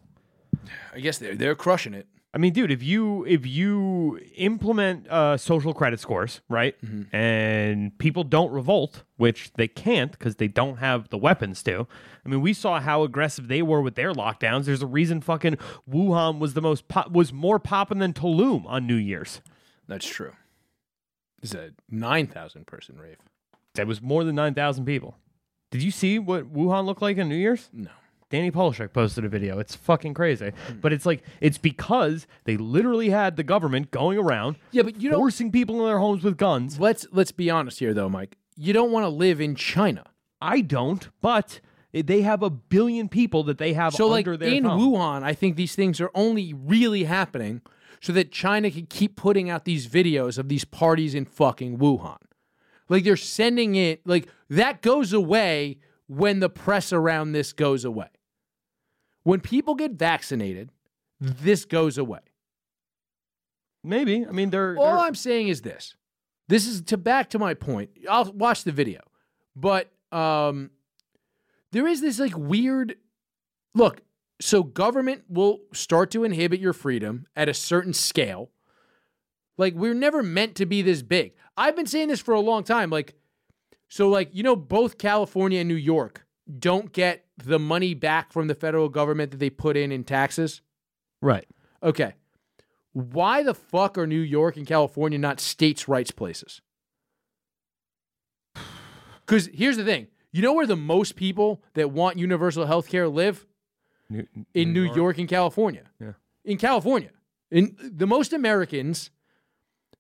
Speaker 1: I guess they're they're crushing it.
Speaker 2: I mean, dude, if you if you implement uh, social credit scores, right, and people don't revolt, which they can't because they don't have the weapons to. I mean, we saw how aggressive they were with their lockdowns. There's a reason fucking Wuhan was the most pop, was more popping than Tulum on New Year's.
Speaker 1: That's true. Is a nine thousand person rave.
Speaker 2: That was more than nine thousand people. Did you see what Wuhan looked like on New Year's?
Speaker 1: No.
Speaker 2: Danny Polishchuk posted a video. It's fucking crazy. Hmm. But it's like it's because they literally had the government going around
Speaker 1: Yeah, but you don't.
Speaker 2: forcing people in their homes with guns.
Speaker 1: Let's let's be honest here, though, Mike. You don't want to live in China.
Speaker 2: I don't, but they have a billion people that they have
Speaker 1: So, like
Speaker 2: under their
Speaker 1: in
Speaker 2: thumb.
Speaker 1: Wuhan, I think these things are only really happening so that China can keep putting out these videos of these parties in fucking Wuhan. Like they're sending it. Like that goes away when the press around this goes away. When people get vaccinated, this goes away.
Speaker 2: Maybe. I mean, they're,
Speaker 1: All
Speaker 2: they're-
Speaker 1: I'm saying is this. This is to back to my point. I'll watch the video. But um there is this like weird look, so government will start to inhibit your freedom at a certain scale. Like we're never meant to be this big. I've been saying this for a long time like so like you know both California and New York don't get the money back from the federal government that they put in in taxes.
Speaker 2: right.
Speaker 1: Okay. Why the fuck are New York and California not states' rights places? Because here's the thing you know where the most people that want universal health care live?
Speaker 2: New,
Speaker 1: In New York. and California.
Speaker 2: Yeah.
Speaker 1: In California. In the most Americans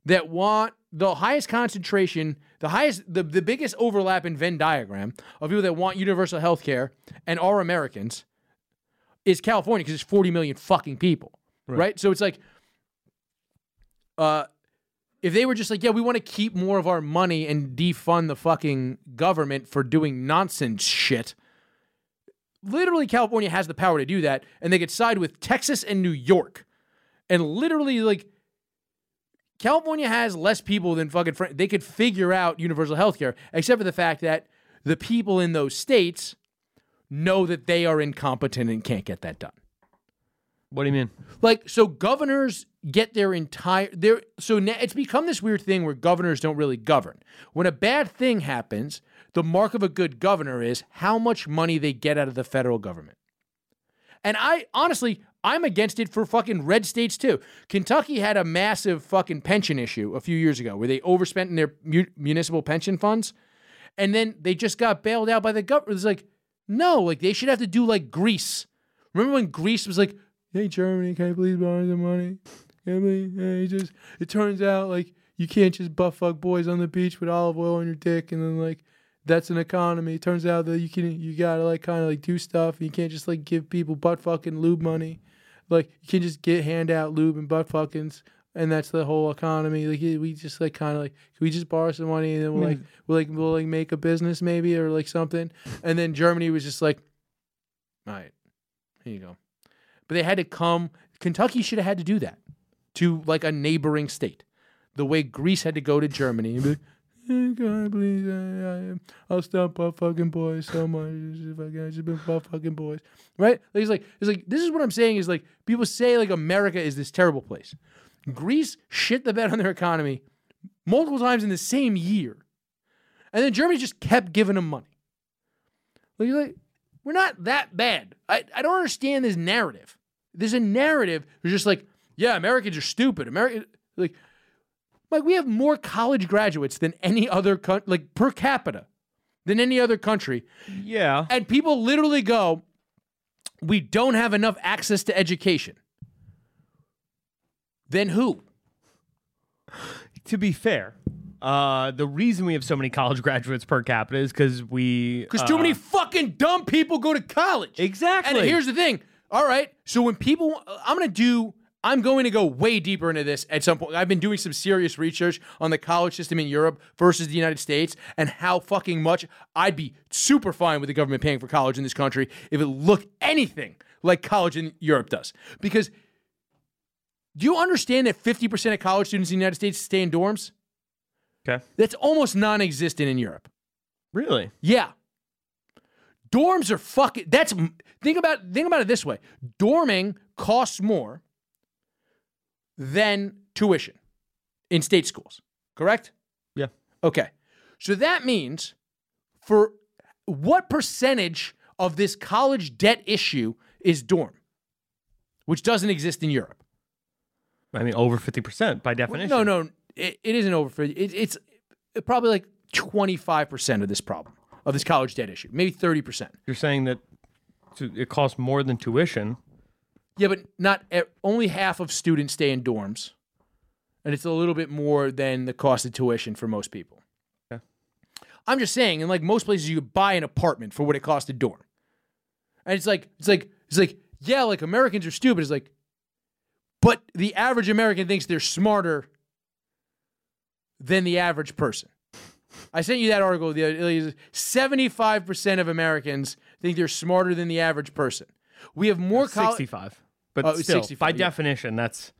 Speaker 1: that want the highest concentration, the highest, the, the biggest overlap in Venn diagram of people that want universal health care and are Americans is California because it's 40 million fucking people. Right. So it's like, uh, if they were just like, yeah, we want to keep more of our money and defund the fucking government for doing nonsense shit, literally California has the power to do that, and they could side with Texas and New York, and literally like California has less people than fucking Fran- they could figure out universal health care, except for the fact that the people in those states know that they are incompetent and can't get that done.
Speaker 2: What do you mean?
Speaker 1: Like so, governors get their entire their so now it's become this weird thing where governors don't really govern. When a bad thing happens, the mark of a good governor is how much money they get out of the federal government. And I honestly, I'm against it for fucking red states too. Kentucky had a massive fucking pension issue a few years ago where they overspent in their mu- municipal pension funds, and then they just got bailed out by the government. It's like, no, like they should have to do like Greece. Remember when Greece was like, "Hey Germany, can I please borrow the money?" Can I please? Hey, just it turns out like you can't just butt fuck boys on the beach with olive oil on your dick, and then like that's an economy. It turns out that you can you gotta like kind of like do stuff. You can't just like give people butt fucking lube money. Like you can just get handout lube and butt fuckings, and that's the whole economy. Like we just like kind of like can we just borrow some money and then we'll like we'll like we'll like make a business maybe or like something. And then Germany was just like, all right, here you go. But they had to come. Kentucky should have had to do that to like a neighboring state, the way Greece had to go to Germany and be like, "Hey, God, please, I, I, I'll stop butt fucking boys so much. If I can, just been butt fucking boys, right? Like, it's like it's like this is what I'm saying is like people say like America is this terrible place. Greece shit the bed on their economy multiple times in the same year, and then Germany just kept giving them money. Like, like We're not that bad. I, I don't understand this narrative. There's a narrative. It's just like, yeah, Americans are stupid. American like like we have more college graduates than any other country, like per capita, than any other country.
Speaker 2: Yeah.
Speaker 1: And people literally go, we don't have enough access to education. Then who?
Speaker 2: To be fair, uh, the reason we have so many college graduates per capita is because we.
Speaker 1: Because too
Speaker 2: uh,
Speaker 1: many fucking dumb people go to college.
Speaker 2: Exactly.
Speaker 1: And here's the thing. All right. So when people, I'm going to do, I'm going to go way deeper into this at some point. I've been doing some serious research on the college system in Europe versus the United States and how fucking much I'd be super fine with the government paying for college in this country if it looked anything like college in Europe does. Because do you understand that 50% of college students in the United States stay in dorms?
Speaker 2: Okay.
Speaker 1: That's almost non existent in Europe.
Speaker 2: Really?
Speaker 1: Yeah. Dorms are fucking that's think about think about it this way. Dorming costs more than tuition in state schools. Correct?
Speaker 2: Yeah.
Speaker 1: Okay. So that means for what percentage of this college debt issue is dorm? Which doesn't exist in Europe.
Speaker 2: I mean, over 50% by definition.
Speaker 1: No, no, it, it isn't over for it, it's probably like 25% of this problem of this college debt issue, maybe 30%.
Speaker 2: You're saying that it costs more than tuition.
Speaker 1: Yeah, but not only half of students stay in dorms, and it's a little bit more than the cost of tuition for most people.
Speaker 2: Okay.
Speaker 1: I'm just saying, in like most places, you could buy an apartment for what it costs a dorm, and it's like it's like it's like yeah, like Americans are stupid. It's like, but the average American thinks they're smarter than the average person. I sent you that article. The 75% of Americans think they're smarter than the average person. We have more college.
Speaker 2: 65. But
Speaker 1: Oh,
Speaker 2: still, by
Speaker 1: yeah.
Speaker 2: definition, that's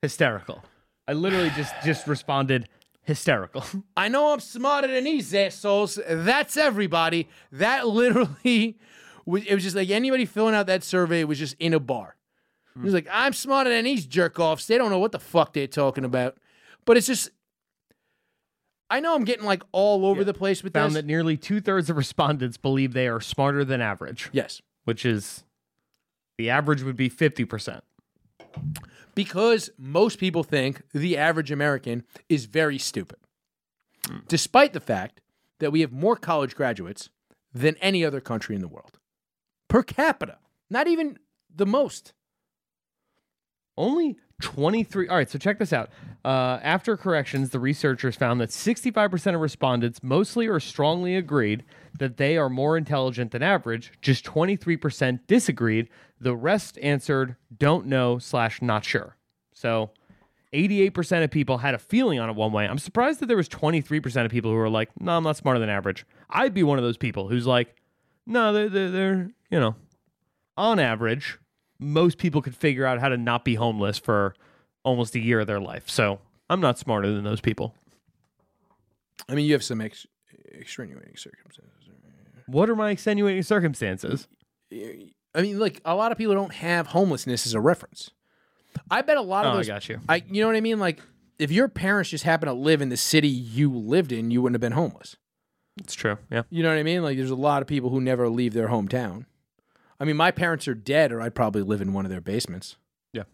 Speaker 2: hysterical. I literally just just responded hysterical.
Speaker 1: I know I'm smarter than these assholes. That's everybody. That literally, was, it was just like anybody filling out that survey was just in a bar. It was like, I'm smarter than these jerk offs. They don't know what the fuck they're talking about. But it's just, I know I'm getting like all over the place with
Speaker 2: Found
Speaker 1: this.
Speaker 2: that nearly two thirds of respondents believe they are smarter than average,
Speaker 1: yes.
Speaker 2: which is the average would be 50%.
Speaker 1: because most people think the average American is very stupid, despite the fact that we have more college graduates than any other country in the world per capita. Not even the most.
Speaker 2: Only 23. All right, so check this out. Uh, after corrections, the researchers found that 65% of respondents mostly or strongly agreed that they are more intelligent than average. Just 23% disagreed. The rest answered don't know slash not sure. So 88% of people had a feeling on it one way. I'm surprised that there was 23% of people who were like, no, I'm not smarter than average. I'd be one of those people who's like, no, they're, they're, they're you know, on average, most people could figure out how to not be homeless for almost a year of their life. So I'm not smarter than those people.
Speaker 1: I mean, you have some ex- extenuating circumstances.
Speaker 2: What are my extenuating circumstances?
Speaker 1: I mean, like a lot of people don't have homelessness as a reference. I bet a lot of
Speaker 2: Oh, I got you.
Speaker 1: I, you know what I mean? Like, if your parents just happen to live in the city you lived in, you wouldn't have been homeless.
Speaker 2: It's true. Yeah.
Speaker 1: You know what I mean? Like, there's a lot of people who never leave their hometown. I mean, my parents are dead, or I'd probably live in one of their basements.
Speaker 2: Yeah,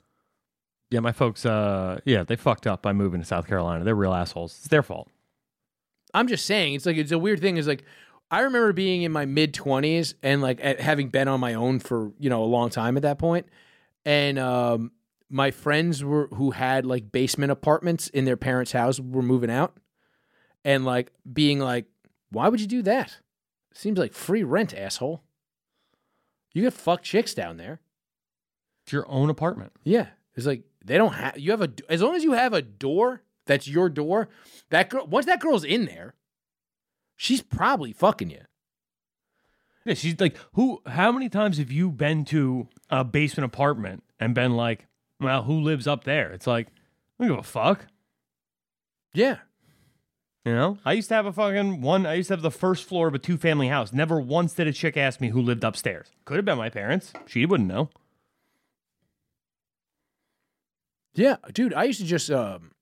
Speaker 2: Yeah, my folks, uh, yeah, they fucked up by moving to South Carolina. They're real assholes. It's their fault.
Speaker 1: I'm just saying, it's like it's a weird thing. Is like, I remember being in my mid 20s and like at, having been on my own for you know a long time at that point. point, and um, my friends were who had like basement apartments in their parents' house were moving out, and like being like, why would you do that? Seems like free rent, asshole. You get fuck chicks down there.
Speaker 2: It's your own apartment.
Speaker 1: Yeah, it's like they don't have. You have a as long as you have a door that's your door. That girl once that girl's in there, she's probably fucking you.
Speaker 2: Yeah, she's like, who? How many times have you been to a basement apartment and been like, well, who lives up there? It's like, I don't give a fuck.
Speaker 1: Yeah,
Speaker 2: You know, I used to have a fucking one. I used to have the first floor of a two family house. Never once did a chick ask me who lived upstairs. Could have been my parents. She wouldn't know.
Speaker 1: yeah, dude. I used to just um,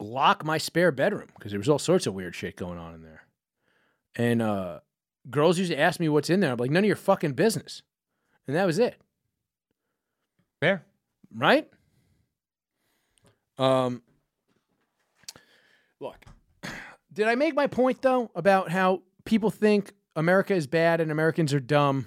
Speaker 1: lock my spare bedroom because there was all sorts of weird shit going on in there, and uh, girls used to ask me what's in there. I'm like, none of your fucking business, and that was it.
Speaker 2: Fair.
Speaker 1: right? Um, look, did I make my point though about how people think America is bad and Americans are dumb?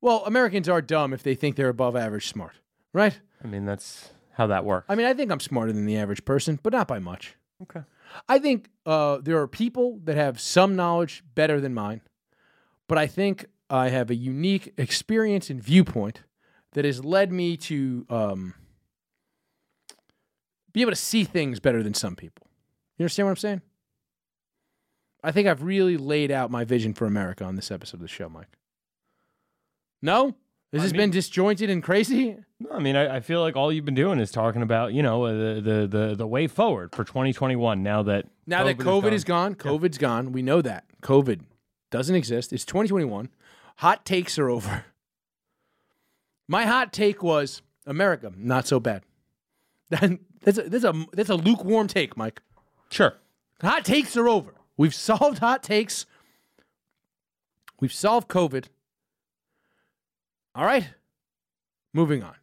Speaker 1: Well, Americans are dumb if they think they're above average smart, right?
Speaker 2: I mean, that's how that works.
Speaker 1: I mean, I think I'm smarter than the average person, but not by much.
Speaker 2: Okay.
Speaker 1: I think uh, there are people that have some knowledge better than mine, but I think I have a unique experience and viewpoint that has led me to um, be able to see things better than some people. You understand what I'm saying? I think I've really laid out my vision for America on this episode of the show, Mike. No? Has
Speaker 2: I
Speaker 1: this
Speaker 2: mean-
Speaker 1: been disjointed and crazy?
Speaker 2: No, I mean, I, I feel like all you've been doing is talking about, you know, uh, the the the, the way forward for 2021. Now that
Speaker 1: Now that COVID is
Speaker 2: gone.
Speaker 1: gone, COVID's gone. We know that. COVID doesn't exist. It's 2021. Hot takes are over. My hot take was America, not so bad. that's, a, that's, a, that's a lukewarm take, Mike.
Speaker 2: Sure.
Speaker 1: Hot takes are over. We've solved hot takes. We've solved COVID. All right. Moving on.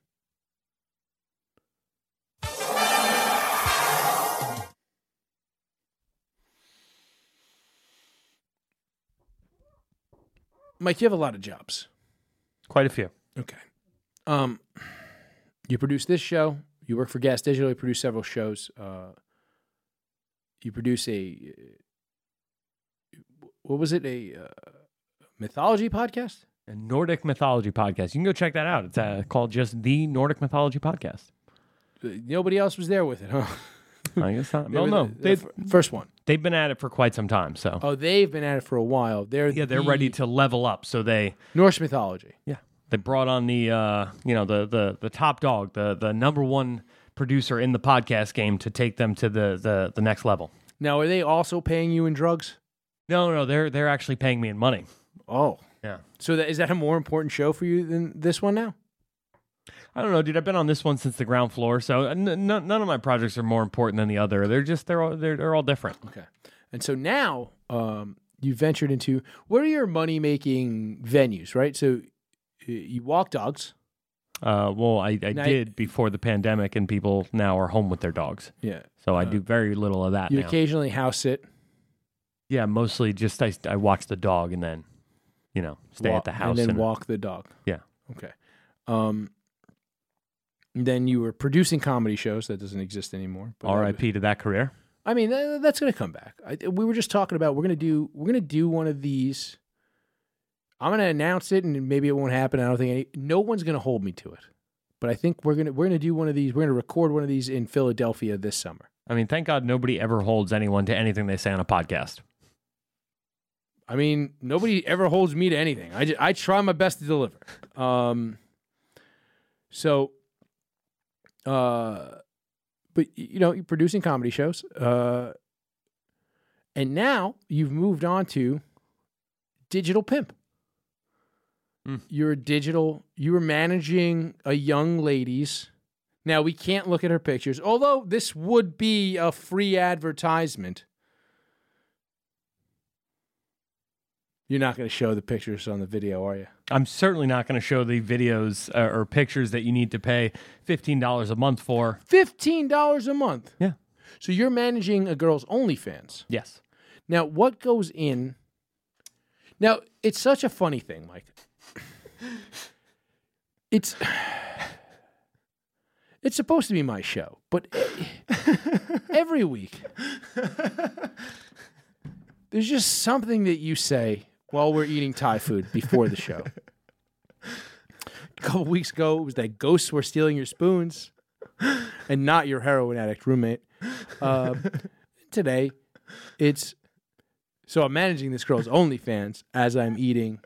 Speaker 1: Mike, you have a lot of jobs.
Speaker 2: Quite a few.
Speaker 1: Okay. Um, you produce this show. You work for Gas Digital. You produce several shows. Uh, you produce a what was it? A uh, mythology podcast.
Speaker 2: A Nordic mythology podcast. You can go check that out. It's uh, called just the Nordic mythology podcast.
Speaker 1: Uh, Nobody else was there with it, huh?
Speaker 2: I guess not. Well, no,
Speaker 1: the- the
Speaker 2: they
Speaker 1: first one.
Speaker 2: they've been at it for quite some time. So
Speaker 1: Oh, they've been at it for a while. They're
Speaker 2: yeah, they're
Speaker 1: the
Speaker 2: ready to level up. So they
Speaker 1: Norse mythology.
Speaker 2: yeah they brought on the uh, you know the the the top dog, the the number one producer in the podcast game to take them to the the the next level.
Speaker 1: Now, are they also paying you in drugs?
Speaker 2: No, no, they're they're actually paying me in money.
Speaker 1: Oh,
Speaker 2: Yeah.
Speaker 1: so that is that a more important show for you than this one now?
Speaker 2: I don't know, dude. I've been on this one since the ground floor, so n- n- none of my projects are more important than the other. They're just they're all they're, they're all different.
Speaker 1: Okay. And so now um, you ventured into what are your money making venues, right? So you walk dogs.
Speaker 2: Uh, well, I, I
Speaker 1: Now-
Speaker 2: did before the pandemic, and people now are home with their dogs,
Speaker 1: Yeah.
Speaker 2: so I do very little of that
Speaker 1: You
Speaker 2: now.
Speaker 1: occasionally house sit.
Speaker 2: yeah, mostly just I I watch the dog and then, you know, stay
Speaker 1: wa-
Speaker 2: at the house
Speaker 1: and then
Speaker 2: and
Speaker 1: walk the dog.
Speaker 2: Yeah.
Speaker 1: Okay. Um. Then you were producing comedy shows that doesn't exist anymore. but that was-
Speaker 2: R.I.P. to that career.
Speaker 1: I mean, tha- that's going to come back. I, we were just talking about we're going to do we're going to do one of these. I'm going to announce it, and maybe it won't happen. I don't think any. No one's going to hold me to it, but I think we're gonna we're gonna do one of these. We're gonna record one of these in Philadelphia this summer.
Speaker 2: I mean, thank God nobody ever holds anyone to anything they say on a podcast.
Speaker 1: I mean, nobody ever holds me to anything. I, ju- I try my best to deliver. Um, so, uh, but you know, you're producing comedy shows, uh, and now you've moved on to digital pimp.
Speaker 2: Mm.
Speaker 1: You're a digital. You were managing a young lady's. Now we can't look at her pictures, although this would be a free advertisement. You're not going to show the pictures on the video, are you?
Speaker 2: I'm certainly not going to show the videos uh, or pictures that you need to pay fifteen dollars a month for.
Speaker 1: Fifteen dollars a month.
Speaker 2: Yeah.
Speaker 1: So you're managing a girl's OnlyFans.
Speaker 2: Yes.
Speaker 1: Now, what goes in? Now, it's such a funny thing, Mike. It's it's supposed to be my show, but every week there's just something that you say while we're eating Thai food before the show. A couple weeks ago, it was that ghosts were stealing your spoons, and not your heroin addict roommate. Um, today, it's so I'm managing this girl's OnlyFans as I'm eating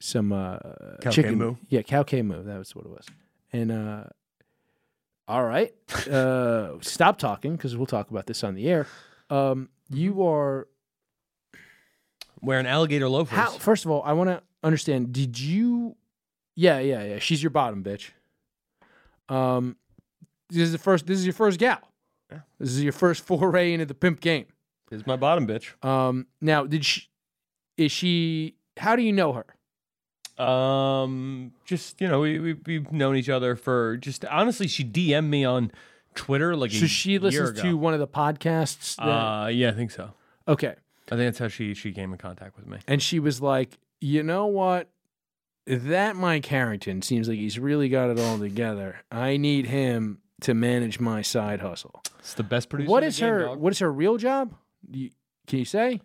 Speaker 1: some uh,
Speaker 2: Cow
Speaker 1: chicken.
Speaker 2: Moo.
Speaker 1: Yeah, cow K moo. That was what it was. And uh, all right, uh, stop talking because we'll talk about this on the air. Um, you are
Speaker 2: Wearing alligator loafers.
Speaker 1: how? First of all, I want to understand. Did you? Yeah, yeah, yeah. She's your bottom bitch. Um, this is the first. This is your first gal.
Speaker 2: Yeah.
Speaker 1: This is your first foray into the pimp game.
Speaker 2: Is my bottom bitch.
Speaker 1: Um, now did she? is she? How do you know her?
Speaker 2: Um, just you know, we, we we've known each other for just honestly, she DM'd me on Twitter like
Speaker 1: So
Speaker 2: a
Speaker 1: she
Speaker 2: year
Speaker 1: listens
Speaker 2: ago.
Speaker 1: to one of the podcasts. That,
Speaker 2: Uh, yeah, I think so.
Speaker 1: okay,
Speaker 2: I think that's how she she came in contact with me.
Speaker 1: and she was like, "You know what? That Mike Harrington seems like he's really got it all together. I need him to manage my side hustle."
Speaker 2: It's the best producer.
Speaker 1: What
Speaker 2: in the
Speaker 1: is
Speaker 2: game,
Speaker 1: her?
Speaker 2: dog.
Speaker 1: What is her real job? You, can you say?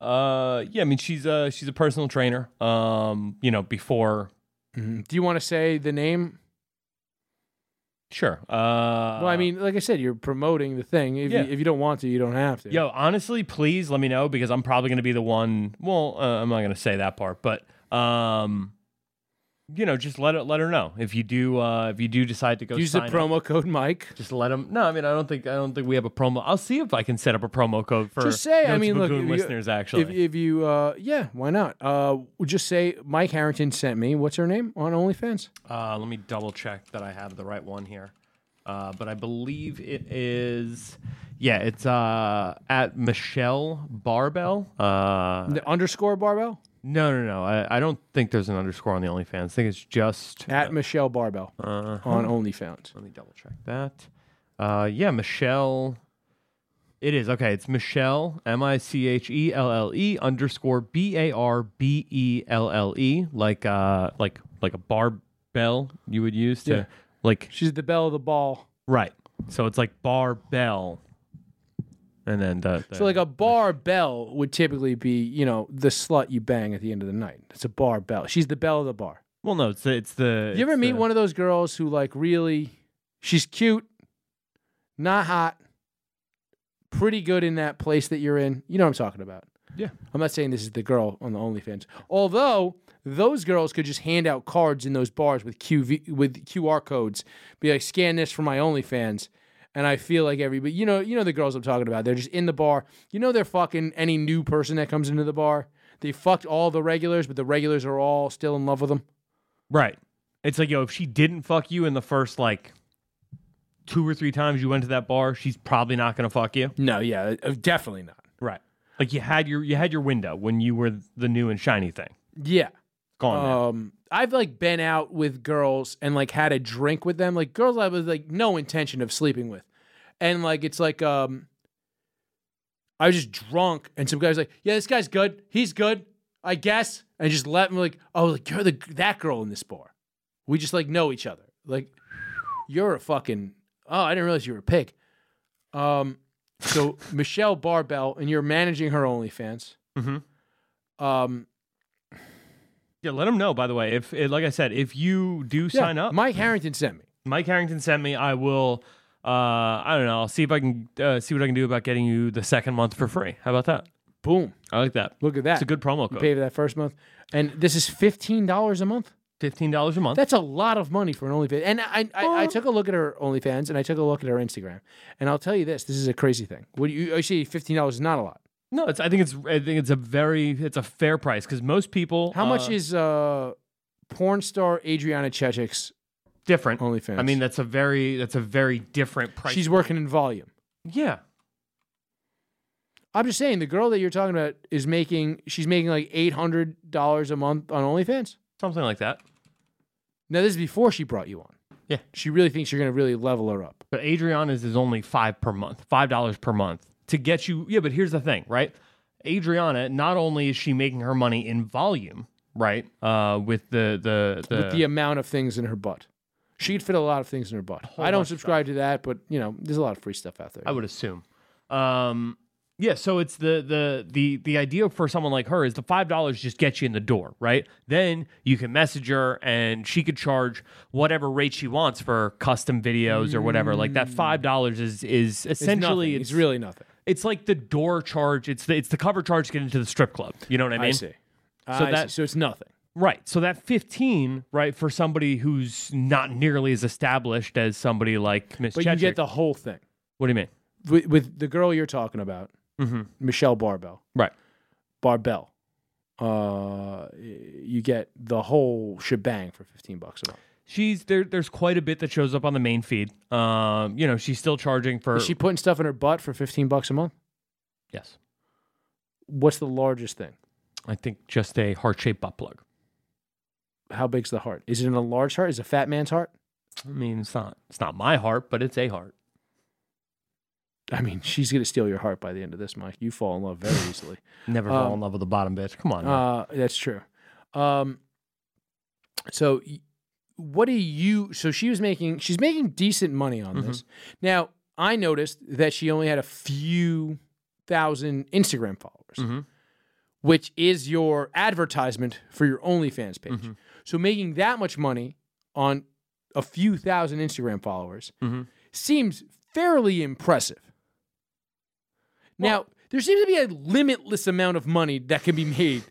Speaker 2: Uh, yeah, I mean she's a she's a personal trainer. Um, you know, before
Speaker 1: Do you want to say the name?
Speaker 2: sure. Uh,
Speaker 1: well, I mean, like I said, you're promoting the thing. If
Speaker 2: yeah.
Speaker 1: you, if you don't want to, you don't have to.
Speaker 2: Yo, honestly, please let me know because I'm probably going to be the one. Well, uh, I'm not going to say that part, but um, you know, just let it let her know if you do uh if you do decide to go
Speaker 1: use the
Speaker 2: sign up,
Speaker 1: promo code Mike.
Speaker 2: Just let them. No, I mean, I don't think I don't think we have a promo. I'll see if I can set up a promo code for
Speaker 1: Just say, I mean, look, you-
Speaker 2: listeners. Actually,
Speaker 1: If, if you, uh, yeah, why not? Uh, just say Mike Harrington sent me. What's her name on OnlyFans?
Speaker 2: uh, let me double check that I have the right one here. Uh, but I believe it is. Yeah, it's uh at Michelle Barbell. Uh,
Speaker 1: The underscore barbell
Speaker 2: No, no, no. I, I don't think there's an underscore on the OnlyFans. I think it's just.
Speaker 1: at Michelle Barbell
Speaker 2: Uh,
Speaker 1: on OnlyFans.
Speaker 2: let me double check that. Uh, yeah, Michelle. It is okay. It's Michelle M I C H E L L E underscore B A R B E L L E like uh like like a barbell you would use to
Speaker 1: Yeah.
Speaker 2: like
Speaker 1: She's the belle of the ball.
Speaker 2: right. So it's like barbell, and then the, the
Speaker 1: So like a bar bell would typically be, you know, the slut you bang at the end of the night. It's a bar bell. She's the belle of the bar.
Speaker 2: well no it's the it's the
Speaker 1: You ever meet
Speaker 2: the-
Speaker 1: one of those girls who like really, she's cute, not hot, pretty good in that place that you're in. You know what I'm talking about.
Speaker 2: Yeah.
Speaker 1: I'm not saying this is the girl on the OnlyFans. Although those girls could just hand out cards in those bars with QV with QR codes, be like, scan this for my OnlyFans. And I feel like everybody, you know, you know the girls I'm talking about. They're just in the bar. You know, they're fucking any new person that comes into the bar. They fucked all the regulars, but the regulars are all still in love with them.
Speaker 2: Right. It's like, yo, if she didn't fuck you in the first like two or three times you went to that bar, she's probably not gonna fuck you.
Speaker 1: No, yeah, uh, definitely not.
Speaker 2: Right. Like you had your you had your window when you were the new and shiny thing.
Speaker 1: Yeah.
Speaker 2: Gone now.
Speaker 1: I've like been out with girls and like had a drink with them, like girls I was like no intention of sleeping with, and like it's like um, I was just drunk, and some guys like, yeah, this guy's good, he's good, I guess, and just let me like, oh, like you're the that girl in this bar, we just like know each other, like you're a fucking oh, I didn't realize you were a pig, um, so Michelle Barbell, and you're managing her OnlyFans,
Speaker 2: Mhm.
Speaker 1: um.
Speaker 2: Yeah, let them know. By the way, if like I said, if you do
Speaker 1: Yeah,
Speaker 2: sign up,
Speaker 1: Mike Harrington sent me.
Speaker 2: Mike Harrington sent me. I will. Uh, I don't know. I'll see if I can uh, see what I can do about getting you the second month for free. How about that?
Speaker 1: Boom.
Speaker 2: I like that.
Speaker 1: Look at that.
Speaker 2: It's a good promo
Speaker 1: You
Speaker 2: code.
Speaker 1: pay for that first month. And this is fifteen dollars a month.
Speaker 2: Fifteen dollars a month.
Speaker 1: That's a lot of money for an OnlyFans. And I, I, I took a look at her OnlyFans and I took a look at her Instagram. And I'll tell you this: this is a crazy thing. What do you? I see fifteen dollars is not a lot.
Speaker 2: No, it's. I think it's. I think it's a very. It's a fair price because most people.
Speaker 1: How much
Speaker 2: uh,
Speaker 1: is uh, porn star Adriana Chechik's
Speaker 2: different?
Speaker 1: OnlyFans?
Speaker 2: I mean, that's a very. That's a very different price.
Speaker 1: she's working in volume.
Speaker 2: yeah.
Speaker 1: I'm just saying the girl that you're talking about is making. She's making like eight hundred dollars a month on OnlyFans.
Speaker 2: Something like that.
Speaker 1: Now this is before she brought you on.
Speaker 2: Yeah.
Speaker 1: She really thinks you're going to really level her up.
Speaker 2: But Adriana's is only five per month, five dollars per month to get you. Yeah, but here's the thing, right? Adriana, not only is she making her money in volume, right? Uh, with the the the,
Speaker 1: with the amount of things in her butt. She'd fit a lot of things in her butt. I don't subscribe to that, but you know, there's a lot of free stuff out there.
Speaker 2: I would assume. Um, yeah, so it's the the the the idea for someone like her is the five dollars just gets you in the door, right? Then you can message her and she could charge whatever rate she wants for custom videos or whatever. Like that five mm. dollars is is essentially
Speaker 1: nothing. it's, really nothing.
Speaker 2: it's like the door charge. It's the it's the cover charge to get into the strip club. You know what I mean?
Speaker 1: I see.
Speaker 2: So
Speaker 1: I
Speaker 2: that-
Speaker 1: see. so it's nothing.
Speaker 2: Right. So that 15, right, for somebody who's not nearly as established as somebody like Miss
Speaker 1: But you get the whole thing
Speaker 2: What do you mean?
Speaker 1: with, with the girl you're talking about,
Speaker 2: Mm-hmm.
Speaker 1: Michelle Barbell.
Speaker 2: Right.
Speaker 1: Barbell. Uh, you get the whole shebang for fifteen bucks a month.
Speaker 2: She's there. There's quite a bit that shows up on the main feed. Um, you know, she's still charging for.
Speaker 1: Is she putting stuff in her butt for fifteen bucks a month?
Speaker 2: yes.
Speaker 1: What's the largest thing?
Speaker 2: I think just a heart shaped butt plug.
Speaker 1: How big's the heart? Is it in a large heart? Is it a fat man's heart?
Speaker 2: I mean, it's not it's not my heart, but it's a heart.
Speaker 1: I mean, she's gonna steal your heart by the end of this, Mike. You fall in love very easily.
Speaker 2: Never fall in um, love with a bottom bitch. Come on.
Speaker 1: Uh, that's true. Um, so what do you? So she was making. She's making decent money on mm-hmm. this. Now I noticed that she only had a few thousand Instagram followers, mm-hmm. which is your advertisement for your OnlyFans page. Mm-hmm. So making that much money on a few thousand Instagram followers seems fairly impressive. Now, there seems to be a limitless amount of money that can be made.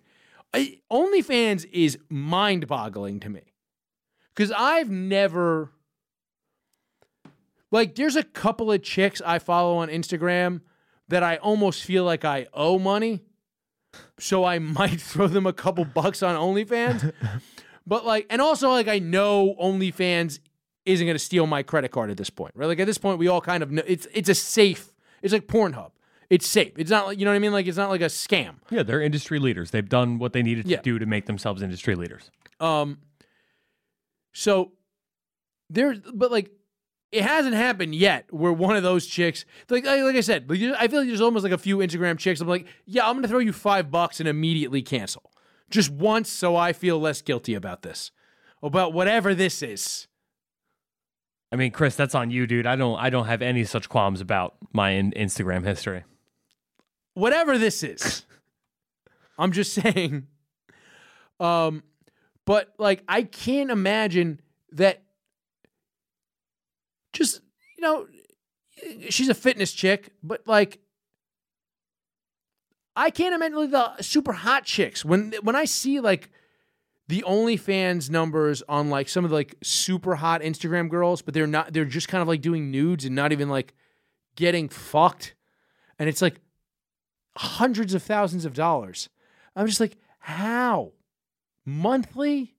Speaker 1: I, OnlyFans is mind boggling to me because I've never. Like, there's a couple of chicks I follow on Instagram that I almost feel like I owe money. So I might throw them a couple bucks on OnlyFans. but, like, and also, like, I know OnlyFans isn't going to steal my credit card at this point, right? Like, at this point, we all kind of know it's, it's a safe, it's like Pornhub. It's safe. It's not like, you know what I mean? Like, it's not like a scam.
Speaker 2: yeah, they're industry leaders. They've done what they needed
Speaker 1: Yeah.
Speaker 2: to do to make themselves industry leaders.
Speaker 1: Um, so there's, but like, it hasn't happened yet where one of those chicks, like, like, like I said, like, I feel like there's almost like a few Instagram chicks. I'm like, yeah, I'm gonna throw you five bucks and immediately cancel, just once, so I feel less guilty about this, about whatever this is.
Speaker 2: I mean, Chris, that's on you, dude. I don't I don't have any such qualms about my in- Instagram history.
Speaker 1: Whatever this is. I'm just saying. Um, but like I can't imagine that. Just you know, she's a fitness chick, but like. I can't imagine the super hot chicks when when I see like the OnlyFans numbers on like some of the like super hot Instagram girls, but they're not they're just kind of like doing nudes and not even like getting fucked. And it's like hundreds of thousands of dollars. I'm just like, how? Monthly?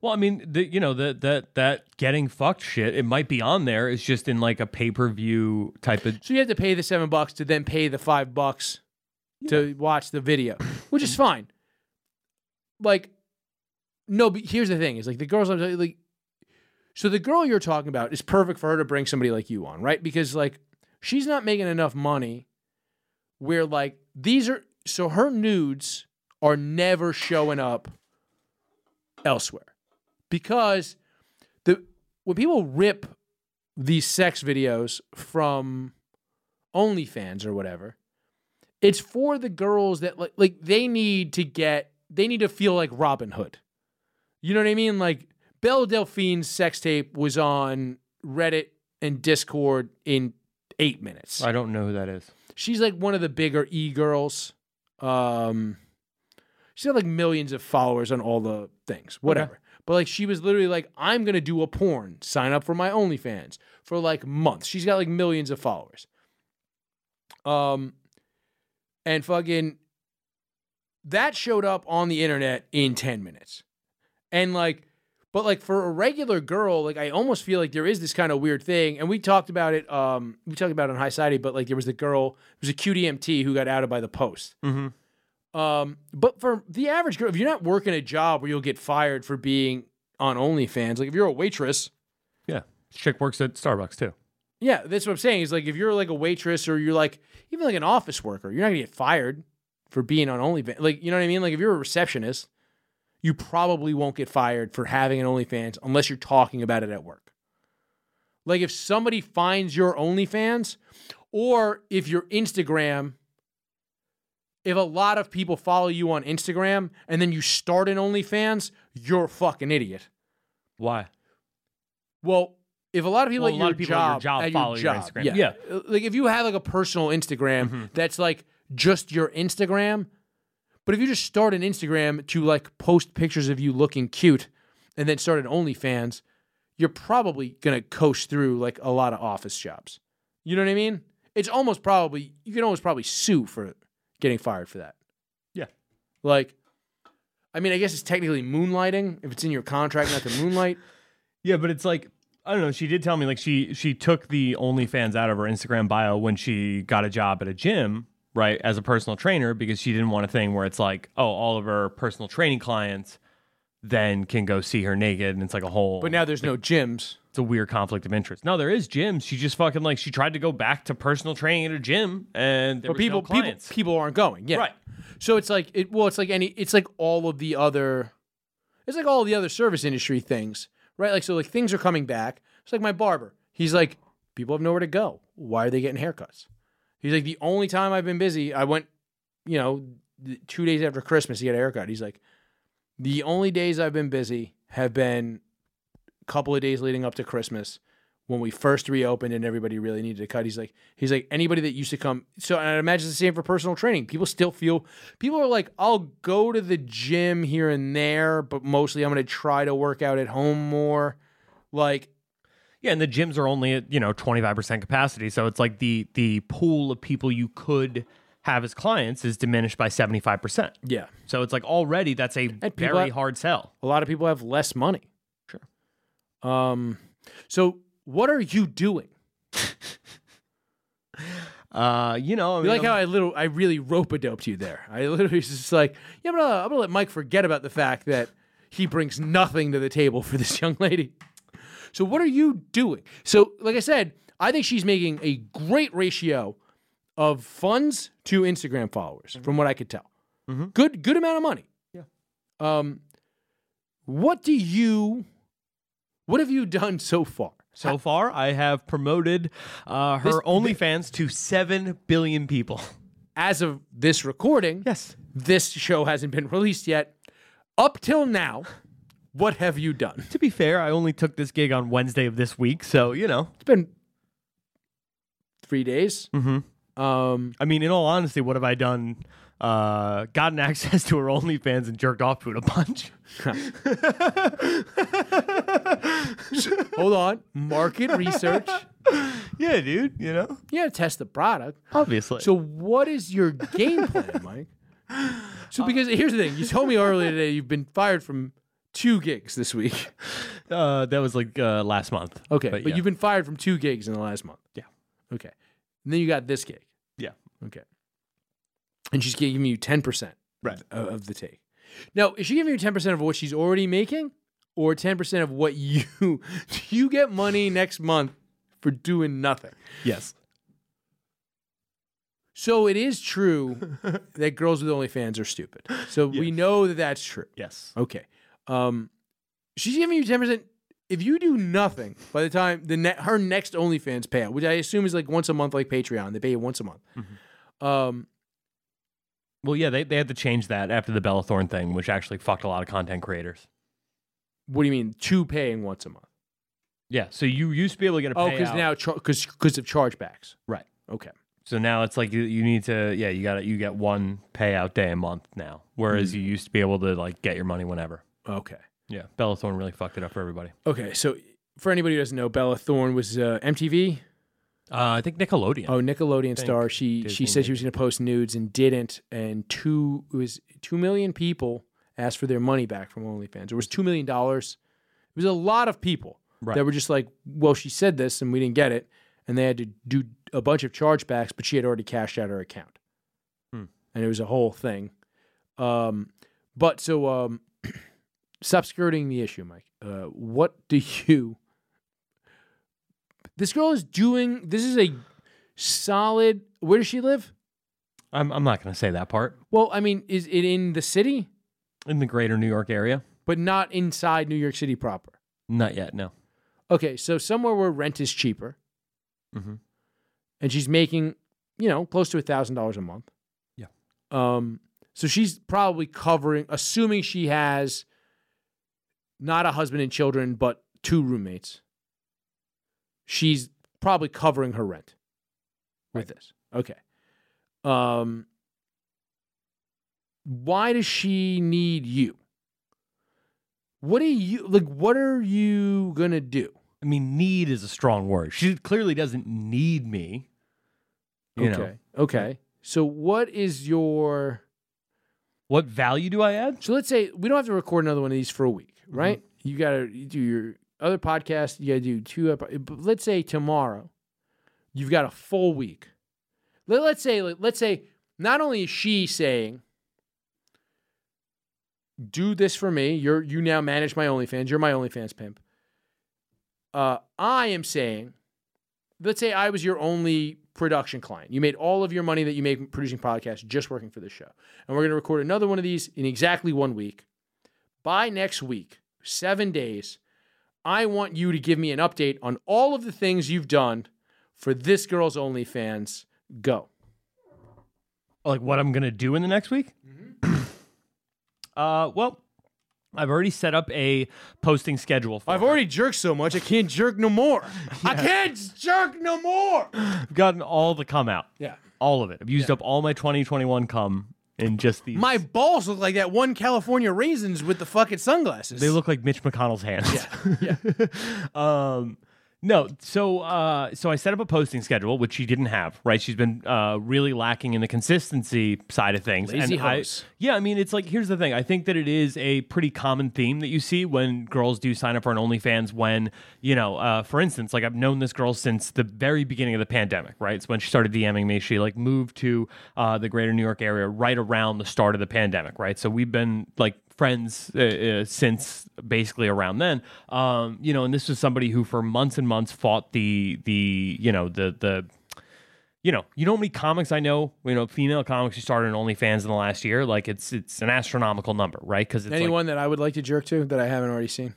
Speaker 2: Well, I mean, the, you know, that that that getting fucked shit, it might be on there. It's just in like a pay per view type of.
Speaker 1: So you have to pay the seven bucks to then pay the five bucks to watch the video, which is fine. Like, no, but here's the thing: is like the girls I'm like. So the girl you're talking about is perfect for her to bring somebody like you on, right? Because like she's not making enough money where like these are so her nudes are never showing up elsewhere because the when people rip these sex videos from OnlyFans or whatever, it's for the girls that like like they need to get they need to feel like Robin Hood. You know what I mean? Like Belle Delphine's sex tape was on Reddit and Discord in eight minutes.
Speaker 2: I don't know who that is.
Speaker 1: She's like one of the bigger e girls. Um, she's got like millions of followers on all the things, whatever. But like she was literally like, I'm gonna do a porn. Sign up for my OnlyFans for like months. She's got like millions of followers. Um, and fucking that showed up on the internet in 10 minutes. And like, but like for a regular girl, like I almost feel like there is this kind of weird thing. And we talked about it, um, we talked about it on High Society, but like there was the girl, it was a QDMT who got outed by the post.
Speaker 2: Mm-hmm.
Speaker 1: Um, but for the average girl, if you're not working a job where you'll get fired for being on OnlyFans, like if you're a waitress,
Speaker 2: Yeah, this chick works at Starbucks too.
Speaker 1: yeah, that's what I'm saying. Is like if you're like a waitress or you're like even like an office worker, you're not gonna get fired for being on OnlyFans. Like you know what I mean? Like if you're a receptionist, you probably won't get fired for having an OnlyFans unless you're talking about it at work. Like if somebody finds your OnlyFans, or if your Instagram, if a lot of people follow you on Instagram and then you start an OnlyFans, you're a fucking idiot.
Speaker 2: Why?
Speaker 1: Well, if a lot of people,
Speaker 2: Well,
Speaker 1: at,
Speaker 2: a lot
Speaker 1: your
Speaker 2: of people
Speaker 1: job,
Speaker 2: at your job
Speaker 1: at
Speaker 2: follow your
Speaker 1: job,
Speaker 2: Instagram.
Speaker 1: Yeah.
Speaker 2: Yeah.
Speaker 1: Like if you have like a personal Instagram mm-hmm. that's like just your Instagram, but if you just start an Instagram to like post pictures of you looking cute, and then start an OnlyFans, you're probably gonna coast through like a lot of office jobs. You know what I mean? It's almost probably you can almost probably sue for getting fired for that.
Speaker 2: Yeah.
Speaker 1: Like, I mean, I guess it's technically moonlighting if it's in your contract not to moonlight.
Speaker 2: Yeah, but it's like I don't know. She did tell me like she she took the OnlyFans out of her Instagram bio when she got a job at a gym, right, as a personal trainer because she didn't want a thing where it's like, oh, all of her personal training clients then can go see her naked and it's like a whole
Speaker 1: But now there's no gyms.
Speaker 2: it's a weird conflict of interest. No, there is gyms. She just fucking like she tried to go back to personal training at a gym and there
Speaker 1: But
Speaker 2: was
Speaker 1: people,
Speaker 2: no
Speaker 1: people,
Speaker 2: clients.
Speaker 1: people aren't going. Yeah.
Speaker 2: Right.
Speaker 1: So it's like it. Well, it's like any. It's like all of the other. It's like all the other service industry things, right? Like so, like things are coming back. It's like my barber. He's like, people have nowhere to go. Why are they getting haircuts? He's like, the only time I've been busy, I went, you know, two days after Christmas to get a haircut. He's like, the only days I've been busy have been a couple of days leading up to Christmas when we first reopened and everybody really needed a cut. He's like, he's like anybody that used to come. So I imagine it's the same for personal training. People still feel people are like, I'll go to the gym here and there, but mostly I'm going to try to work out at home more. Like,
Speaker 2: Yeah, and the gyms are only at, you know, 25% capacity, so it's like the the pool of people you could have as clients is diminished by 75%.
Speaker 1: yeah,
Speaker 2: So it's like already that's a very
Speaker 1: have-
Speaker 2: hard sell.
Speaker 1: a lot of people have less money.
Speaker 2: Sure.
Speaker 1: Um, so what are you doing?
Speaker 2: Uh, you know, I
Speaker 1: You like
Speaker 2: I'm-
Speaker 1: how I little I really rope a doped you there. I literally was just like, yeah, I'm gonna, I'm gonna let Mike forget about the fact that he brings nothing to the table for this young lady. So what are you doing? So, like I said, I think she's making a great ratio of funds to Instagram followers, from what I could tell. Good, good amount of money.
Speaker 2: Yeah.
Speaker 1: Um, what do you? What have you done so far?
Speaker 2: so far I have promoted uh, her
Speaker 1: This-
Speaker 2: OnlyFans to 7 billion people.
Speaker 1: As of this recording,
Speaker 2: Yes.
Speaker 1: this show hasn't been released yet. Up till now, what have you done?
Speaker 2: To be fair, I only took this gig on Wednesday of this week, so, you know.
Speaker 1: It's been three days.
Speaker 2: Mhm.
Speaker 1: Um,
Speaker 2: I mean, in all honesty, what have I done? Uh, gotten access to her OnlyFans and jerked off to it a bunch.
Speaker 1: hold on, market research.
Speaker 2: yeah, dude, you know?
Speaker 1: You gotta test the product.
Speaker 2: Obviously.
Speaker 1: So, what is your game plan, Mike? So, because here's the thing: you told me earlier today you've been fired from two gigs this week.
Speaker 2: uh, that was like uh, last month.
Speaker 1: Okay, but,
Speaker 2: yeah.
Speaker 1: you've been fired from two gigs in the last month.
Speaker 2: Yeah.
Speaker 1: Okay, and then you got this gig.
Speaker 2: Yeah.
Speaker 1: Okay. And she's giving you 10%
Speaker 2: Right.
Speaker 1: of, of the take. Now, is she giving you 10% of what she's already making or 10% of what you do you get money next month for doing nothing?
Speaker 2: Yes.
Speaker 1: So it is true that girls with OnlyFans are stupid. So we know that that's true.
Speaker 2: Yes.
Speaker 1: Okay. Um, she's giving you 10%. If you do nothing by the time the ne- her next OnlyFans payout, which I assume is like once a month, like Patreon, they pay you once a month. Um,
Speaker 2: Well, yeah, they, they had to change that after the Bella Thorne thing, which actually fucked a lot of content creators.
Speaker 1: what do you mean two paying once a month?
Speaker 2: Yeah. So you used to be able to get a
Speaker 1: Oh, because now because because of chargebacks.
Speaker 2: Right.
Speaker 1: Okay.
Speaker 2: So now it's like you, you need to yeah you got you get one payout day a month now, whereas
Speaker 1: Hmm.
Speaker 2: you used to be able to like get your money whenever.
Speaker 1: Okay.
Speaker 2: Yeah, Bella Thorne really fucked it up for everybody.
Speaker 1: Okay. So for anybody who doesn't know, Bella Thorne was uh, MTV.
Speaker 2: Uh, I think Nickelodeon.
Speaker 1: Oh, Nickelodeon star. She she said she was going to post nudes and didn't, and two it was two million people asked for their money back from OnlyFans. It was two million dollars. It was a lot of people
Speaker 2: Right.
Speaker 1: that were just like, "Well, she said this, and we didn't get it," and they had to do a bunch of chargebacks, but she had already cashed out her account,
Speaker 2: Hmm.
Speaker 1: and it was a whole thing. Um, but so um, stop skirting the issue, Mike. Uh, what do you? This girl is doing. This is a solid. Where does she live?
Speaker 2: I'm I'm not going to say that part
Speaker 1: Well, I mean, is it in the city,
Speaker 2: in the greater New York area.
Speaker 1: but not inside New York City proper?
Speaker 2: Not yet. No.
Speaker 1: Okay, so somewhere where rent is cheaper,
Speaker 2: Mhm.
Speaker 1: and she's making, you know, close to a thousand dollars a month.
Speaker 2: Yeah.
Speaker 1: Um. So she's probably covering, assuming she has not a husband and children, but two roommates. She's probably covering her rent with this. Okay. Um. Why does she need you? What do you like? What are you gonna do?
Speaker 2: I mean, need is a strong word. She clearly doesn't need me.
Speaker 1: Okay.
Speaker 2: know
Speaker 1: Okay. So what is your
Speaker 2: what value do I add?
Speaker 1: so let's say we don't have to record another one of these for a week,
Speaker 2: Mm-hmm.
Speaker 1: right? You gotta do your other podcast, you gotta do two let's say tomorrow you've got a full week. Let, let's say like, let's say not only is she saying, "Do this for me," you're you now manage my OnlyFans. You're my OnlyFans pimp. Uh, I am saying, let's say I was your only production client. You made all of your money that you make producing podcasts just working for this show, and we're going to record another one of these in exactly one week. By next week, seven days, I want you to give me an update on all of the things you've done for this girl's OnlyFans. Go.
Speaker 2: like what I'm gonna do in the next week. uh, well, I've already set up a posting schedule. For
Speaker 1: I've
Speaker 2: her.
Speaker 1: already jerked so much I can't jerk no more. I can't jerk no more.
Speaker 2: I've gotten all the cum out,
Speaker 1: Yeah.
Speaker 2: all of it. I've used up all my 2021 cum in just these.
Speaker 1: My balls look like that one California raisins with the fucking sunglasses.
Speaker 2: they look like Mitch McConnell's hands.
Speaker 1: Yeah.
Speaker 2: um, no, so uh, so I set up a posting schedule, which she didn't have. Right, she's been uh, really lacking in the consistency side of things.
Speaker 1: Lazy
Speaker 2: and I, yeah, I mean, it's like here's the thing. I think that it is a pretty common theme that you see when girls do sign up for an OnlyFans. When you know, uh, for instance, like I've known this girl since the very beginning of the pandemic. Right, it's when she started DMing me. She like moved to uh, the greater New York area right around the start of the pandemic. Right, so we've been like friends uh, uh, since basically around then. Um, you know, and this was somebody who for months and months fought the the you know the the you know, you know how many comics I know, you know, female comics who started on OnlyFans in the last year. Like it's it's an astronomical number, right? Because it's like,
Speaker 1: Anyone that I would like to jerk to that I haven't already seen?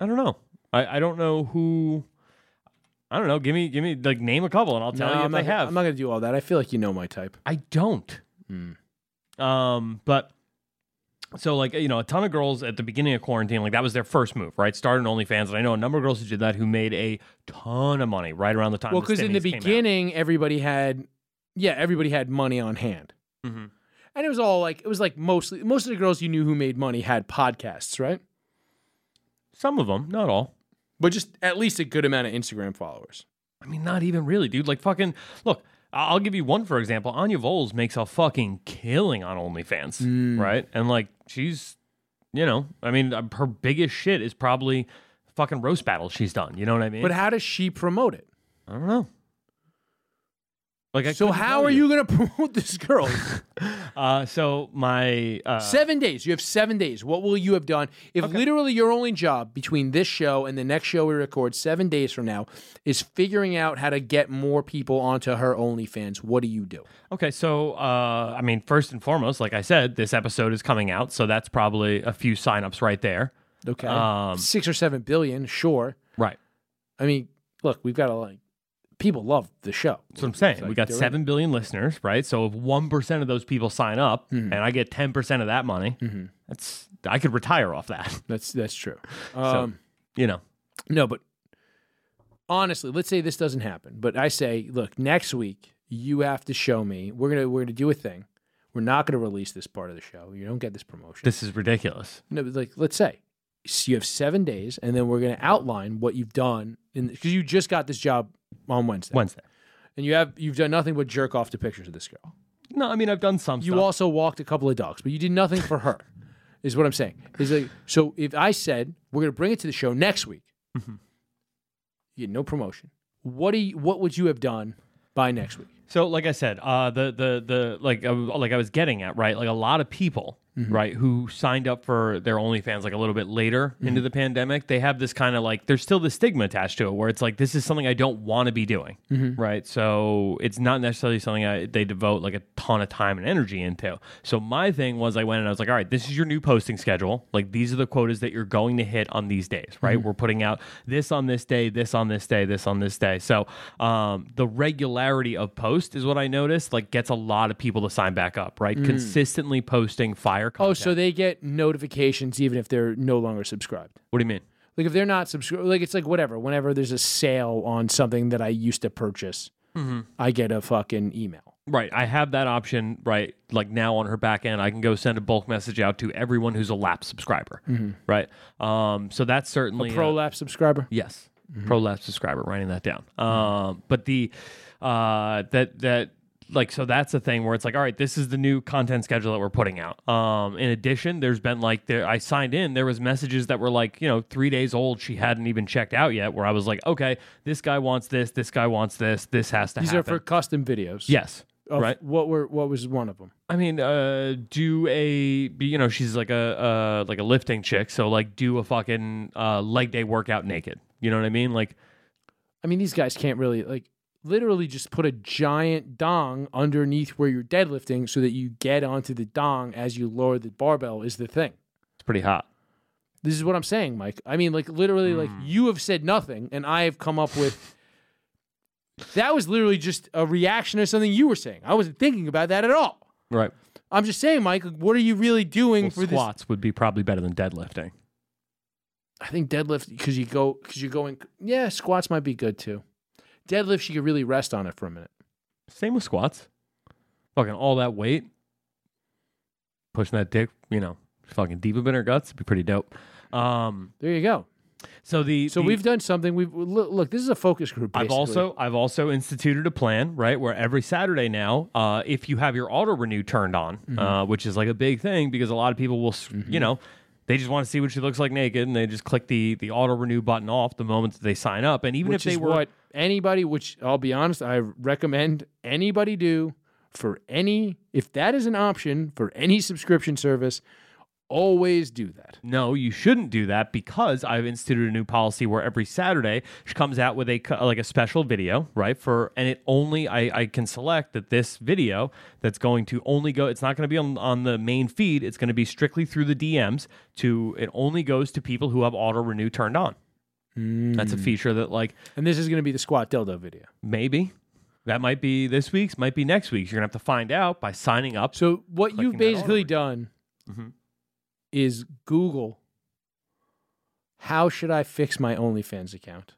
Speaker 2: I don't know. I, I don't know who. I don't know. Give me give me like name a couple and I'll tell
Speaker 1: No,
Speaker 2: you if
Speaker 1: I'm
Speaker 2: they
Speaker 1: not, gonna-
Speaker 2: have.
Speaker 1: I'm not going to do all that. I feel like you know my type.
Speaker 2: I don't. Um, but so like you know, a ton of girls at the beginning of quarantine, like that was their first move, right? Started OnlyFans, and I know a number of girls who did that who made a ton of money right around the time.
Speaker 1: Well,
Speaker 2: because
Speaker 1: in the beginning, everybody had, yeah, everybody had money on hand.
Speaker 2: Mhm.
Speaker 1: And it was all like, it was like mostly, most of the girls you knew who made money had podcasts, right?
Speaker 2: some of them, not all.
Speaker 1: But just at least a good amount of Instagram followers.
Speaker 2: I mean, not even really, dude. Like fucking look. I'll give you one for example. Anya Volz makes a fucking killing on OnlyFans,
Speaker 1: Mm.
Speaker 2: right? And like she's, you know, I mean, uh, her biggest shit is probably fucking roast battles she's done. You know what I mean?
Speaker 1: But how does she promote it?
Speaker 2: I don't know. Like, I
Speaker 1: so
Speaker 2: couldn't
Speaker 1: how are you going to promote this girl?
Speaker 2: Uh, so my uh,
Speaker 1: seven days. You have seven days. What will you have done if literally your only job between this show and the next show we record seven days from now is figuring out how to get more people onto her OnlyFans? What do you do?
Speaker 2: Okay, so uh, I mean, first and foremost, like I said, this episode is coming out, so that's probably a few signups right there.
Speaker 1: Okay,
Speaker 2: Um,
Speaker 1: six or seven billion, sure.
Speaker 2: Right.
Speaker 1: I mean, look, we've got to like people love the show.
Speaker 2: That's what I'm saying.
Speaker 1: It's
Speaker 2: we got seven billion listeners, right? So if one percent of those people sign up, and I get ten percent of that money, that's I could retire off that.
Speaker 1: That's that's true. Um,
Speaker 2: You know,
Speaker 1: No, but honestly, let's say this doesn't happen. But I say, look, next week you have to show me. We're gonna we're gonna do a thing. We're not gonna release this part of the show. You don't get this promotion.
Speaker 2: this is ridiculous.
Speaker 1: no, but like let's say so you have seven days, and then we're gonna outline what you've done because you just got this job on Wednesday,
Speaker 2: Wednesday.
Speaker 1: and you have you've done nothing but jerk off to pictures of this girl.
Speaker 2: No, I mean I've done some.
Speaker 1: You
Speaker 2: stuff.
Speaker 1: also walked a couple of dogs, but you did nothing for her. Is what I'm saying. Is like so if I said we're gonna bring it to the show next week,
Speaker 2: Mm-hmm.
Speaker 1: you get no promotion. What do you, what would you have done by next week?
Speaker 2: So, like I said, uh, the the the like uh, like I was getting at, right? Like a lot of people,
Speaker 1: Mm-hmm.
Speaker 2: right, who signed up for their OnlyFans like a little bit later
Speaker 1: Mm-hmm.
Speaker 2: into the pandemic, they have this kind of like there's still the stigma attached to it, where it's like this is something I don't want to be doing,
Speaker 1: Mm-hmm.
Speaker 2: right? So it's not necessarily something I, they devote like a ton of time and energy into. So my thing was, I went and I was like, all right, this is your new posting schedule. Like these are the quotas that you're going to hit on these days, right? We're putting out this on this day, this on this day, this on this day. So um, the regularity of post is what I noticed, like gets a lot of people to sign back up, right? Consistently posting fire
Speaker 1: Oh,
Speaker 2: content.
Speaker 1: so they get notifications even if they're no longer subscribed.
Speaker 2: what do you mean?
Speaker 1: Like if they're not subscribed, like it's like whatever. Whenever there's a sale on something that I used to purchase,
Speaker 2: Mm-hmm.
Speaker 1: I get a fucking email.
Speaker 2: Right. I have that option, right? Like now on her back end, I can go send a bulk message out to everyone who's a lap subscriber. Right. Um, so that's certainly
Speaker 1: a
Speaker 2: Pro
Speaker 1: lap subscriber.
Speaker 2: Yes, pro lap subscriber. Writing that down. Um, but the uh, that that like so that's the thing where it's like, all right, this is the new content schedule that we're putting out. Um, in addition, there's been like there I signed in. There was messages that were like you know three days old. She hadn't even checked out yet. Where I was like, okay, this guy wants this. This guy wants this. This has to happen.
Speaker 1: These
Speaker 2: happen.
Speaker 1: are for custom videos.
Speaker 2: yes. Right.
Speaker 1: What were what was one of them?
Speaker 2: I mean, uh, do a you know she's like a uh like a lifting chick, so like do a fucking uh leg day workout naked. You know what I mean? Like
Speaker 1: I mean, these guys can't really like literally just put a giant dong underneath where you're deadlifting so that you get onto the dong as you lower the barbell is the thing.
Speaker 2: it's pretty hot.
Speaker 1: This is what I'm saying, Mike. I mean, like literally, like
Speaker 2: Hmm.
Speaker 1: you have said nothing, and I have come up with. That was literally just a reaction to something you were saying. I wasn't thinking about that at all.
Speaker 2: Right.
Speaker 1: I'm just saying, Mike. What are you really doing
Speaker 2: Well,
Speaker 1: for this?
Speaker 2: squats would be probably better than deadlifting.
Speaker 1: I think deadlift because you go because you're going. Yeah, squats might be good too. Deadlift, she could really rest on it for a minute.
Speaker 2: Same with squats. Fucking all that weight, pushing that dick, you know, fucking deep up in her guts, be pretty dope. Um,
Speaker 1: There you go.
Speaker 2: so the
Speaker 1: So
Speaker 2: the-
Speaker 1: we've done something. We've look. look this is a focus group.
Speaker 2: I've also I've also instituted a plan, right, where every Saturday now, uh, if you have your auto renew turned on,
Speaker 1: Mm-hmm.
Speaker 2: uh, which is like a big thing because a lot of people will, s you know, they just want to see what she looks like naked, and they just click the the auto renew button off the moment that they sign up, and even
Speaker 1: which
Speaker 2: if they were
Speaker 1: what anybody. Which I'll be honest, I recommend anybody do for any if that is an option for any subscription service. Always do that.
Speaker 2: No, you shouldn't do that because I've instituted a new policy where every Saturday she comes out with a like a special video, right? For and it only I, I can select that this video that's going to only go. It's not going to be on on the main feed. It's going to be strictly through the DMs. To it only goes to people who have auto renew turned on. That's a feature that like
Speaker 1: And this is going to be the squat dildo video.
Speaker 2: maybe that might be this week's, might be next week's. You're gonna have to find out by signing up.
Speaker 1: So what you've basically done
Speaker 2: Mhm.
Speaker 1: Is Google how should I fix my OnlyFans account,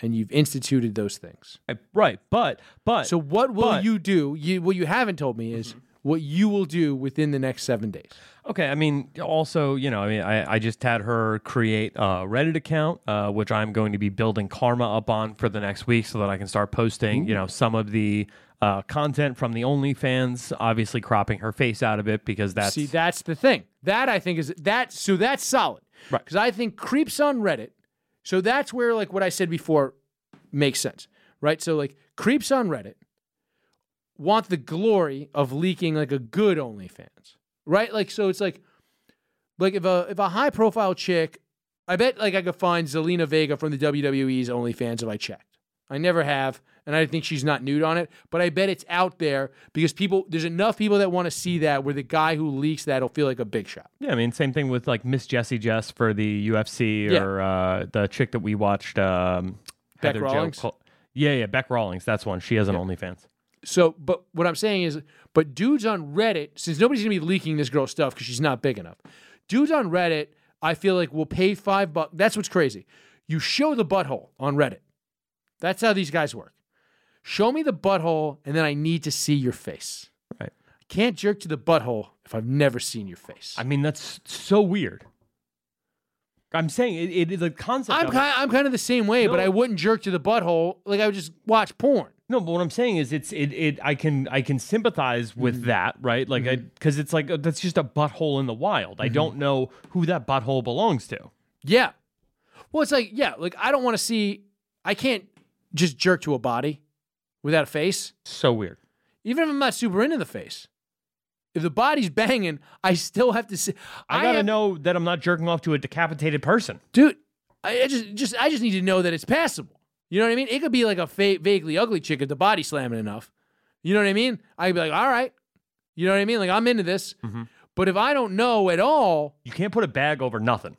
Speaker 1: and you've instituted those things.
Speaker 2: right, but but
Speaker 1: So what will
Speaker 2: but-
Speaker 1: you do? You what you haven't told me is what you will do within the next seven days.
Speaker 2: Okay, I mean, also, you know, I mean, I, I just had her create a Reddit account, uh, which I'm going to be building karma up on for the next week, so that I can start posting, you know, some of the uh, content from the OnlyFans. Obviously, cropping her face out of it because that's
Speaker 1: See, that's the thing. That I think is that. So that's solid.
Speaker 2: Right.
Speaker 1: Because I think creeps on Reddit. So that's where like what I said before makes sense, right? So like creeps on Reddit want the glory of leaking like a good OnlyFans, right? Like so it's like like if a if a high profile chick, I bet like I could find Zelina Vega from the WWE's OnlyFans if I checked. I never have, and I think she's not nude on it, but I bet it's out there because people there's enough people that want to see that where the guy who leaks that will feel like a big shot.
Speaker 2: yeah. I mean, same thing with like Miss Jessie Jess for the UFC
Speaker 1: Yeah.
Speaker 2: or uh, the chick that we watched, um,
Speaker 1: Bec
Speaker 2: Heather
Speaker 1: Rawlings?
Speaker 2: Col- yeah, yeah, Bec Rawlings. That's one. She has an OnlyFans.
Speaker 1: So, but what I'm saying is, but dudes on Reddit, since nobody's gonna be leaking this girl's stuff because she's not big enough, dudes on Reddit, I feel like will pay five bucks. That's what's crazy. You show the butthole on Reddit. That's how these guys work. Show me the butthole, and then I need to see your face.
Speaker 2: Right.
Speaker 1: I can't jerk to the butthole if I've never seen your face.
Speaker 2: I mean, that's so weird. I'm saying it, it is a concept.
Speaker 1: I'm
Speaker 2: of
Speaker 1: kind, I'm kind of the same way, but I wouldn't jerk to the butthole. Like I would just watch porn.
Speaker 2: No, but what I'm saying is, it's it. it I can I can sympathize with
Speaker 1: Mm-hmm.
Speaker 2: that, right? Like, I because it's like uh, that's just a butthole in the wild.
Speaker 1: Mm-hmm.
Speaker 2: I don't know who that butthole belongs to.
Speaker 1: Yeah. Well, it's like, yeah, like I don't want to see, I can't just jerk to a body without a face,
Speaker 2: So weird.
Speaker 1: even if I'm not super into the face. If the body's banging, I still have to see.
Speaker 2: I, gotta
Speaker 1: have-
Speaker 2: know that I'm not jerking off to a decapitated person.
Speaker 1: dude. I I just, just, I just need to know that it's passable. You know what I mean? It could be like a fa- vaguely ugly chick if the body's slamming enough. You know what I mean? I'd be like, all right. You know what I mean? Like I'm into this.
Speaker 2: Mm-hmm.
Speaker 1: But if I don't know at all,
Speaker 2: You can't put a bag over nothing.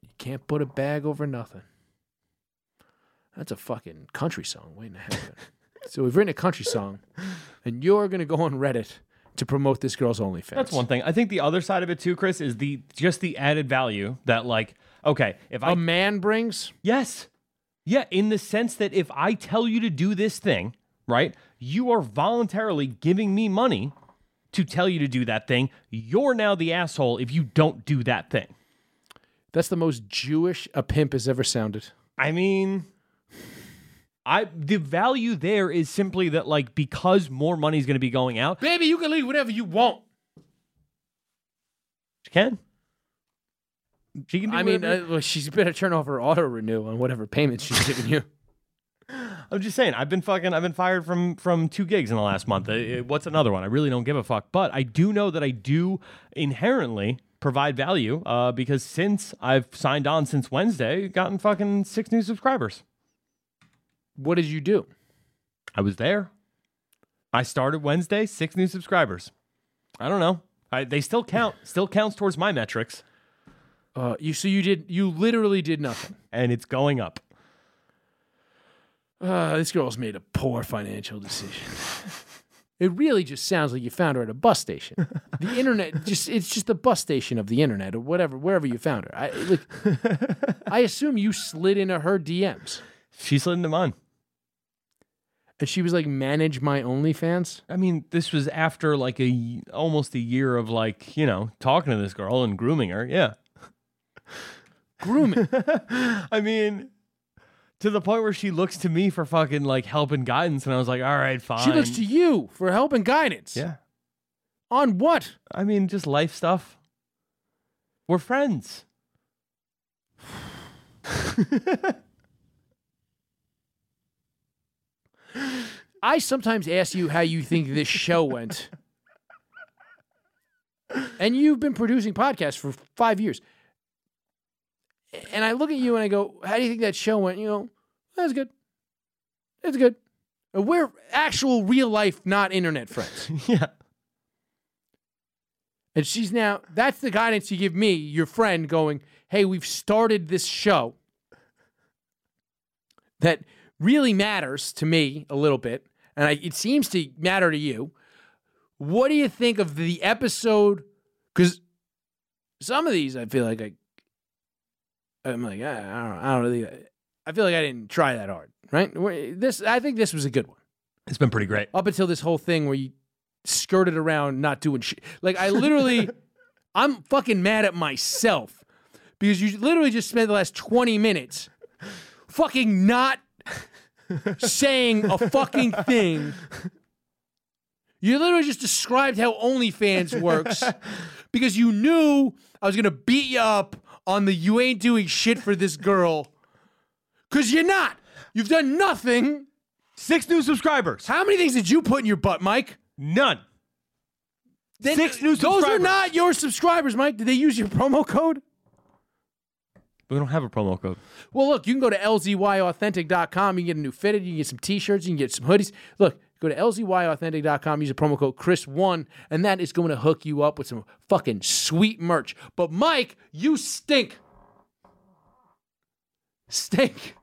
Speaker 1: you can't put a bag over nothing. That's a fucking country song waiting to happen. so we've written a country song, and you're gonna go on Reddit to promote this girl's OnlyFans.
Speaker 2: That's one thing. I think the other side of it too, Chris, is the just the added value that like, okay, if I
Speaker 1: A man brings.
Speaker 2: Yes. Yeah, in the sense that if I tell you to do this thing, right, you are voluntarily giving me money to tell you to do that thing. You're now the asshole if you don't do that thing.
Speaker 1: That's the most Jewish a pimp has ever sounded.
Speaker 2: I mean, I the value there is simply that like because more money is going to be going out,
Speaker 1: Baby, you can leave whatever you want.
Speaker 2: she can. She can
Speaker 1: I mean, uh, well, she's better turn off her auto renew on whatever payments she's giving you.
Speaker 2: I'm just saying, I've been fucking, I've been fired from from two gigs in the last month. Uh, uh, What's another one? I really don't give a fuck. But I do know that I do inherently provide value uh, because since I've signed on since Wednesday, gotten fucking six new subscribers.
Speaker 1: What did you do?
Speaker 2: I was there. I started Wednesday, six new subscribers. I don't know. I, they still count. Still counts towards my metrics,
Speaker 1: Uh, you so you did you literally did nothing.
Speaker 2: and it's going up.
Speaker 1: Uh, this girl's made a poor financial decision. It really just sounds like you found her at a bus station. The internet just it's just the bus station of the internet or whatever wherever you found her. I look I assume you slid into her DMs.
Speaker 2: She slid into mine.
Speaker 1: And she was like, manage my OnlyFans.
Speaker 2: I mean, this was after like a almost a year of like you know talking to this girl and grooming her. Yeah,
Speaker 1: Grooming.
Speaker 2: I mean, to the point where she looks to me for fucking like help and guidance, and I was like, all right, fine.
Speaker 1: she looks to you for help and guidance.
Speaker 2: yeah.
Speaker 1: On what?
Speaker 2: I mean, just life stuff. We're friends.
Speaker 1: I sometimes ask you how you think this show went. and you've been producing podcasts for five years. And I look at you and I go, How do you think that show went? You know, that's good. It's good. We're actual real life, not internet friends.
Speaker 2: yeah.
Speaker 1: And she's now, that's the guidance you give me, your friend, going, Hey, we've started this show that really matters to me a little bit. And I, it seems to matter to you. What do you think of the episode? Because some of these, I feel like I, I'm like, I, I don't, I don't really, I feel like I didn't try that hard, right? This, I think this was a good one
Speaker 2: It's been pretty great.
Speaker 1: up until this whole thing where you skirted around not doing shit. Like I literally, I'm fucking mad at myself because you literally just spent the last 20 minutes fucking not saying a fucking thing. You literally just described how OnlyFans works because you knew I was gonna beat you up on the you ain't doing shit for this girl. Cause you're not. You've done nothing.
Speaker 2: Six new subscribers.
Speaker 1: How many things did you put in your butt, Mike?
Speaker 2: None.
Speaker 1: Then-
Speaker 2: Six new subscribers.
Speaker 1: Those are not your subscribers, Mike. Did they use your promo code?
Speaker 2: We don't have a promo code.
Speaker 1: Well, look, you can go to lzyauthentic.com. You can get a new fitted. You can get some t-shirts. You can get some hoodies. Look, go to lzyauthentic.com. Use the promo code Chris1, and that is going to hook you up with some fucking sweet merch. But Mike, you stink. Stink.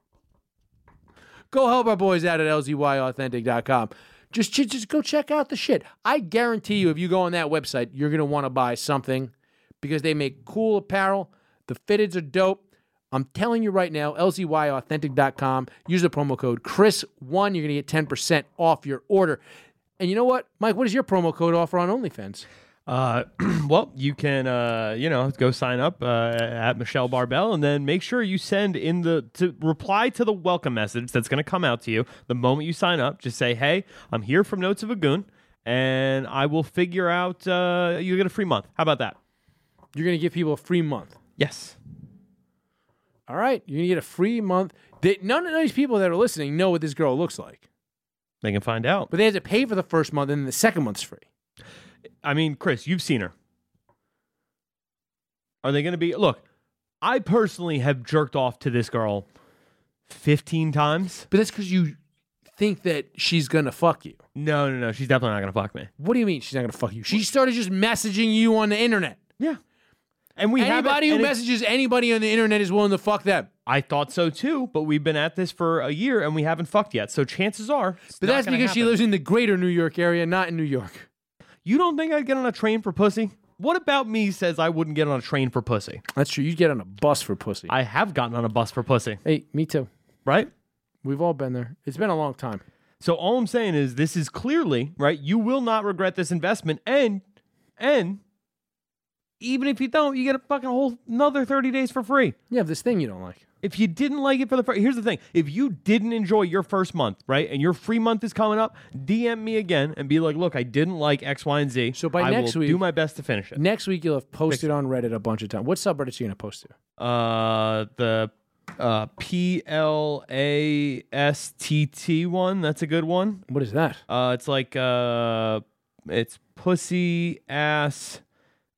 Speaker 1: Go help our boys out at lzyauthentic.com. Just, just, just go check out the shit. I guarantee you, if you go on that website, you're going to want to buy something because they make cool apparel. The fitteds are dope. I'm telling you right now, lzyauthentic.com. Use the promo code Chris1. You're going to get 10% off your order. And you know what, Mike? What is your promo code offer on OnlyFans?
Speaker 2: Uh, well, you can, uh, you know, go sign up uh, at Michelle Barbell, and then make sure you send in the to reply to the welcome message that's going to come out to you the moment you sign up. Just say, "Hey, I'm here from Notes of a Goon," and I will figure out. Uh, you get a free month. How about that?
Speaker 1: You're going to give people a free month.
Speaker 2: Yes.
Speaker 1: All right, you're to get a free month. They, none of these people that are listening know what this girl looks like,
Speaker 2: They can find out.
Speaker 1: but they have to pay for the first month, and then the second month's free.
Speaker 2: I mean, Chris, you've seen her. Are they going to be? Look, I personally have jerked off to this girl 15 times.
Speaker 1: But that's because you think that she's going to fuck you.
Speaker 2: No, no, no. She's definitely not going to fuck me.
Speaker 1: What do you mean she's not going to fuck you? She started just messaging you on the internet.
Speaker 2: Yeah. And we haven't-
Speaker 1: Anybody who
Speaker 2: and
Speaker 1: messages anybody on the internet is willing to fuck them.
Speaker 2: I thought so too, but we've been at this for a year and we haven't fucked yet. So chances are, it's
Speaker 1: But
Speaker 2: not
Speaker 1: that's
Speaker 2: gonna
Speaker 1: because she lives in the greater New York area, not in New York.
Speaker 2: You don't think I'd get on a train for pussy? What about me says I wouldn't get on a train for pussy?
Speaker 1: That's true. You'd get on a bus for pussy.
Speaker 2: I have gotten on a bus for pussy,
Speaker 1: hey, me too.
Speaker 2: right?
Speaker 1: We've all been there. It's been a long time.
Speaker 2: So all I'm saying is this is clearly, right? You will not regret this investment and and even if you don't, you get a fucking whole another 30 days for free.
Speaker 1: You have this thing you don't like.
Speaker 2: If you didn't like it for the first, here's the thing: if you didn't enjoy your first month, right, and your free month is coming up, DM me again and be like, "Look, I didn't like X, Y, and Z.
Speaker 1: So by
Speaker 2: I
Speaker 1: next
Speaker 2: will
Speaker 1: week-
Speaker 2: do my best to finish it."
Speaker 1: Next week you'll have posted on Reddit a bunch of times. What subreddits are you gonna post to?
Speaker 2: Uh, the uh, P L A S T T one. That's a good one.
Speaker 1: What is that?
Speaker 2: Uh, it's like uh, it's pussy, ass,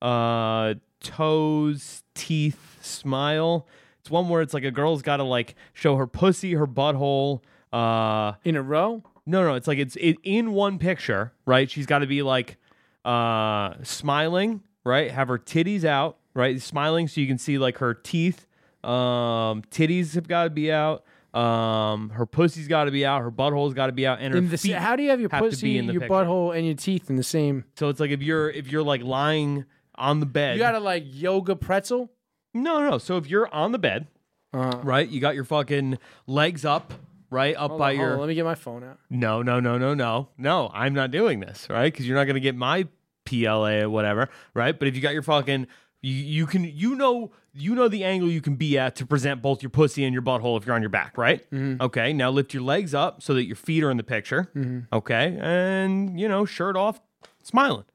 Speaker 2: uh, toes, teeth, smile. It's one where it's like a girl's got to like show her pussy, her butthole. Uh,
Speaker 1: In a row?
Speaker 2: no, no, it's like it's it, in one picture, right? She's got to be like uh, smiling, right? Have her titties out, right? Smiling so you can see like her teeth. Um, titties have got to be out. Um, her pussy's got to be out. Her butthole's got to be out, and her
Speaker 1: In the,
Speaker 2: feet.
Speaker 1: how do you have your
Speaker 2: have
Speaker 1: pussy,
Speaker 2: in
Speaker 1: your
Speaker 2: picture.
Speaker 1: butthole, and your teeth in the same?
Speaker 2: So it's like if you're if you're like lying on the bed.
Speaker 1: You got to like yoga pretzel?
Speaker 2: no, no, no. So if you're on the bed,
Speaker 1: Uh,
Speaker 2: right, you got your fucking legs up, right, up
Speaker 1: hold
Speaker 2: by
Speaker 1: on, hold
Speaker 2: your.
Speaker 1: on, let me get my phone out.
Speaker 2: No, no, no, no, no, no. I'm not doing this, right? Because you're not gonna get my PLA or whatever, right? But if you got your fucking, you you can you know you know the angle you can be at to present both your pussy and your butthole if you're on your back, right? Okay. Now lift your legs up so that your feet are in the picture. Okay, and you know shirt off, smiling.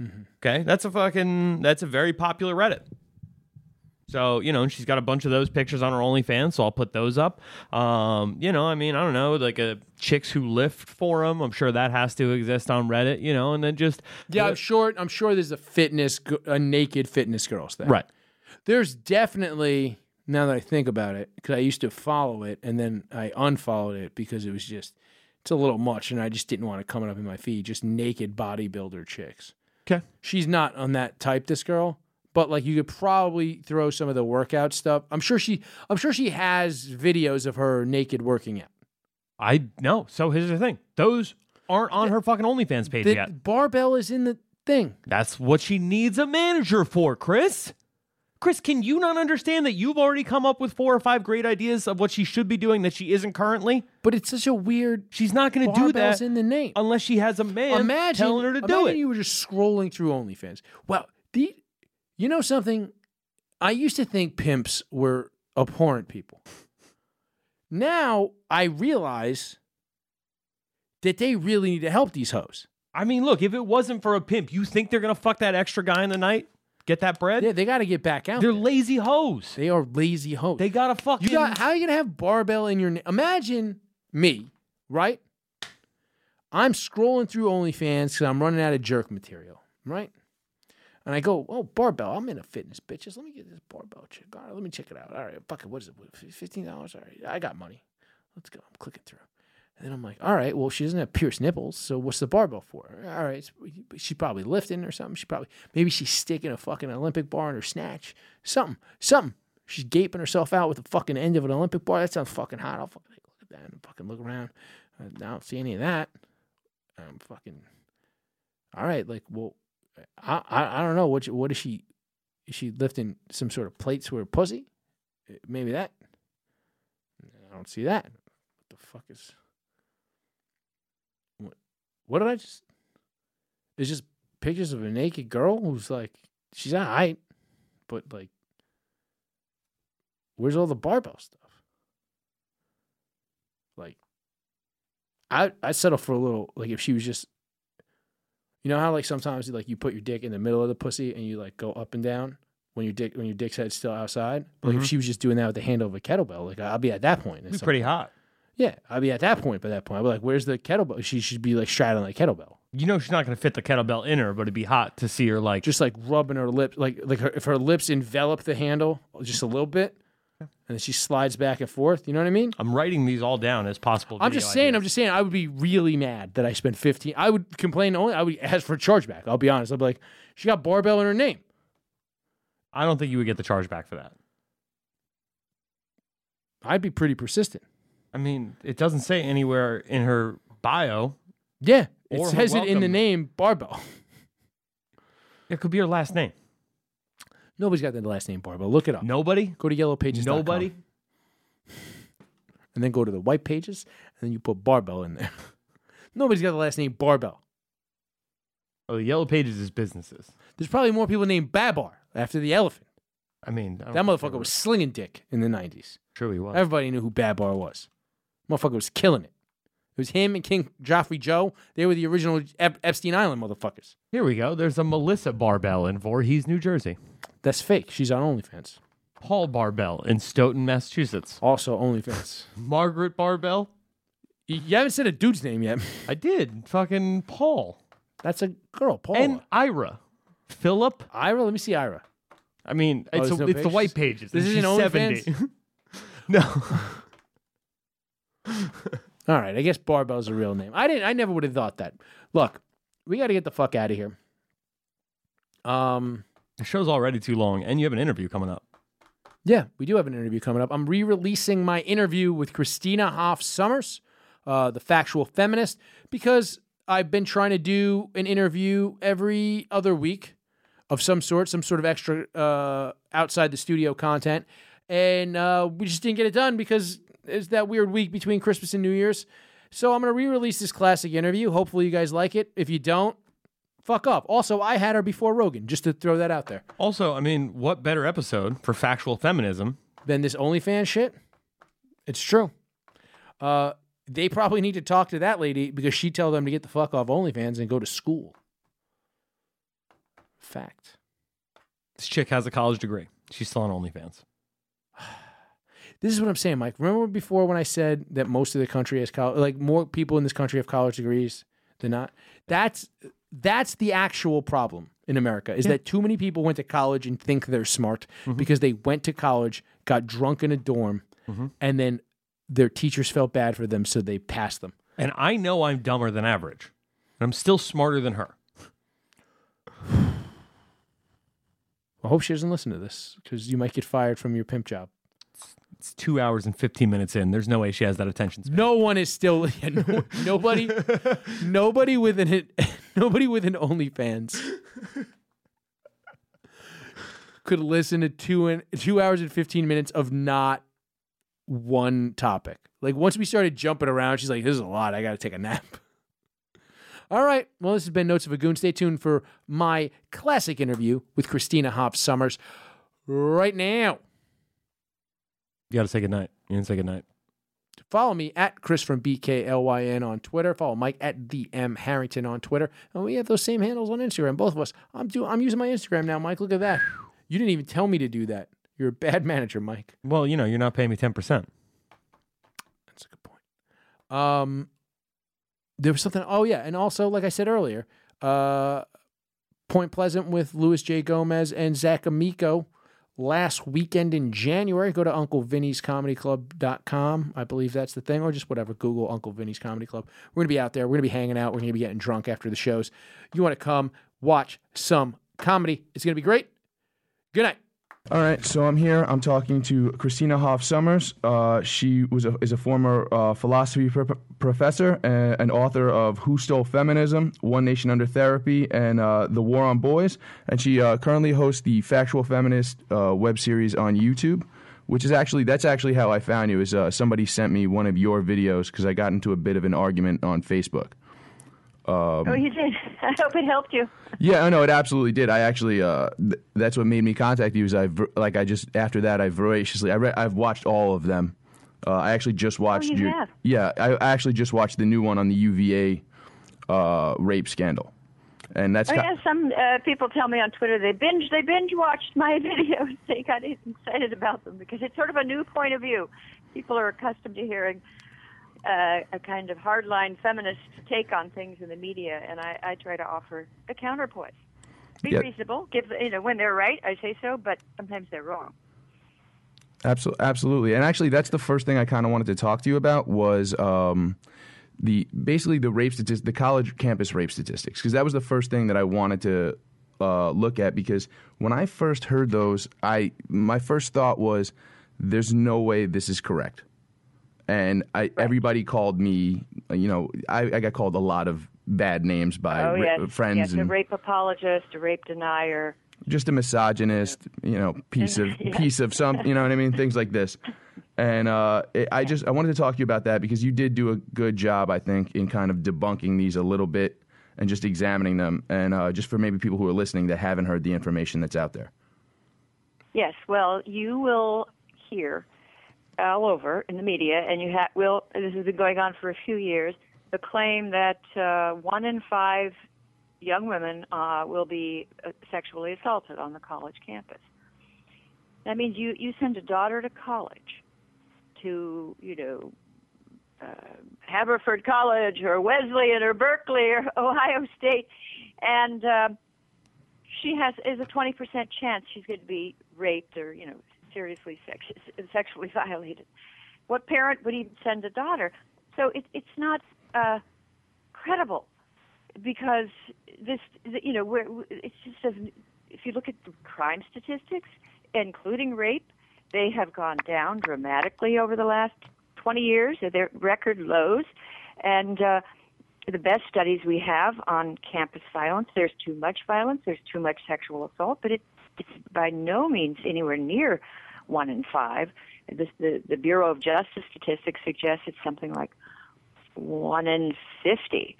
Speaker 2: Okay, that's a fucking that's a very popular Reddit. So you know, she's got a bunch of those pictures on her OnlyFans, so I'll put those up. Um, you know, I mean, I don't know, like a chicks who lift for them. I'm sure that has to exist on Reddit. You know, and then just
Speaker 1: Yeah, I'm sure. I'm sure there's a fitness, a naked fitness girls thing.
Speaker 2: right.
Speaker 1: There's definitely now that I think about it, because I used to follow it and then I unfollowed it because it was just it's a little much, and I just didn't want it coming up in my feed. Just naked bodybuilder chicks.
Speaker 2: Okay.
Speaker 1: She's not on that type. This girl, but like you could probably throw some of the workout stuff. I'm sure she. I'm sure she has videos of her naked working out.
Speaker 2: I know. So here's the thing: those aren't on her fucking OnlyFans page
Speaker 1: The
Speaker 2: yet.
Speaker 1: barbell is in the thing.
Speaker 2: That's what she needs a manager for, Chris. Chris, can you not understand that you've already come up with four or five great ideas of what she should be doing that she isn't currently?
Speaker 1: But it's such a weird.
Speaker 2: She's not going to do that
Speaker 1: in the name.
Speaker 2: unless she has a man
Speaker 1: imagine
Speaker 2: telling her to do it.
Speaker 1: You were just scrolling through OnlyFans. Well, the you know something. I used to think pimps were abhorrent people. Now I realize that they really need to help these hoes.
Speaker 2: I mean, look, if it wasn't for a pimp, you think they're gonna fuck that extra guy in the night? Get that bread?
Speaker 1: Yeah, they got to get back out.
Speaker 2: They're
Speaker 1: there.
Speaker 2: lazy hoes.
Speaker 1: They are lazy hoes.
Speaker 2: They gotta fucking.
Speaker 1: You got how are you gonna have barbell in your name? Imagine me, right? I'm scrolling through OnlyFans because I'm running out of jerk material, right? And I go, oh, barbell. I'm in a fitness, bitches. Let me get this barbell check. All right, let me check it out. All right, fuck it. What is it? Fifteen dollars. All right, I got money. Let's go. I'm clicking through. And then I'm like, all right, well, she doesn't have pierced nipples, so what's the barbell for? All right, she's probably lifting or something. She probably, maybe she's sticking a fucking Olympic bar in her snatch. Something, something. She's gaping herself out with the fucking end of an Olympic bar. That sounds fucking hot. I'll fucking look at that and fucking look around. I don't see any of that. I'm fucking. All right, like, well, I I, I don't know what what is she? Is she lifting some sort of plates with her pussy? Uh, Maybe that. I don't see that. What the fuck is? What? Did I just? It's just pictures of a naked girl who's like she's all right, but like, where's all the barbell stuff? Like, I I settle for a little like if she was just, you know how like sometimes like you put your dick in the middle of the pussy and you like go up and down when your dick when your dick's head's still outside. Like if mm-hmm. she was just doing that with the handle of a kettlebell, like I'll be at that point.
Speaker 2: It's pretty hot.
Speaker 1: Yeah, I'll be at that point. By that point, I'd be like, "Where's the kettlebell?" She should be like straddling the kettlebell,
Speaker 2: You know she's not gonna fit the kettlebell in her, but it'd be hot to see her like.
Speaker 1: just like rubbing her lips, like like her, if her lips envelop the handle just a little bit, and then she slides back and forth. You know what I mean?
Speaker 2: I'm writing these all down as possible.
Speaker 1: I'm just saying. I'm just saying. I would be really mad that I spent 15. I would complain only. I would ask for a chargeback. I'll be honest. I'll be like, she got barbell in her name.
Speaker 2: I don't think you would get the charge back for that.
Speaker 1: I'd be pretty persistent.
Speaker 2: I mean, it doesn't say anywhere in her bio.
Speaker 1: Yeah, it
Speaker 2: Or
Speaker 1: says it in the
Speaker 2: welcome.
Speaker 1: name barbell.
Speaker 2: It could be her last name.
Speaker 1: Nobody's got the last name barbell. Look it up.
Speaker 2: Nobody.
Speaker 1: Go to yellowpages.
Speaker 2: Nobody.
Speaker 1: and then go to the white pages, and then you put barbell in there. Nobody's got the last name barbell.
Speaker 2: Oh, the Yellow Pages is businesses.
Speaker 1: There's probably more people named Babar after the elephant.
Speaker 2: I mean, I don't
Speaker 1: That
Speaker 2: think
Speaker 1: motherfucker was slinging dick in the 90s.
Speaker 2: True, he was.
Speaker 1: Everybody knew who Babar was. Motherfucker was killing it. It was him and King Joffrey Joe. They were the original Ep- Epstein Island motherfuckers.
Speaker 2: Here we go. There's a Melissa Barbell in Voorhees, New Jersey.
Speaker 1: That's fake. She's on OnlyFans.
Speaker 2: Paul Barbell in Stoughton, Massachusetts.
Speaker 1: Also OnlyFans.
Speaker 2: Margaret Barbell.
Speaker 1: You haven't said a dude's name yet.
Speaker 2: I did. Fucking Paul.
Speaker 1: That's a girl, Paul.
Speaker 2: And Ira. Philip.
Speaker 1: Ira, let me see Ira.
Speaker 2: I mean,
Speaker 1: Oh,
Speaker 2: it's, a,
Speaker 1: no
Speaker 2: it's the white pages.
Speaker 1: This isn't
Speaker 2: she's
Speaker 1: OnlyFans?
Speaker 2: 70. no.
Speaker 1: All right, I guess Barbell's a real name. I didn't. I never would have thought that. Look, we got to get the fuck out of here. Um,
Speaker 2: The show's already too long, and you have an interview coming up.
Speaker 1: yeah, we do have an interview coming up. I'm re-releasing my interview with Christina Hoff Sommers, uh, the factual feminist, because I've been trying to do an interview every other week of some sort, some sort of extra uh, outside the studio content, and uh, we just didn't get it done because it's that weird week between Christmas and New Year's. So I'm gonna re-release this classic interview. Hopefully you guys like it. If you don't, fuck up. Also, I had her before Rogan, just to throw that out there.
Speaker 2: Also, I mean, what better episode for factual feminism?
Speaker 1: Than this OnlyFans shit. It's true. Uh, they probably need to talk to that lady because she tell them to get the fuck off OnlyFans and go to school. Fact.
Speaker 2: This chick has a college degree. She's still on OnlyFans.
Speaker 1: This is what I'm saying, Mike. Remember before when I said that most of the country has college, like more people in this country have college degrees than not. That's that's the actual problem in America is that too many people went to college and think they're smart mm-hmm. because they went to college, got drunk in a dorm, mm-hmm. and then their teachers felt bad for them, so they passed them.
Speaker 2: And I know I'm dumber than average. And I'm still smarter than her.
Speaker 1: I hope she doesn't listen to this because you might get fired from your pimp job.
Speaker 2: It's two hours and 15 minutes in. There's no way she has that attention span.
Speaker 1: No one is still yeah, no, nobody nobody with an nobody with an OnlyFans could listen to two and two hours and fifteen minutes of not one topic. Like once we started jumping around, she's like, "This is a lot. I got to take a nap." All right. Well, this has been Notes of a Goon. Stay tuned for my classic interview with Christina Hoff Sommers right now.
Speaker 2: You got to say goodnight. You didn't say goodnight.
Speaker 1: Follow me at Chris from BKLYN on Twitter. Follow Mike at the M Harrington on Twitter. And we have those same handles on Instagram, both of us. I'm do I'm using my Instagram now, Mike. Look at that. You didn't even tell me to do that. You're a bad manager, Mike.
Speaker 2: Well, you know, you're not paying me 10%.
Speaker 1: That's a good point. Um, there was something. Oh yeah, and also, like I said earlier, uh, Point Pleasant with Luis J. Gomez and Zach Amico last weekend in January. Go to UncleVinny'sComedyClub.com. I believe that's the thing, or just whatever. Google Uncle Vinny's Comedy Club. We're gonna be out there. We're gonna be hanging out. We're gonna be getting drunk after the shows. You want to come watch some comedy? It's gonna be great. Good night.
Speaker 6: All right, so I'm here. I'm talking to Christina Hoff Sommers. Uh, she was a, is a former uh, philosophy pro- professor and, and author of Who Stole Feminism, One Nation Under Therapy, and uh, The War on Boys. And she uh, currently hosts the Factual Feminist uh, web series on YouTube, which is actually that's actually how I found you. Is uh, somebody sent me one of your videos because I got into a bit of an argument on Facebook.
Speaker 7: Oh, you did. I hope it helped you.
Speaker 6: Yeah, I know it absolutely did. I actually, uh, th- that's what made me contact you. Is I like I just after that I voraciously I re- I've watched all of them. Uh, I actually just watched Oh,
Speaker 7: you
Speaker 6: your
Speaker 7: have?
Speaker 6: yeah I, I actually just watched the new one on the UVA uh, rape scandal, and that's
Speaker 7: Oh, yeah, some uh, people tell me on Twitter they binge they binge watched my videos. They got excited about them because it's sort of a new point of view. People are accustomed to hearing uh, a kind of hardline feminist take on things in the media, and I, I try to offer a counterpoint. Be
Speaker 6: Yeah.
Speaker 7: reasonable. Give you know when they're right, I say so, but sometimes they're wrong.
Speaker 6: Absolutely, absolutely. And actually, that's the first thing I kind of wanted to talk to you about was um, the basically the rape statistics, the college campus rape statistics, because that was the first thing that I wanted to uh, look at. Because when I first heard those, I my first thought was, "There's no way this is correct." And I, everybody called me, you know, I, I got called a lot of bad names by
Speaker 7: oh
Speaker 6: ra-
Speaker 7: yes,
Speaker 6: friends
Speaker 7: yes, a
Speaker 6: and
Speaker 7: rape apologist, a rape denier.
Speaker 6: just a misogynist, you know, piece of
Speaker 7: Yeah.
Speaker 6: piece of some, you know what I mean, things like this. And uh, it, I just I wanted to talk to you about that because you did do a good job, I think, in kind of debunking these a little bit and just examining them, and uh, just for maybe people who are listening that haven't heard the information that's out there.
Speaker 7: Yes, well, you will hear all over in the media, and you ha- will. This has been going on for a few years. The claim that uh, one in five young women uh, will be uh, sexually assaulted on the college campus. That means you you send a daughter to college, to you know, uh, Haverford College or Wesleyan or Berkeley or Ohio State, and uh, she has is a 20% chance she's going to be raped or you know seriously sex, sexually violated. What parent would even send a daughter? So it, it's not uh, credible because this you know it's just a, if you look at the crime statistics, including rape, they have gone down dramatically over the last 20 years. They're record lows, and uh, the best studies we have on campus violence. There's too much violence. There's too much sexual assault, but it, it's by no means anywhere near one in five. This, the, the Bureau of Justice Statistics suggests it's something like one in 50.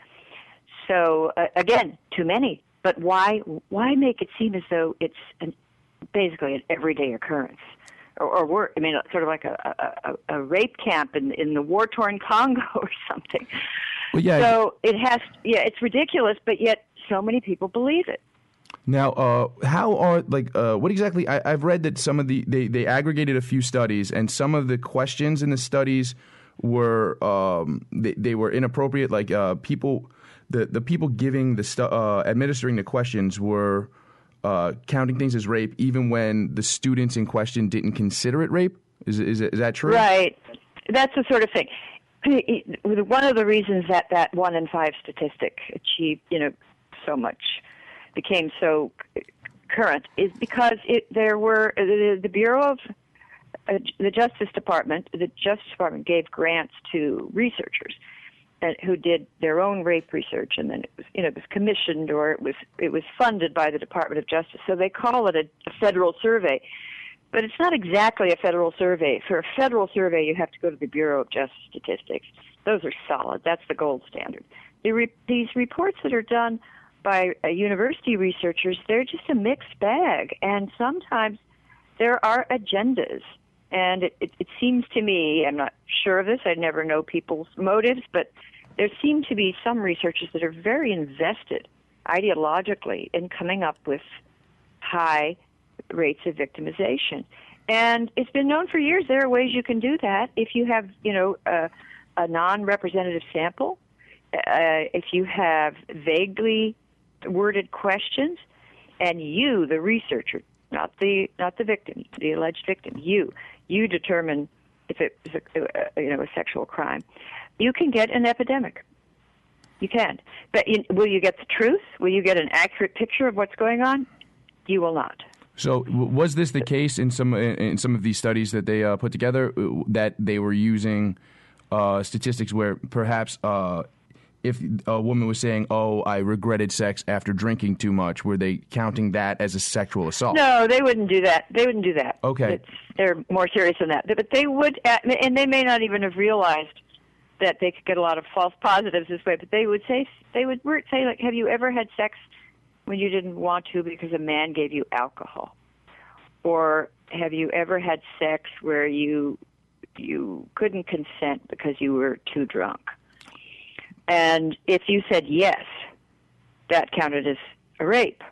Speaker 7: So uh, again, too many. But why why make it seem as though it's an, basically an everyday occurrence? Or, or worse, I mean, sort of like a, a, a rape camp in in the war torn Congo or something.
Speaker 6: Well, yeah.
Speaker 7: So it has, yeah, it's ridiculous, but yet so many people believe it.
Speaker 6: Now, uh, how are like uh, what exactly? I, I've read that some of the they they aggregated a few studies, and some of the questions in the studies were um, they, they were inappropriate. Like uh, people, the the people giving the stu- uh, administering the questions were uh, counting things as rape, even when the students in question didn't consider it rape. Is is, is that true?
Speaker 7: Right. That's the sort of thing. One of the reasons that that one in five statistic achieved, you know, so much became so current is because it there were the, the Bureau of uh, the Justice Department. The Justice Department gave grants to researchers uh, who did their own rape research, and then it was you know it was commissioned or it was it was funded by the Department of Justice. So they call it a, a federal survey. But it's not exactly a federal survey. For a federal survey, you have to go to the Bureau of Justice Statistics. Those are solid. That's the gold standard. The re- these reports that are done by uh, university researchers, they're just a mixed bag. And sometimes there are agendas. And it, it, it seems to me, I'm not sure of this, I never know people's motives, but there seem to be some researchers that are very invested ideologically in coming up with high rates of victimization. And it's been known for years there are ways you can do that if you have, you know, a, a non-representative sample, uh, if you have vaguely worded questions, and you, the researcher, not the not the victim, the alleged victim, you, you determine if it is a, a, you know a sexual crime, you can get an epidemic. You can, but you, will you get the truth? Will you get an accurate picture of what's going on? You will not.
Speaker 6: So, was this the case in some in some of these studies that they uh, put together uh, that they were using uh, statistics where perhaps uh, if a woman was saying, "Oh, I regretted sex after drinking too much," were they counting that as a sexual assault?
Speaker 7: No, they wouldn't do that. They wouldn't do that.
Speaker 6: Okay.
Speaker 7: It's, they're more serious than that. But they would, and they may not even have realized that they could get a lot of false positives this way. But they would say, they would say, like, "Have you ever had sex when you didn't want to because a man gave you alcohol?" Or have you ever had sex where you you couldn't consent because you were too drunk? And if you said yes, that counted as a rape.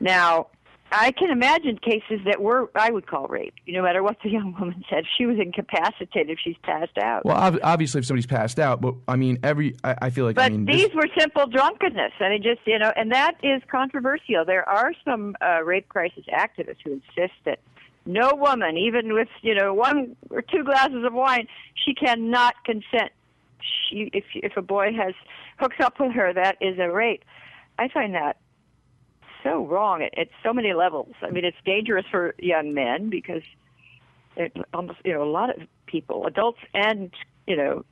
Speaker 7: Now, I can imagine cases that were I would call rape. No matter what the young woman said, she was incapacitated, if she's passed out.
Speaker 6: Well, obviously, if somebody's passed out, but I mean, every I, I feel like
Speaker 7: But
Speaker 6: I mean,
Speaker 7: these
Speaker 6: this-
Speaker 7: were simple drunkenness. I mean, just you know, and that is controversial. There are some uh, rape crisis activists who insist that no woman, even with you know one or two glasses of wine, she cannot consent. She, if if a boy has hooks up with her, that is a rape. I find that so wrong at, at so many levels. I mean, it's dangerous for young men because it, almost you know a lot of people, adults and you know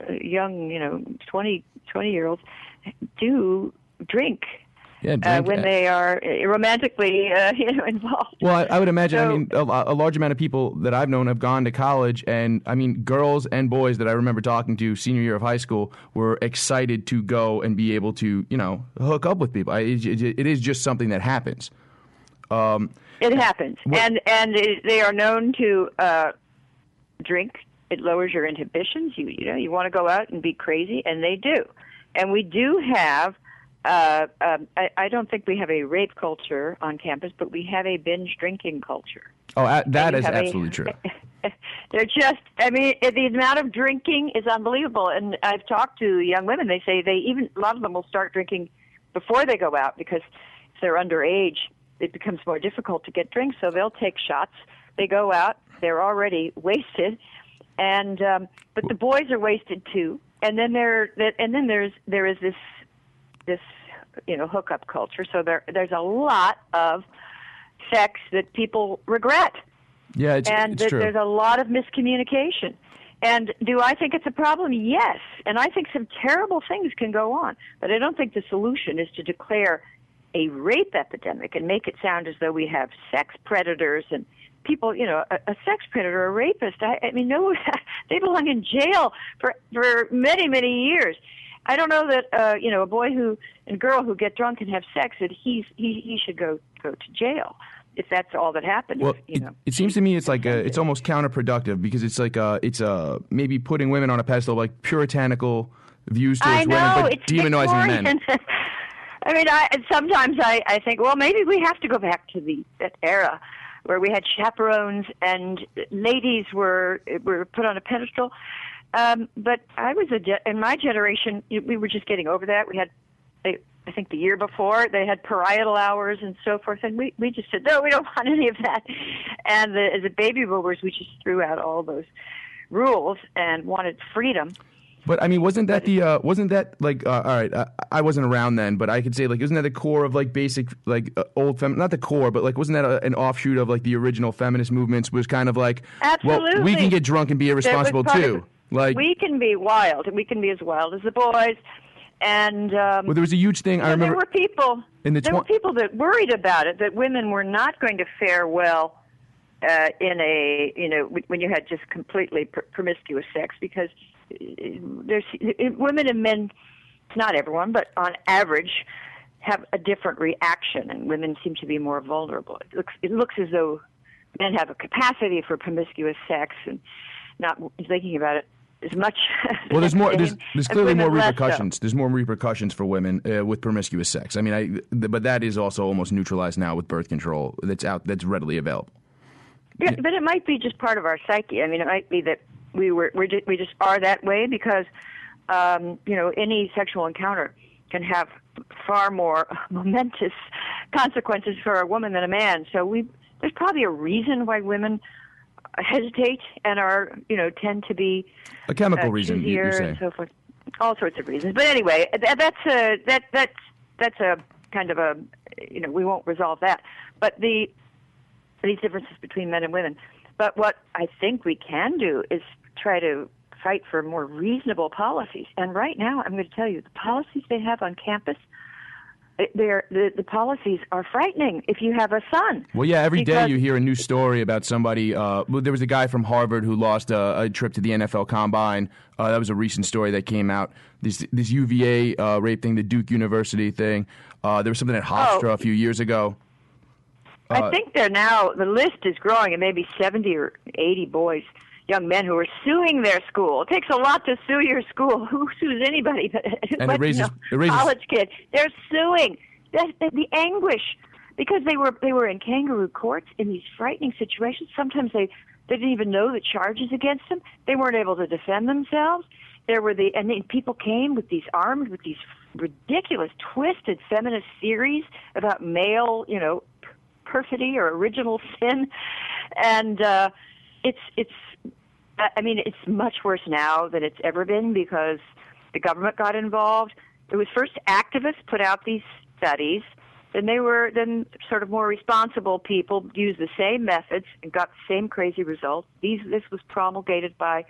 Speaker 7: uh, young you know 20 20 year olds do drink
Speaker 6: yeah,
Speaker 7: uh, when they are uh, romantically uh, you know involved.
Speaker 6: Well, I, I would imagine. I mean, a, a large amount of people that I've known have gone to college, and I mean, girls and boys that I remember talking to senior year of high school were excited to go and be able to, you know, hook up with people. I, it, it is just something that happens. Um,
Speaker 7: It happens,
Speaker 6: What-
Speaker 7: and and it, they are known to uh, drink. It lowers your inhibitions. You you know you want to go out and be crazy, and they do. And we do have. Uh, um, I, I don't think we have a rape culture on campus, but we have a binge drinking culture.
Speaker 6: Oh, a- that is
Speaker 7: have a-
Speaker 6: absolutely true.
Speaker 7: They're just, I mean, the amount of drinking is unbelievable. And I've talked to young women. They say they even, a lot of them will start drinking before they go out because if they're underage, it becomes more difficult to get drinks. So they'll take shots. They go out, they're already wasted. And, um, but the boys are wasted too. And then there, and then there's, there is this, this, you know, hookup culture. So there, there's a lot of sex that people regret
Speaker 6: Yeah, it's,
Speaker 7: and
Speaker 6: it's
Speaker 7: that
Speaker 6: true.
Speaker 7: there's a lot of miscommunication. And do I think it's a problem? Yes. And I think some terrible things can go on. But I don't think the solution is to declare a rape epidemic and make it sound as though we have sex predators and people, you know, a, a sex predator, a rapist. I, I mean, no, they belong in jail for for many, many years. I don't know that uh, you know a boy who and girl who get drunk and have sex that he's he he should go go to jail if that's all that happened.
Speaker 6: Well,
Speaker 7: if, you
Speaker 6: it,
Speaker 7: know.
Speaker 6: it seems to me it's like a, it's almost counterproductive because it's like uh it's uh maybe putting women on a pedestal like puritanical views towards
Speaker 7: I know
Speaker 6: women, but
Speaker 7: it's
Speaker 6: demonizing men.
Speaker 7: I mean, I and sometimes I I think, well, maybe we have to go back to the that era where we had chaperones and ladies were were put on a pedestal. Um, but I was a ge- in my generation, we were just getting over that. We had, I I think, the year before they had parietal hours and so forth, and we we just said no, we don't want any of that. And the, as a baby boomers, we just threw out all those rules and wanted freedom.
Speaker 6: But I mean, wasn't that the uh, wasn't that like uh, all right? I, I wasn't around then, but I could say like isn't that the core of like basic like uh, old fem not the core, but like wasn't that a, an offshoot of like the original feminist movements? Was kind of like well, we can get drunk and be irresponsible
Speaker 7: of
Speaker 6: too.
Speaker 7: it.
Speaker 6: Like
Speaker 7: we can be wild. We can be as wild as the boys. And um,
Speaker 6: well, there was a huge thing. I remember
Speaker 7: there were people.
Speaker 6: in the
Speaker 7: there were people that worried about it. That women were not going to fare well uh, in a you know when you had just completely pr- promiscuous sex because uh, there's uh, women and men, not everyone, but on average, have a different reaction, and women seem to be more vulnerable. It looks it looks as though men have a capacity for promiscuous sex and not thinking about it as much.
Speaker 6: Well, there's more. There's, there's clearly more repercussions. There's more repercussions for women uh, with promiscuous sex. I mean, I. Th- but that is also almost neutralized now with birth control. That's out. That's readily available.
Speaker 7: Yeah, but it might be just part of our psyche. I mean, it might be that we were we're just, we just are that way because um, you know any sexual encounter can have far more momentous consequences for a woman than a man. So we there's probably a reason why women hesitate and are you know tend to be
Speaker 6: A chemical
Speaker 7: uh,
Speaker 6: reason, you, you're saying.
Speaker 7: and so forth. All sorts of reasons. But anyway, that, that's a that that's that's a kind of a you know we won't resolve that. But the these differences between men and women. But what I think we can do is try to fight for more reasonable policies. And right now, I'm going to tell you, the policies they have on campus, the, the policies are frightening if you have a son.
Speaker 6: Well, yeah, every day you hear a new story about somebody. Uh, well, there was a guy from Harvard who lost a, a trip to the NFL Combine. Uh, that was a recent story that came out. This this UVA uh, rape thing, the Duke University thing. Uh, there was something at Hofstra
Speaker 7: Oh.
Speaker 6: a few years ago. Uh,
Speaker 7: I think they're now, the list is growing, and maybe 70 or 80 boys, young men who are suing their school. It takes a lot to sue your school. Who sues anybody? But,
Speaker 6: it
Speaker 7: but,
Speaker 6: raises-
Speaker 7: you know,
Speaker 6: it
Speaker 7: college kids. They're suing. The, the, the anguish because they were they were in kangaroo courts in these frightening situations. Sometimes they they didn't even know the charges against them. They weren't able to defend themselves. There were the and then people came with these armed with these ridiculous, twisted feminist theories about male, you know, perfidy or original sin, and uh, it's it's. I mean, it's much worse now than it's ever been because the government got involved. It was first activists put out these studies, then they were then sort of more responsible people used the same methods and got the same crazy results. These this was promulgated by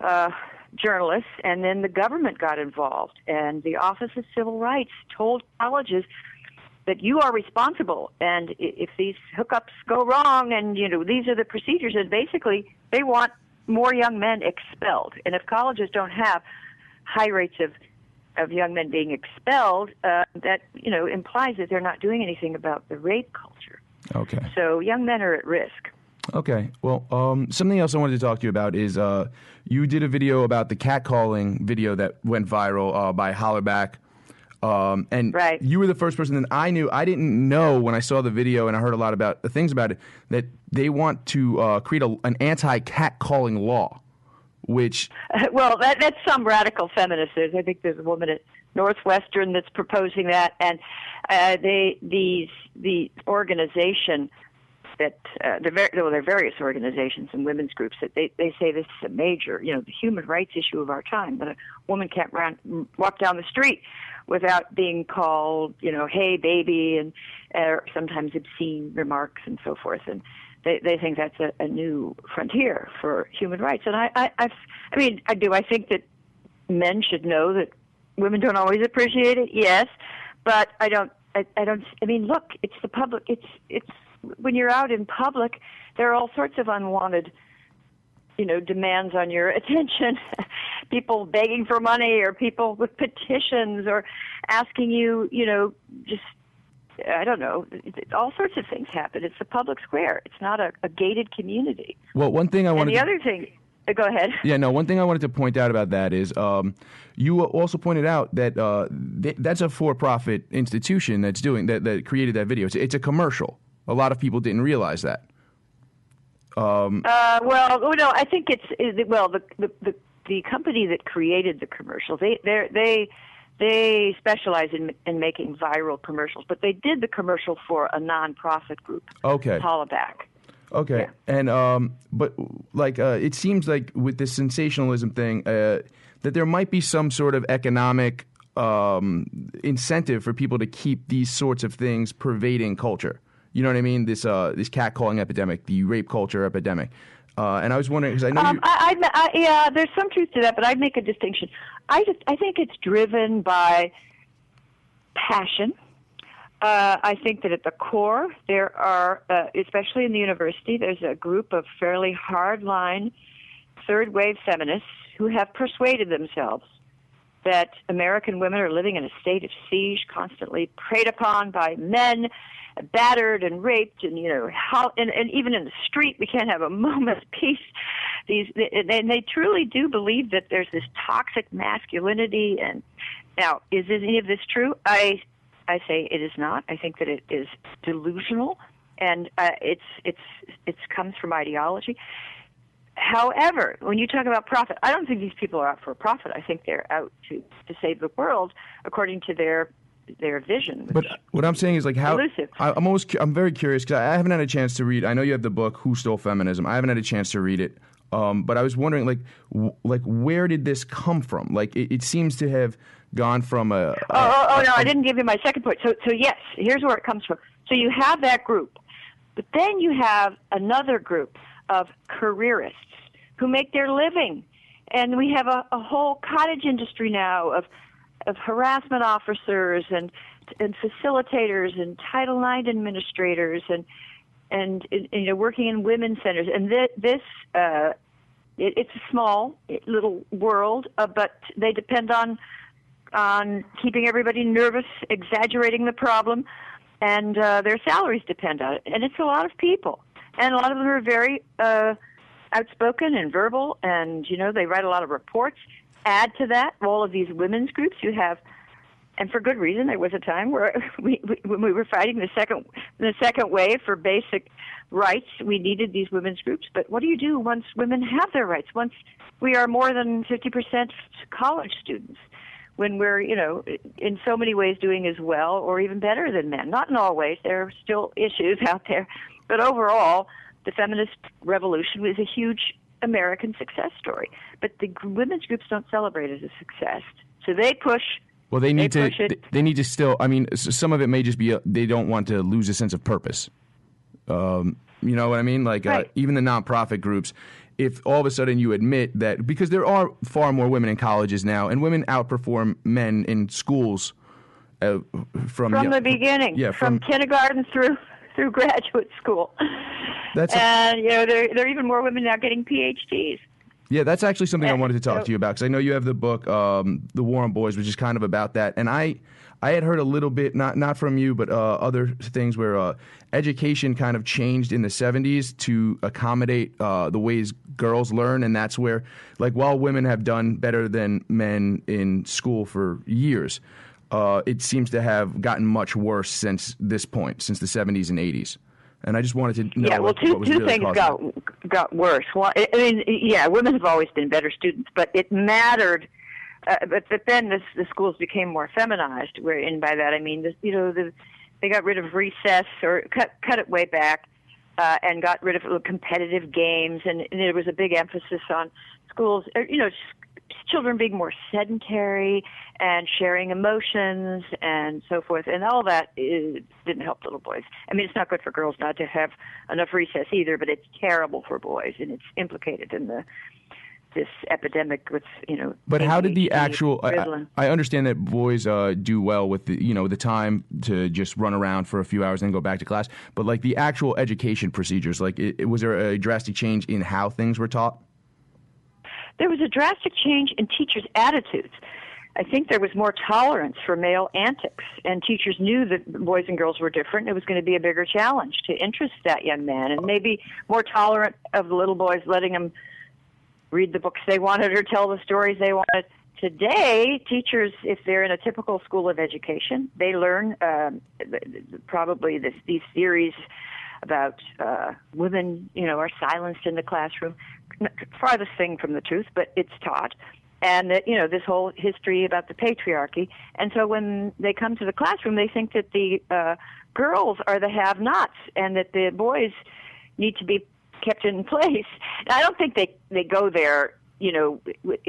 Speaker 7: uh, journalists, and then the government got involved, and the Office of Civil Rights told colleges that you are responsible, and if these hookups go wrong, and you know these are the procedures, and basically they want more young men expelled, and if colleges don't have high rates of of young men being expelled, uh, that you know implies that they're not doing anything about the rape culture.
Speaker 6: Okay.
Speaker 7: So young men are at risk.
Speaker 6: Okay. Well, um, something else I wanted to talk to you about is uh, you did a video about the catcalling video that went viral uh, by Hollaback. Um, and
Speaker 7: Right.
Speaker 6: you were the first person that I knew. I didn't know when I saw the video and I heard a lot about the things about it that they want to uh, create a, an anti-cat calling law, which
Speaker 7: well, that, that's some radical feminists. There's, I think there's a woman at Northwestern that's proposing that, and uh, they these the organization that uh, the ver- well, there are various organizations and women's groups that they they say this is a major, you know, the human rights issue of our time that a woman can't run walk down the street without being called, you know, hey baby, and uh, sometimes obscene remarks and so forth, and they they think that's a, a new frontier for human rights. And I I I've, I mean, I do I think that men should know that women don't always appreciate it. Yes, but I don't. I, I don't. I mean, look, it's the public. It's it's when you're out in public, there are all sorts of unwanted, you know, demands on your attention. people begging for money, or people with petitions, or asking you, you know, just I don't know. All sorts of things happen. It's a public square. It's not a, a gated community.
Speaker 6: well, one thing I
Speaker 7: And
Speaker 6: wanted
Speaker 7: the
Speaker 6: to,
Speaker 7: other thing, uh, go ahead.
Speaker 6: Yeah, no. One thing I wanted to point out about that is um, you also pointed out that uh, th- that's a for-profit institution that's doing that that created that video. It's, it's a commercial. A lot of people didn't realize that.
Speaker 7: Uh, well, oh, no, I think it's well the, the the the company that created the commercials. They they they they specialize in in making viral commercials, but they did the commercial for a nonprofit group.
Speaker 6: Okay.
Speaker 7: Hollaback.
Speaker 6: Okay,
Speaker 7: Yeah.
Speaker 6: and um, but like uh, it seems like with this sensationalism thing, uh, that there might be some sort of economic um, incentive for people to keep these sorts of things pervading culture. You know what I mean? This uh, this catcalling epidemic, the rape culture epidemic, uh, and I was wondering because I know
Speaker 7: Um,
Speaker 6: you,
Speaker 7: I, I, I, yeah, there's some truth to that, but I'd make a distinction. I just, I think it's driven by passion. Uh, I think that at the core, there are, uh, especially in the university, there's a group of fairly hardline third wave feminists who have persuaded themselves that American women are living in a state of siege, constantly preyed upon by men, battered and raped, and you know, how, and, and even in the street, we can't have a moment's peace. These, and they truly do believe that there's this toxic masculinity. And now, is any of this true? I, I say it is not. I think that it is delusional, and uh, it's it's it's comes from ideology. However, when you talk about profit, I don't think these people are out for a profit. I think they're out to, to save the world according to their their vision.
Speaker 6: But what I'm saying is like how
Speaker 7: Elusive.
Speaker 6: I, I'm almost I'm very curious because I haven't had a chance to read. I know you have the book Who Stole Feminism. I haven't had a chance to read it, um, but I was wondering like w- like where did this come from? Like it, it seems to have gone from a, a
Speaker 7: Oh, oh, oh no, I didn't give you my second point. So, so yes, here's where it comes from. So you have that group, but then you have another group of careerists who make their living, and we have a, a whole cottage industry now of of harassment officers and and facilitators and Title IX administrators and and, and you know working in women's centers. And this, this uh, it, it's a small little world, uh, but they depend on on keeping everybody nervous, exaggerating the problem, and uh, their salaries depend on it. And it's a lot of people, and a lot of them are very uh, outspoken and verbal, and you know they write a lot of reports. Add to that all of these women's groups. You have, and for good reason. There was a time where we, we when we were fighting the second the second wave for basic rights, we needed these women's groups. But what do you do once women have their rights? Once we are more than fifty percent college students when we're, you know, in so many ways doing as well or even better than men. Not in all ways. There are still issues out there. But overall, the feminist revolution was a huge American success story. But the women's groups don't celebrate it as a success. So they push.
Speaker 6: Well, they need
Speaker 7: They
Speaker 6: to.
Speaker 7: push it.
Speaker 6: They need to still. I mean, some of it may just be uh they don't want to lose a sense of purpose. Um, you know what I mean? Like uh, even the nonprofit groups. If all of a sudden you admit that because there are far more women in colleges now, and women outperform men in schools uh, from
Speaker 7: From the beginning,
Speaker 6: yeah,
Speaker 7: from,
Speaker 6: from-
Speaker 7: kindergarten through through graduate school,
Speaker 6: That's a-
Speaker 7: and you know there there are even more women now getting PhDs.
Speaker 6: Yeah, that's actually something I wanted to talk to you about because I know you have the book, um, "The War on Boys," which is kind of about that. And I, I had heard a little bit, not not from you, but uh, other things where uh, education kind of changed in the '70s to accommodate uh, the ways girls learn, and that's where, like, while women have done better than men in school for years. Uh, it seems to have gotten much worse since this point, since the 70s and 80s. And I just wanted to know
Speaker 7: yeah, well, two two
Speaker 6: really
Speaker 7: things
Speaker 6: causing
Speaker 7: got got worse. Well, I mean, yeah, women have always been better students, but it mattered. Uh, but, but then this, the schools became more feminized. Where, and by that I mean, this, you know, the, they got rid of recess or cut cut it way back, uh, and got rid of competitive games, and, and there was a big emphasis on schools, uh, you know, children being more sedentary and sharing emotions and so forth, and all that is, didn't help little boys. I mean, it's not good for girls not to have enough recess either, but it's terrible for boys, and it's implicated in the this epidemic with you know.
Speaker 6: But how did the actual? I, I understand that boys uh, do well with the you know the time to just run around for a few hours and then go back to class. But like the actual education procedures, like it, it- was there a drastic change in how things were taught?
Speaker 7: There was a drastic change in teachers' attitudes. I think there was more tolerance for male antics, and teachers knew that boys and girls were different. It was going to be a bigger challenge to interest that young man, and maybe more tolerant of the little boys, letting them read the books they wanted or tell the stories they wanted. Today, teachers, if they're in a typical school of education, they learn um, probably this, these theories about uh, women, you know, are silenced in the classroom. Farthest thing from the truth, but it's taught. And that, you know, this whole history about the patriarchy. And so when they come to the classroom, they think that the uh, girls are the have nots and that the boys need to be kept in place. I don't think they, they go there, you know,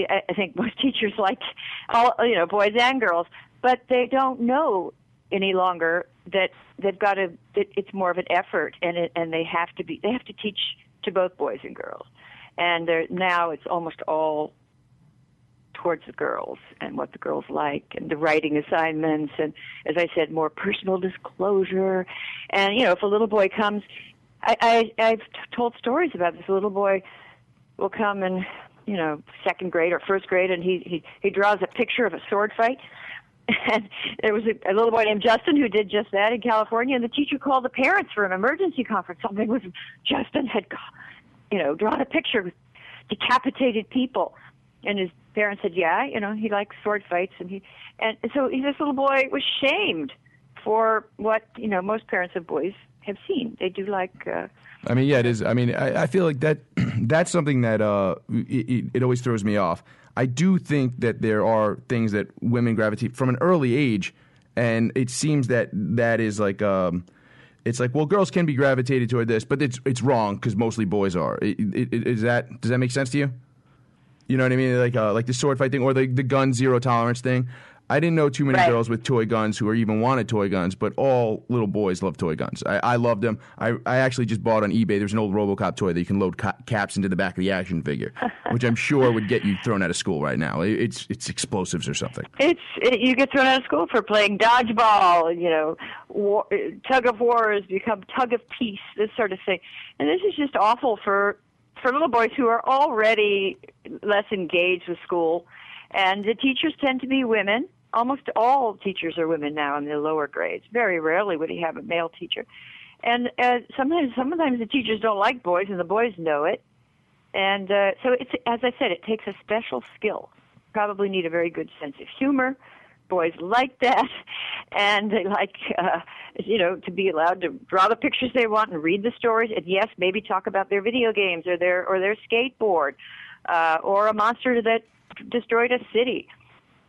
Speaker 7: I think most teachers like all, you know, boys and girls, but they don't know any longer that they've got to it, it's more of an effort and it, and they have to be they have to teach to both boys and girls. And they're, now it's almost all towards the girls and what the girls like and the writing assignments and as I said more personal disclosure. And you know if a little boy comes I, I I've t- told stories about this. A little boy will come in you know second grade or first grade and he he he draws a picture of a sword fight and there was a, a little boy named Justin who did just that in California, and the teacher called the parents for an emergency conference. Something was Justin had, you know, drawn a picture with decapitated people, and his parents said, "Yeah, you know, he likes sword fights," and he, and so this little boy was shamed for what you know most parents of boys have seen. They do like. Uh,
Speaker 6: I mean, yeah, it is. I mean, I, I feel like that that's something that uh, it- it always throws me off. I do think that there are things that women gravitate from an early age, and it seems that that is like um, it's like well, girls can be gravitated toward this, but it's it's wrong because mostly boys are. I- I- I- Is that does that make sense to you? You know what I mean? Like uh, like the sword fight thing or the the gun zero tolerance thing. I didn't know too many
Speaker 7: Right.
Speaker 6: girls with toy guns who even wanted toy guns, but all little boys love toy guns. I, I loved them. I, I actually just bought on eBay. There's an old RoboCop toy that you can load ca- caps into the back of the action figure, which I'm sure would get you thrown out of school right now. It- It's it's explosives or something.
Speaker 7: It's it, you get thrown out of school for playing dodgeball, you know, war, tug of wars become tug of peace, this sort of thing, and this is just awful for for little boys who are already less engaged with school, and the teachers tend to be women. Almost all teachers are women now in the lower grades. Very rarely would you have a male teacher, and uh, sometimes sometimes the teachers don't like boys, and the boys know it. And uh, so it's as I said, it takes a special skill. Probably need a very good sense of humor. Boys like that, and they like uh, you know to be allowed to draw the pictures they want and read the stories. And yes, maybe talk about their video games or their or their skateboard, uh, or a monster that destroyed a city.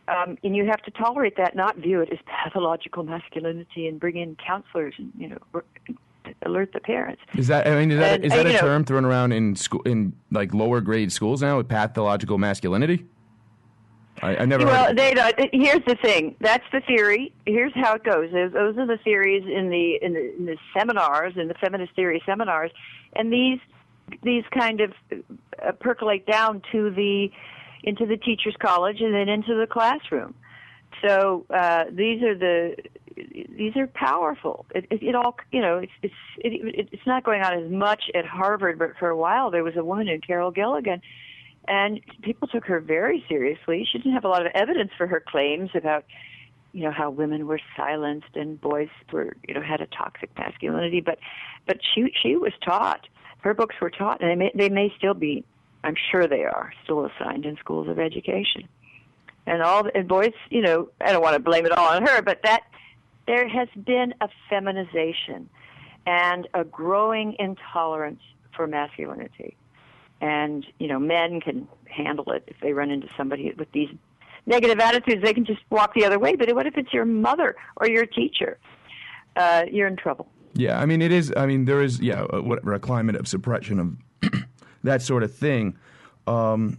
Speaker 7: Um, and you have to tolerate that, not view it as pathological masculinity, and bring in counselors and you know alert the parents.
Speaker 6: Is that I mean is that
Speaker 7: And-
Speaker 6: is that a
Speaker 7: know-
Speaker 6: term thrown around in school in like lower grade schools now with pathological masculinity? I, I never.
Speaker 7: Well,
Speaker 6: heard of it.
Speaker 7: they don't. Here's the thing. That's the theory. Here's how it goes. Those, those are the theories in the, in the in the seminars, in the feminist theory seminars, and these these kind of uh, percolate down to the into the teachers' college and then into the classroom. So uh, these are the these are powerful. It, it, it all you know. It's it's it, it's not going on as much at Harvard, but for a while there was a woman named Carol Gilligan and people took her very seriously. She didn't have a lot of evidence for her claims about, you know, how women were silenced and boys were, you know, had a toxic masculinity. But, but she she was taught. Her books were taught, and they may they may still be. I'm sure they are still assigned in schools of education. and all and boys, you know, I don't want to blame it all on her, but that there has been a feminization and a growing intolerance for masculinity. And, you know, men can handle it if they run into somebody with these negative attitudes, they can just walk the other way. But what if it's your mother or your teacher? Uh, you're in trouble.
Speaker 6: Yeah, I mean, it is. I mean, there is, yeah, whatever, a climate of suppression of that sort of thing. Um,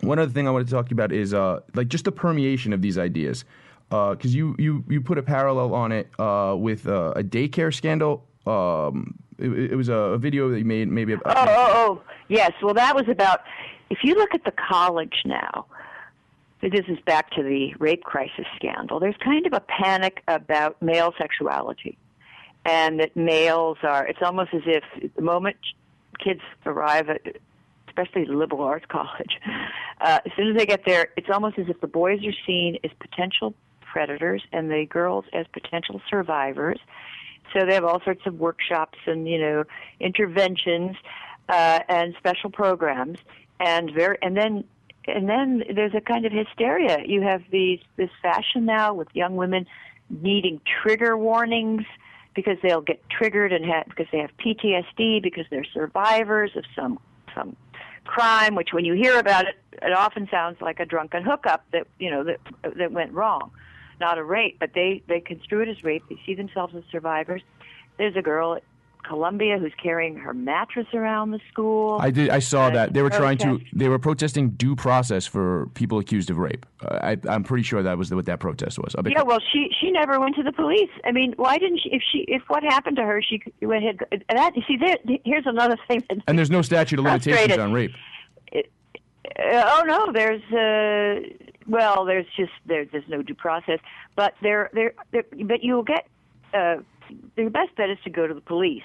Speaker 6: one other thing I want to talk to you about is uh, like just the permeation of these ideas, because you, you you put a parallel on it uh, with uh, a daycare scandal. Um, it, it was a, a video that you made, maybe.
Speaker 7: Oh, oh, oh, yes. Well, that was about. If you look at the college now, this is back to the rape crisis scandal. There's kind of a panic about male sexuality, and that males are. It's almost as if the moment kids arrive at, especially liberal arts college, uh, as soon as they get there, it's almost as if the boys are seen as potential predators and the girls as potential survivors. So they have all sorts of workshops and you know interventions uh, and special programs, and very and then and then there's a kind of hysteria. You have these this fashion now with young women needing trigger warnings because they'll get triggered and have because they have PTSD because they're survivors of some some crime. Which when you hear about it, it often sounds like a drunken hookup that you know that that went wrong, not a rape. But they they construe it as rape. They see themselves as survivors. There's a girl Columbia who's carrying her mattress around the school.
Speaker 6: I did. I saw that they were trying to. They were protesting due process for people accused of rape. Uh, I, I'm pretty sure that was what that protest was.
Speaker 7: Yeah, well, she she never went to the police. I mean, why didn't she? If she if what happened to her, she went ahead. That you see, there, here's another thing.
Speaker 6: And there's no statute of limitations on rape.
Speaker 7: uh, oh no, there's uh, well, there's just there, there's no due process. But there there, there but you'll get uh, the best bet is to go to the police.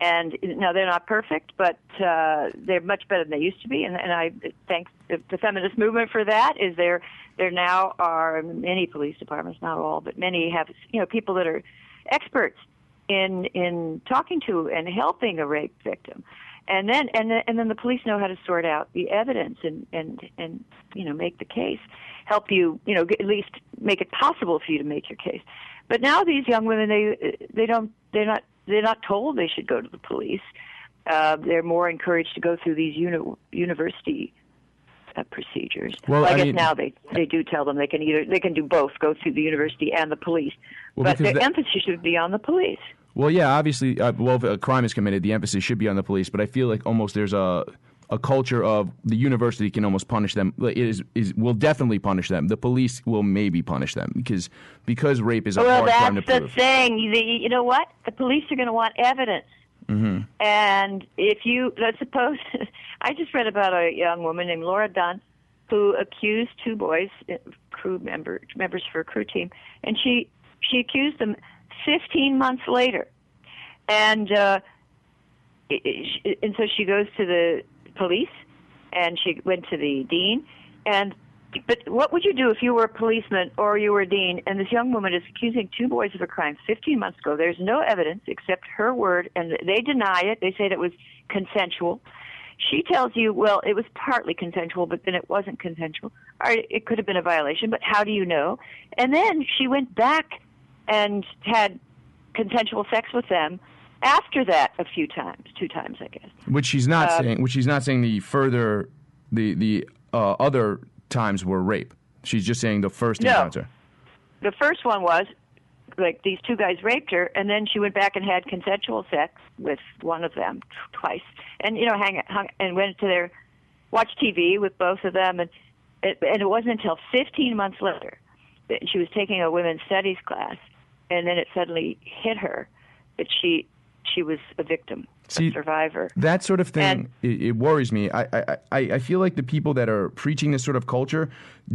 Speaker 7: And now they're not perfect, but uh, they're much better than they used to be. And, and I thank the, the feminist movement for that. Is there there now are many police departments, not all, but many have you know people that are experts in in talking to and helping a rape victim and then and then, and then the police know how to sort out the evidence and and and you know make the case help you you know at least make it possible for you to make your case but now these young women they they don't they're not they're not told they should go to the police uh, they're more encouraged to go through these uni- university uh, procedures.
Speaker 6: Well,
Speaker 7: I,
Speaker 6: I
Speaker 7: guess
Speaker 6: mean-
Speaker 7: now they they do tell them they can either they can do both, go through the university and the police.
Speaker 6: Well,
Speaker 7: but
Speaker 6: because
Speaker 7: the
Speaker 6: that-
Speaker 7: emphasis should be on the police.
Speaker 6: Well, yeah, obviously, uh, well, if a crime is committed, the emphasis should be on the police. But I feel like almost there's a a culture of the university can almost punish them. It is is will definitely punish them. The police will maybe punish them because because rape is a
Speaker 7: Well,
Speaker 6: hard crime to
Speaker 7: that's the thing. You, you know what? The police are going to want evidence.
Speaker 6: Mm-hmm.
Speaker 7: And if you, let's suppose, I just read about a young woman named Laura Dunn who accused two boys, uh, crew member, members for a crew team, and she she accused them 15 months later, and uh, and so she goes to the police, and she went to the dean, and but what would you do if you were a policeman or you were a dean and this young woman is accusing two boys of a crime 15 months ago? There's no evidence except her word, and they deny it. They said it was consensual. She tells you, well, it was partly consensual, but then it wasn't consensual. Or it could have been a violation, but how do you know? And then she went back and had consensual sex with them after that a few times, two times, I guess.
Speaker 6: Which she's not
Speaker 7: Um,
Speaker 6: saying. Which she's not saying the further the the uh, other times were rape. She's just saying the first
Speaker 7: No.
Speaker 6: encounter.
Speaker 7: the first one was like these two guys raped her and then she went back and had consensual sex with one of them t- twice and you know hang hung and went to their watch TV with both of them and it, and it wasn't until 15 months later that she was taking a women's studies class and then it suddenly hit her that she she was a victim
Speaker 6: See,
Speaker 7: a survivor
Speaker 6: That sort of thing, it, it worries me. I, I, I, I feel like the people that are preaching this sort of culture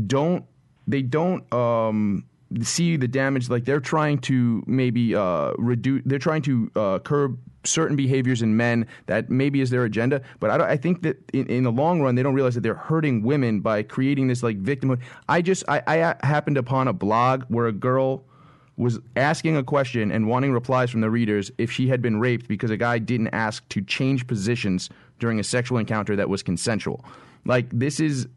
Speaker 6: don't, they don't um, see the damage. Like they're trying to maybe uh, reduce, they're trying to uh, curb certain behaviors in men that maybe is their agenda. But I, I think that in, in the long run, they don't realize that they're hurting women by creating this like victimhood. I just, I, I happened upon a blog where a girl was asking a question and wanting replies from the readers if she had been raped because a guy didn't ask to change positions during a sexual encounter that was consensual. Like this is,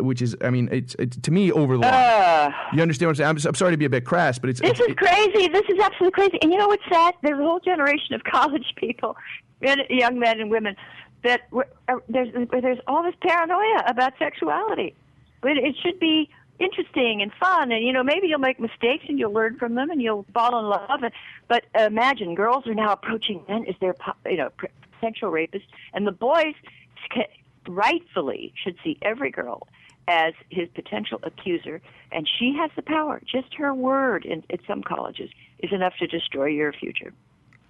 Speaker 6: which is, I mean, it's, it's to me over the line. you understand what I'm saying? I'm, I'm sorry to be a bit crass, but it's
Speaker 7: This
Speaker 6: it's-
Speaker 7: is crazy. This is absolutely crazy. And you know what's sad? There's a whole generation of college people, men, young men and women, that uh, there's there's all this paranoia about sexuality. But it should be interesting and fun, and you know maybe you'll make mistakes and you'll learn from them and you'll fall in love. And, but imagine girls are now approaching men as their po- you know potential rapists, and the boys rightfully should see every girl as his potential accuser, and she has the power. Just her word in, at some colleges is enough to destroy your future.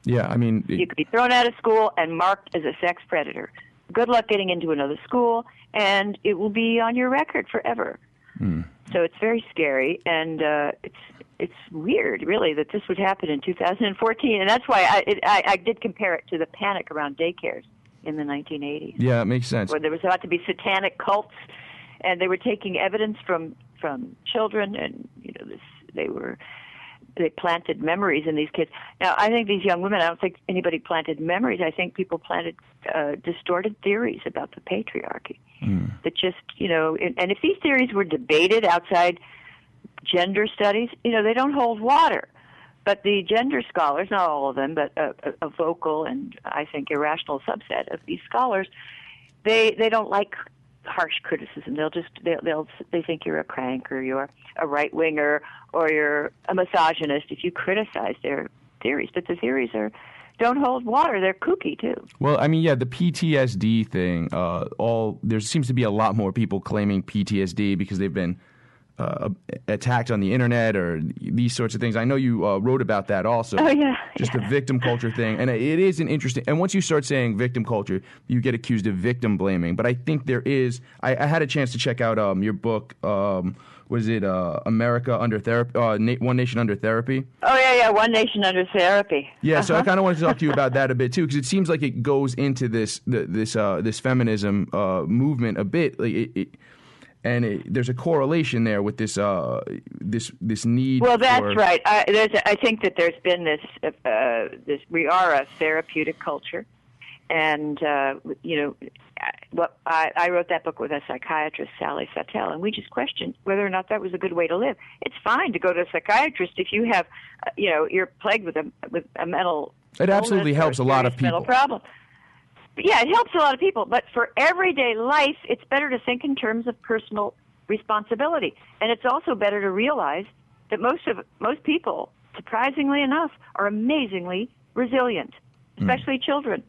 Speaker 6: yeah, I mean,
Speaker 7: You could be thrown out of school and marked as a sex predator. Good luck getting into another school, and it will be on your record forever. Hmm. So it's very scary, and uh, it's it's weird, really, that this would happen in 2014, and that's why I, it, I I did compare it to the panic around daycares in the 1980s
Speaker 6: yeah, it makes sense.
Speaker 7: where there was about to be satanic cults, and they were taking evidence from from children, and you know this they were they planted memories in these kids. Now I think these young women. I don't think anybody planted memories. I think people planted uh, distorted theories about the patriarchy. That just you know, and, and if these theories were debated outside gender studies, you know, they don't hold water. But the gender scholars, not all of them, but a, a, a vocal and I think irrational subset of these scholars, they they don't like harsh criticism. They'll just they'll, they'll they think you're a crank or you're a right winger or you're a misogynist if you criticize their theories. But the theories are don't hold water. They're kooky too.
Speaker 6: Well, I mean, yeah, the PTSD thing. Uh, all there seems to be a lot more people claiming PTSD because they've been uh, attacked on the internet or these sorts of things. I know you uh, wrote about that also.
Speaker 7: Oh, yeah,
Speaker 6: just the victim culture thing, and it is an interesting. And once you start saying victim culture, you get accused of victim blaming. But I think there is. I, I had a chance to check out um, your book. Um, was it uh, America Under Therapy? Uh, Na- One Nation Under Therapy.
Speaker 7: Oh yeah, yeah. One nation under therapy.
Speaker 6: Yeah, so I
Speaker 7: Uh-huh.
Speaker 6: kind of wanted to talk to you about that a bit too, because it seems like it goes into this the, this uh, this feminism uh, movement a bit, like it, it, and it, there's a correlation there with this uh, this this need.
Speaker 7: Well, that's
Speaker 6: for-
Speaker 7: right. I, there's, I think that there's been this. Uh, this we are a therapeutic culture, and uh, you know, I- what I, I wrote that book with a psychiatrist, Sally Satel, and we just questioned whether or not that was a good way to live. It's fine to go to a psychiatrist if you have, uh, you know, you're plagued with a with a mental.
Speaker 6: It absolutely helps a lot of
Speaker 7: people. mental problem. Yeah, it helps a lot of people, but for everyday life, it's better to think in terms of personal responsibility, and it's also better to realize that most of most people, surprisingly enough, are amazingly resilient, hmm. especially children.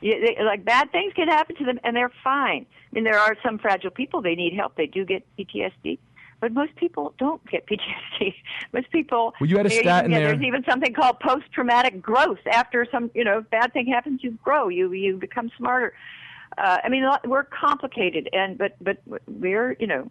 Speaker 7: You, they, like bad things can happen to them, and they're fine. I mean, there are some fragile people; they need help. They do get PTSD, but most people don't get PTSD. most people.
Speaker 6: Well, you had a stat in
Speaker 7: get-
Speaker 6: there-
Speaker 7: There's even something called post-traumatic growth. After some, you know, bad thing happens, you grow. You you become smarter. Uh, I mean, we're complicated, and but but we're you know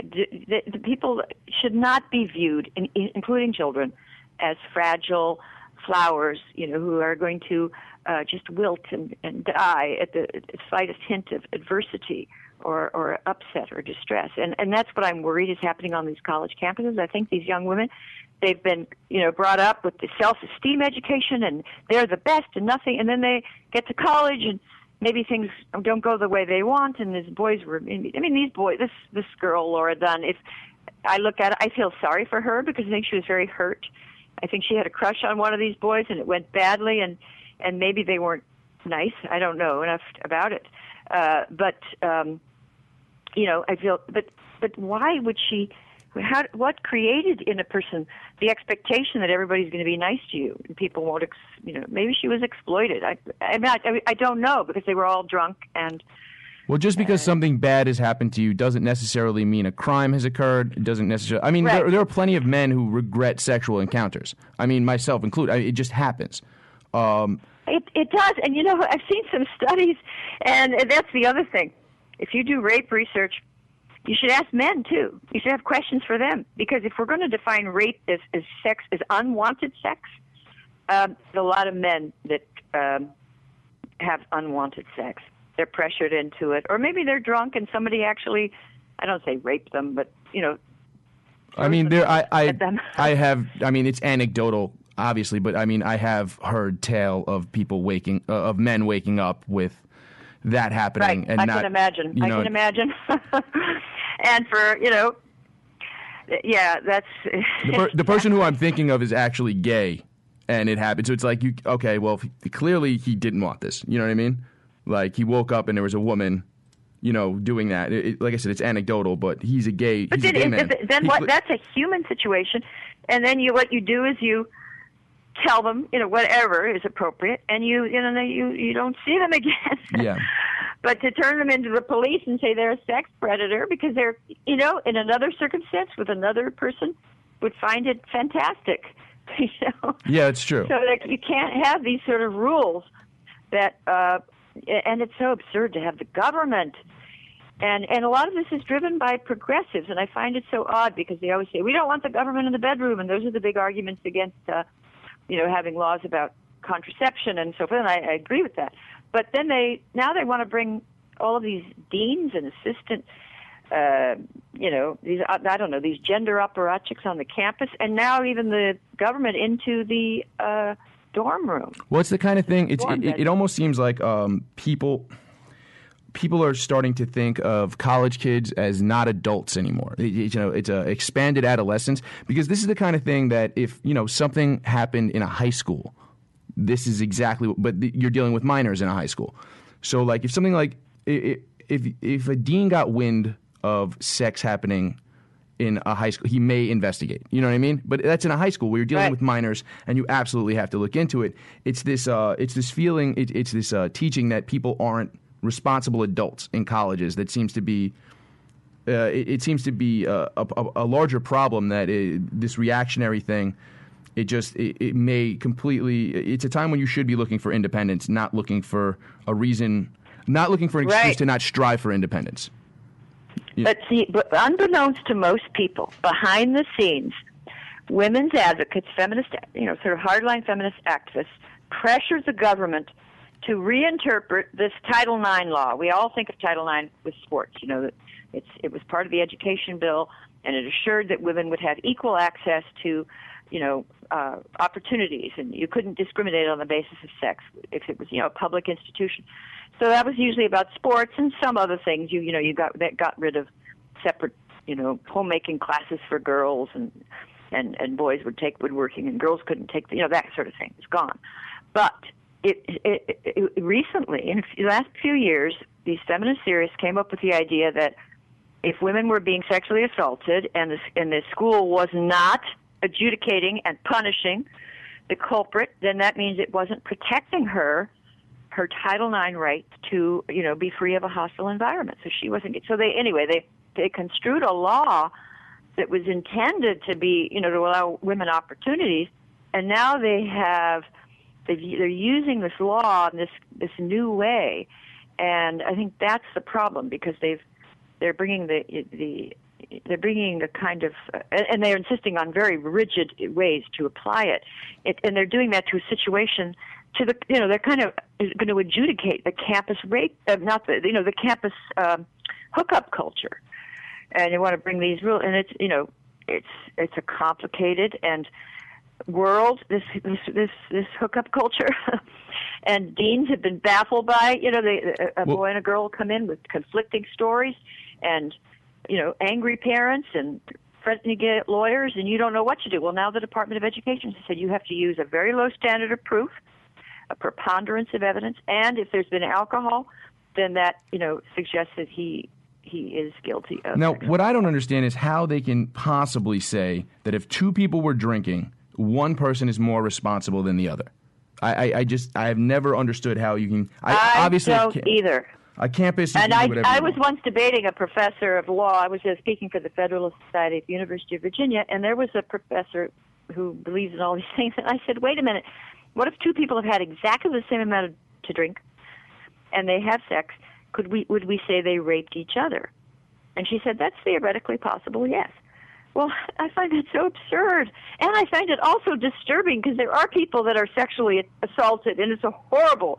Speaker 7: the, the, the people should not be viewed, in, in, including children, as fragile flowers, you know, who are going to uh, just wilt and, and die at the, at the slightest hint of adversity or, or upset or distress. And, and that's what I'm worried is happening on these college campuses. I think these young women, they've been, you know, brought up with the self-esteem education and they're the best and nothing. And then they get to college and maybe things don't go the way they want. And these boys were, I mean, these boys, this, this girl, Laura Dunn, if I look at it, I feel sorry for her because I think she was very hurt. I think she had a crush on one of these boys and it went badly and, and maybe they weren't nice. I don't know enough about it. Uh, but, um, you know, I feel, but, but why would she, how, what created in a person the expectation that everybody's going to be nice to you and people won't, ex, you know, maybe she was exploited. I, I'm not, I, I don't know because they were all drunk and,
Speaker 6: Well, just because something bad has happened to you doesn't necessarily mean a crime has occurred. It doesn't necessarily. I mean,
Speaker 7: Right.
Speaker 6: there, there are plenty of men who regret sexual encounters. I mean, myself included. I, it just happens. Um,
Speaker 7: It it does, and you know I've seen some studies, and that's the other thing. If you do rape research, you should ask men too. You should have questions for them because if we're going to define rape as, as sex as unwanted sex, um, there's a lot of men that um, have unwanted sex. They're pressured into it, or maybe they're drunk and somebody actually, I don't say rape them, but you know,
Speaker 6: I mean, there. I I. I have. I mean, it's anecdotal. Obviously, but I mean, I have heard tale of people waking, uh, of men waking up with that happening,
Speaker 7: Right.
Speaker 6: and
Speaker 7: I
Speaker 6: not,
Speaker 7: can imagine.
Speaker 6: you
Speaker 7: I can imagine. and for you know, yeah, that's
Speaker 6: The, per- the person who I'm thinking of is actually gay, and it happened. So it's like you, okay, well, f- clearly he didn't want this. You know what I mean? Like he woke up and there was a woman, you know, doing that. It, it- like I said, it's anecdotal, but he's a gay.
Speaker 7: But
Speaker 6: he's a
Speaker 7: then,
Speaker 6: gay man.
Speaker 7: then
Speaker 6: He
Speaker 7: what? That's a human situation, and then you what you do is you tell them, you know, whatever is appropriate, and you you know you you don't see them again.
Speaker 6: Yeah.
Speaker 7: But to turn them into the police and say they're a sex predator because they're you know in another circumstance with another person would find it fantastic. You know.
Speaker 6: yeah, it's true.
Speaker 7: So that you can't have these sort of rules that, uh, and it's so absurd to have the government. And and a lot of this is driven by progressives, and I find it so odd because they always say we don't want the government in the bedroom, and those are the big arguments against, uh, you know, having laws about contraception and so forth. And I, I agree with that. But then they now they want to bring all of these deans and assistant uh, you know, these I I don't know these gender apparatchiks on the campus, and now even the government into the uh, dorm room.
Speaker 6: Well, it's the kind of thing. It's,
Speaker 7: on,
Speaker 6: it, it, almost seems like um, people people are starting to think of college kids as not adults anymore. It- you know, it's a expanded adolescence because this is the kind of thing that if you know something happened in a high school, this is exactly. What, but you're dealing with minors in a high school, so like if something like if if a dean got wind of sex happening in a high school, he may investigate. You know what I mean? But that's in a high school where you're dealing
Speaker 7: Right.
Speaker 6: with minors, and you absolutely have to look into it. It's this, uh, it's this feeling, it, it's this uh, teaching that people aren't responsible adults in colleges. That seems to be, uh, it, it seems to be uh, a, a, a larger problem. That uh this reactionary thing, it just, it, it may completely. It's a time when you should be looking for independence, not looking for a reason, not looking for an excuse
Speaker 7: Right.
Speaker 6: to not strive for independence.
Speaker 7: But see, but unbeknownst to most people, behind the scenes, women's advocates, feminist, you know, sort of hardline feminist activists, pressure the government to reinterpret this Title IX law. We all think of Title IX with sports. You know, it's it was part of the education bill, and it assured that women would have equal access to, you know, uh, opportunities, and you couldn't discriminate on the basis of sex if it was, you know, a public institution. So that was usually about sports and some other things. You you know you got that got rid of separate you know homemaking classes for girls and and and boys would take woodworking and girls couldn't take the, you know that sort of thing. It's gone. But it, it, it, recently in the last few years, these feminist theorists came up with the idea that if women were being sexually assaulted and the, and the school was not adjudicating and punishing the culprit, then that means it wasn't protecting her her Title IX right to you know be free of a hostile environment. So she wasn't. So they anyway they they construed a law that was intended to be you know to allow women opportunities, and now they have they're using this law in this this new way, and I think that's the problem because they've they're bringing the the they're bringing a kind of uh, and they're insisting on very rigid ways to apply it. it and they're doing that to a situation to the you know they're kind of going to adjudicate the campus rape uh, not the you know the campus um, hookup culture and they want to bring these rules and it's you know it's it's a complicated and world this this this, this hookup culture. And deans have been baffled by you know they, a, a
Speaker 6: Well-
Speaker 7: boy and a girl come in with conflicting stories and you know angry parents and threatening to get lawyers and you don't know what to do. Well now the department of education has said you have to use a very low standard of proof a preponderance of evidence and if there's been alcohol then that you know suggests that he he is guilty of
Speaker 6: Now, what I don't understand is how they can possibly say that if two people were drinking, one person is more responsible than the other. I, I, I just I have never understood how you can. I,
Speaker 7: I
Speaker 6: obviously
Speaker 7: don't
Speaker 6: can't-
Speaker 7: either.
Speaker 6: A campus.
Speaker 7: And I, I was once debating a professor of law. I was uh, speaking for the Federalist Society at the University of Virginia, and there was a professor who believes in all these things. And I said, wait a minute, what if two people have had exactly the same amount of, to drink, and they have sex? Could we would we say they raped each other? And she said, that's theoretically possible, yes. Well, I find that so absurd. And I find it also disturbing because there are people that are sexually assaulted, and it's a horrible,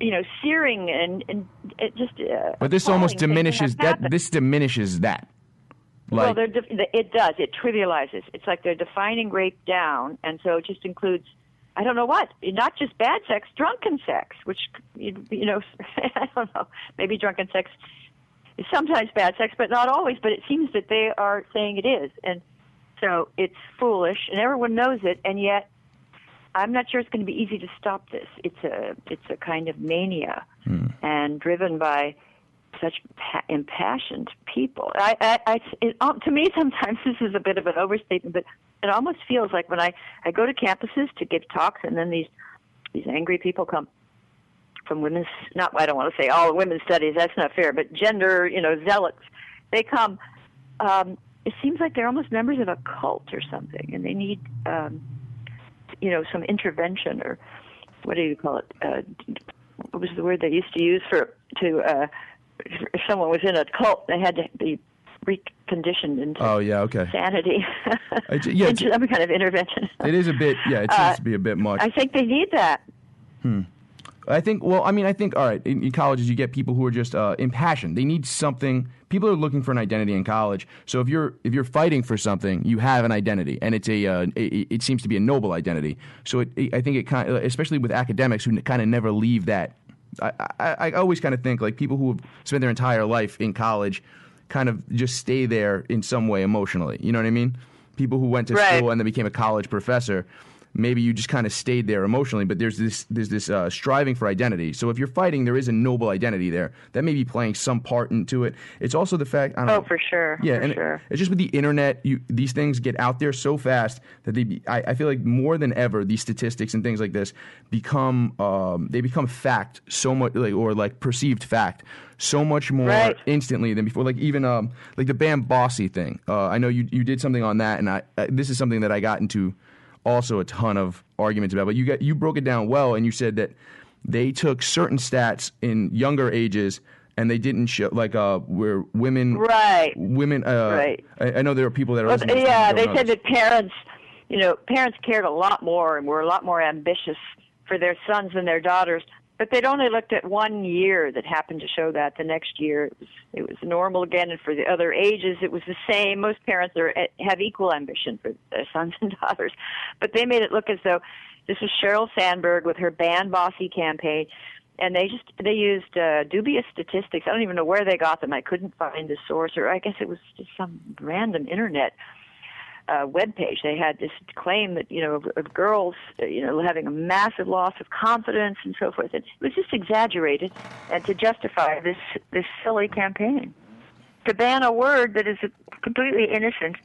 Speaker 7: you know, searing and, and it just. Uh,
Speaker 6: But this almost
Speaker 7: appalling thing to have
Speaker 6: diminishes that.
Speaker 7: happen.
Speaker 6: This diminishes that.
Speaker 7: well,
Speaker 6: Like,
Speaker 7: they're def- it does. It trivializes. It's like they're defining rape down, and so it just includes. I don't know what, not just bad sex, drunken sex, which you know, I don't know. Maybe drunken sex is sometimes bad sex, but not always. But it seems that they are saying it is, and so it's foolish, and everyone knows it, and yet I'm not sure it's going to be easy to stop this. It's a it's a kind of mania, and driven by such pa- impassioned people. I, I, I it, um, to me, sometimes this is a bit of an overstatement, but it almost feels like when I, I go to campuses to give talks, and then these these angry people come from women's. Not I don't want to say all women's studies. That's not fair, but gender, you know, zealots. They come. Um, it seems like they're almost members of a cult or something, and they need, um, you know, some intervention or what do you call it? Uh, what was the word they used to use for to uh, if someone was in a cult, they had to be reconditioned into
Speaker 6: oh yeah, okay.
Speaker 7: sanity.
Speaker 6: I yeah,
Speaker 7: into some kind of intervention.
Speaker 6: It is a bit. Yeah, it seems to be a bit much.
Speaker 7: Uh, I think they need that.
Speaker 6: I think. Well, I mean, I think. All right, in, in colleges, you get people who are just uh, impassioned. They need something. People are looking for an identity in college. So if you're if you're fighting for something, you have an identity, and it's a. Uh, it, it seems to be a noble identity. So it, it, I think it kind, of, especially with academics who kind of never leave that. I, I, I always kind of think like people who have spent their entire life in college, kind of just stay there in some way emotionally. You know what I mean? People who went to
Speaker 7: Right.
Speaker 6: school and then became a college professor maybe you just kind of stayed there emotionally but there's this there's this uh, striving for identity so if you're fighting there is a noble identity there that may be playing some part into it it's also the fact I don't
Speaker 7: Oh,
Speaker 6: know,
Speaker 7: for sure.
Speaker 6: yeah
Speaker 7: for
Speaker 6: and
Speaker 7: sure.
Speaker 6: it's just with the internet you these things get out there so fast that they be, I, I feel like more than ever these statistics and things like this become um, they become fact so much like or like perceived fact so much more
Speaker 7: Right.
Speaker 6: instantly than before. Like even um like the Ban Bossy thing. Uh, I know you you did something on that, and I uh, this is something that I got into also a ton of arguments about. But you got you broke it down well, and you said that they took certain stats in younger ages. And they didn't show like uh where women
Speaker 7: Right.
Speaker 6: women uh
Speaker 7: Right.
Speaker 6: I, I know there are people that are
Speaker 7: Well,
Speaker 6: listening to this
Speaker 7: yeah, they said that parents, you know, parents cared a lot more and were a lot more ambitious for their sons than their daughters. But they'd only looked at one year that happened to show that. The next year, it was it was normal again, and for the other ages, it was the same. Most parents are eh, have equal ambition for their sons and daughters, but they made it look as though this was Sheryl Sandberg with her Ban Bossy campaign, and they just they used uh, dubious statistics. I don't even know where they got them. I couldn't find the source, or I guess it was just some random internet uh, web page. They had this claim that you know of, of girls, you know, having a massive loss of confidence and so forth. It was just exaggerated, and to justify this this silly campaign, to ban a word that is completely innocent,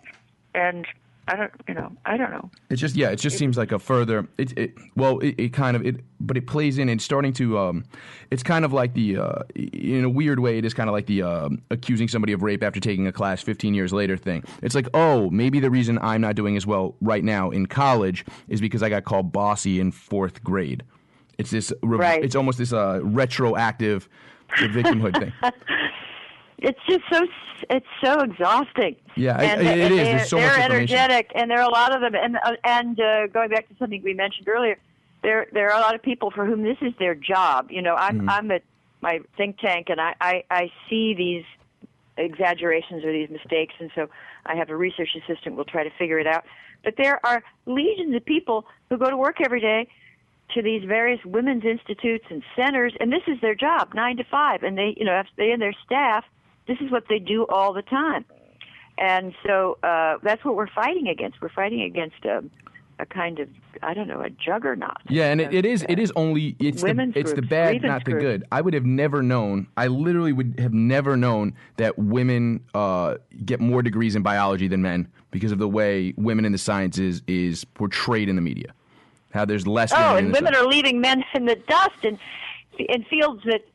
Speaker 7: and I don't, you know, I don't know.
Speaker 6: It's just yeah, it just seems like a further. It, it well, it, it kind of it, but it plays in. It's starting to. Um, it's kind of like the uh, in a weird way. It is kind of like the um accusing somebody of rape after taking a class 15 years later thing. It's like oh, maybe the reason I'm not doing as well right now in college is because I got called bossy in fourth grade. It's this. re-
Speaker 7: Right.
Speaker 6: It's almost this uh, retroactive victimhood thing.
Speaker 7: It's just so it's so exhausting.
Speaker 6: Yeah,
Speaker 7: and
Speaker 6: I- it is.
Speaker 7: They're,
Speaker 6: There's so
Speaker 7: they're
Speaker 6: much
Speaker 7: energetic, and there are a lot of them. And uh, and uh, going back to something we mentioned earlier, there there are a lot of people for whom this is their job. You know,
Speaker 6: Mm-hmm.
Speaker 7: I'm I'm at my think tank, and I, I I see these exaggerations or these mistakes, and so I have a research assistant. We'll try to figure it out. But there are legions of people who go to work every day to these various women's institutes and centers, and this is their job, nine to five. And they, you know, they and their staff, this is what they do all the time. And so uh, that's what we're fighting against. We're fighting against a, a kind of, I don't know, a juggernaut.
Speaker 6: Yeah, and it, it is it is only it's the it's the bad, not the
Speaker 7: groups.
Speaker 6: good. I would have never known. I literally would have never known that women uh, get more degrees in biology than men because of the way women in the sciences is portrayed in the media. How there's less.
Speaker 7: Oh,
Speaker 6: women
Speaker 7: and women
Speaker 6: sci-
Speaker 7: are leaving men in the dust in in fields that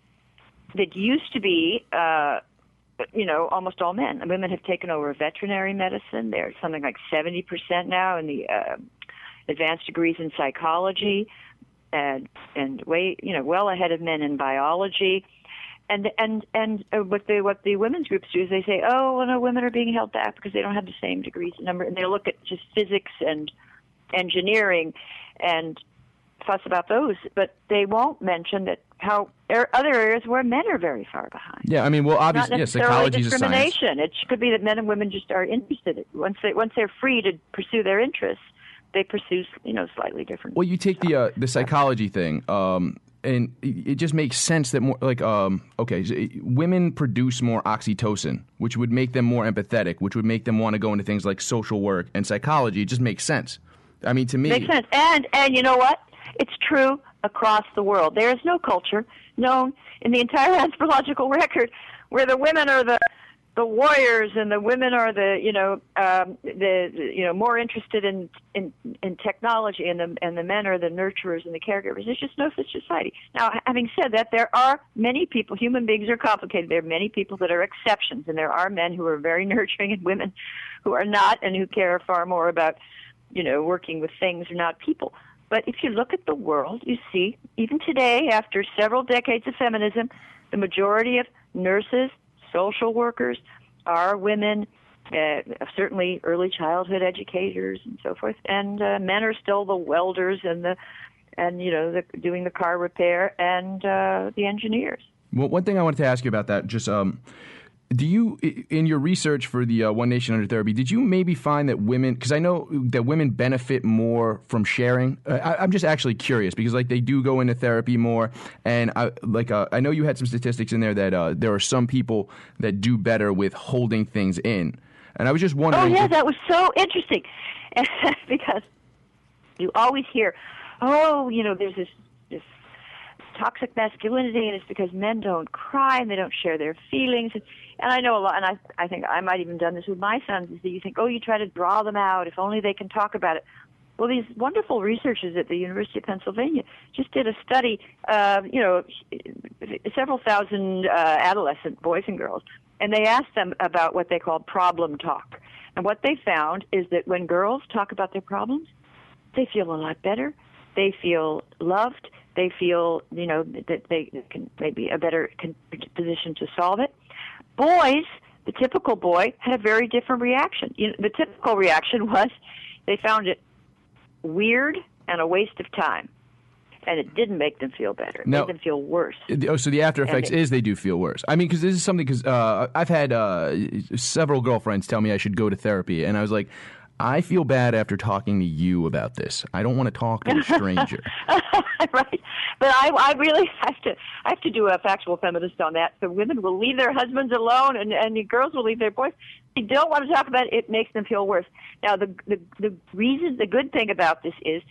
Speaker 7: that used to be, uh, you know, almost all men. And women have taken over veterinary medicine. They're something like seventy percent now in the uh, advanced degrees in psychology, and and way you know well ahead of men in biology. And and and uh, what the what the women's groups do is they say, oh, well, no, women are being held back because they don't have the same degrees number, and they look at just physics and engineering and fuss about those, but they won't mention that how are other areas where men are very far behind.
Speaker 6: Yeah, I mean, well, obviously, yeah, psychology is a
Speaker 7: discrimination. It could be that men and women just are interested. Once they once they're free to pursue their interests, they pursue you know slightly different.
Speaker 6: Well, you take the uh, the psychology thing, um, and it it just makes sense that more like um, okay, women produce more oxytocin, which would make them more empathetic, which would make them want to go into things like social work and psychology. It just makes sense. I mean, to me,
Speaker 7: Makes sense. And and you know what? It's true across the world. There is no culture known in the entire anthropological record where the women are the the warriors and the women are the you know um, the you know more interested in in in technology and the and the men are the nurturers and the caregivers. There's just no such society. Now, having said that, there are many people. Human beings are complicated. There are many people that are exceptions, and there are men who are very nurturing and women who are not, and who care far more about you know, working with things or not people. But if you look at the world, you see, even today, after several decades of feminism, the majority of nurses, social workers are women, uh, certainly early childhood educators and so forth. And uh, men are still the welders and the, and you know, the, doing the car repair and uh, the engineers.
Speaker 6: Well, one thing I wanted to ask you about that, just um, do you, in your research for the uh, One Nation Under Therapy, did you maybe find that women, because I know that women benefit more from sharing. Uh, I, I'm just actually curious because like they do go into therapy more, and I like uh, I know you had some statistics in there that uh, there are some people that do better with holding things in, and I was just wondering Oh
Speaker 7: yeah,
Speaker 6: if-
Speaker 7: that was so interesting because you always hear, oh, you know, there's this toxic masculinity, and it's because men don't cry and they don't share their feelings. And, I know a lot, and I I think I might even done this with my sons. Is that you think, oh, you try to draw them out if only they can talk about it. Well, these wonderful researchers at the University of Pennsylvania just did a study, uh, you know, several thousand uh, adolescent boys and girls, and they asked them about what they called problem talk. And what they found is that when girls talk about their problems, they feel a lot better. They feel loved. They feel, you know, that they can maybe a better position to solve it. Boys, the typical boy had a very different reaction. You know, the typical reaction was they found it weird and a waste of time, and it didn't make them feel better. It
Speaker 6: No.
Speaker 7: made them feel worse.
Speaker 6: Oh, so the after effects
Speaker 7: it-
Speaker 6: is they do feel worse. I mean, because this is something. Because uh, I've had uh, several girlfriends tell me I should go to therapy, and I was like, I feel bad after talking to you about this. I don't want to talk to a stranger.
Speaker 7: right. But I, I really have to, I have to do a factual feminist on that. So women will leave their husbands alone, and and the girls will leave their boys. They don't want to talk about it. It makes them feel worse. Now, the the the reason, the good thing about this is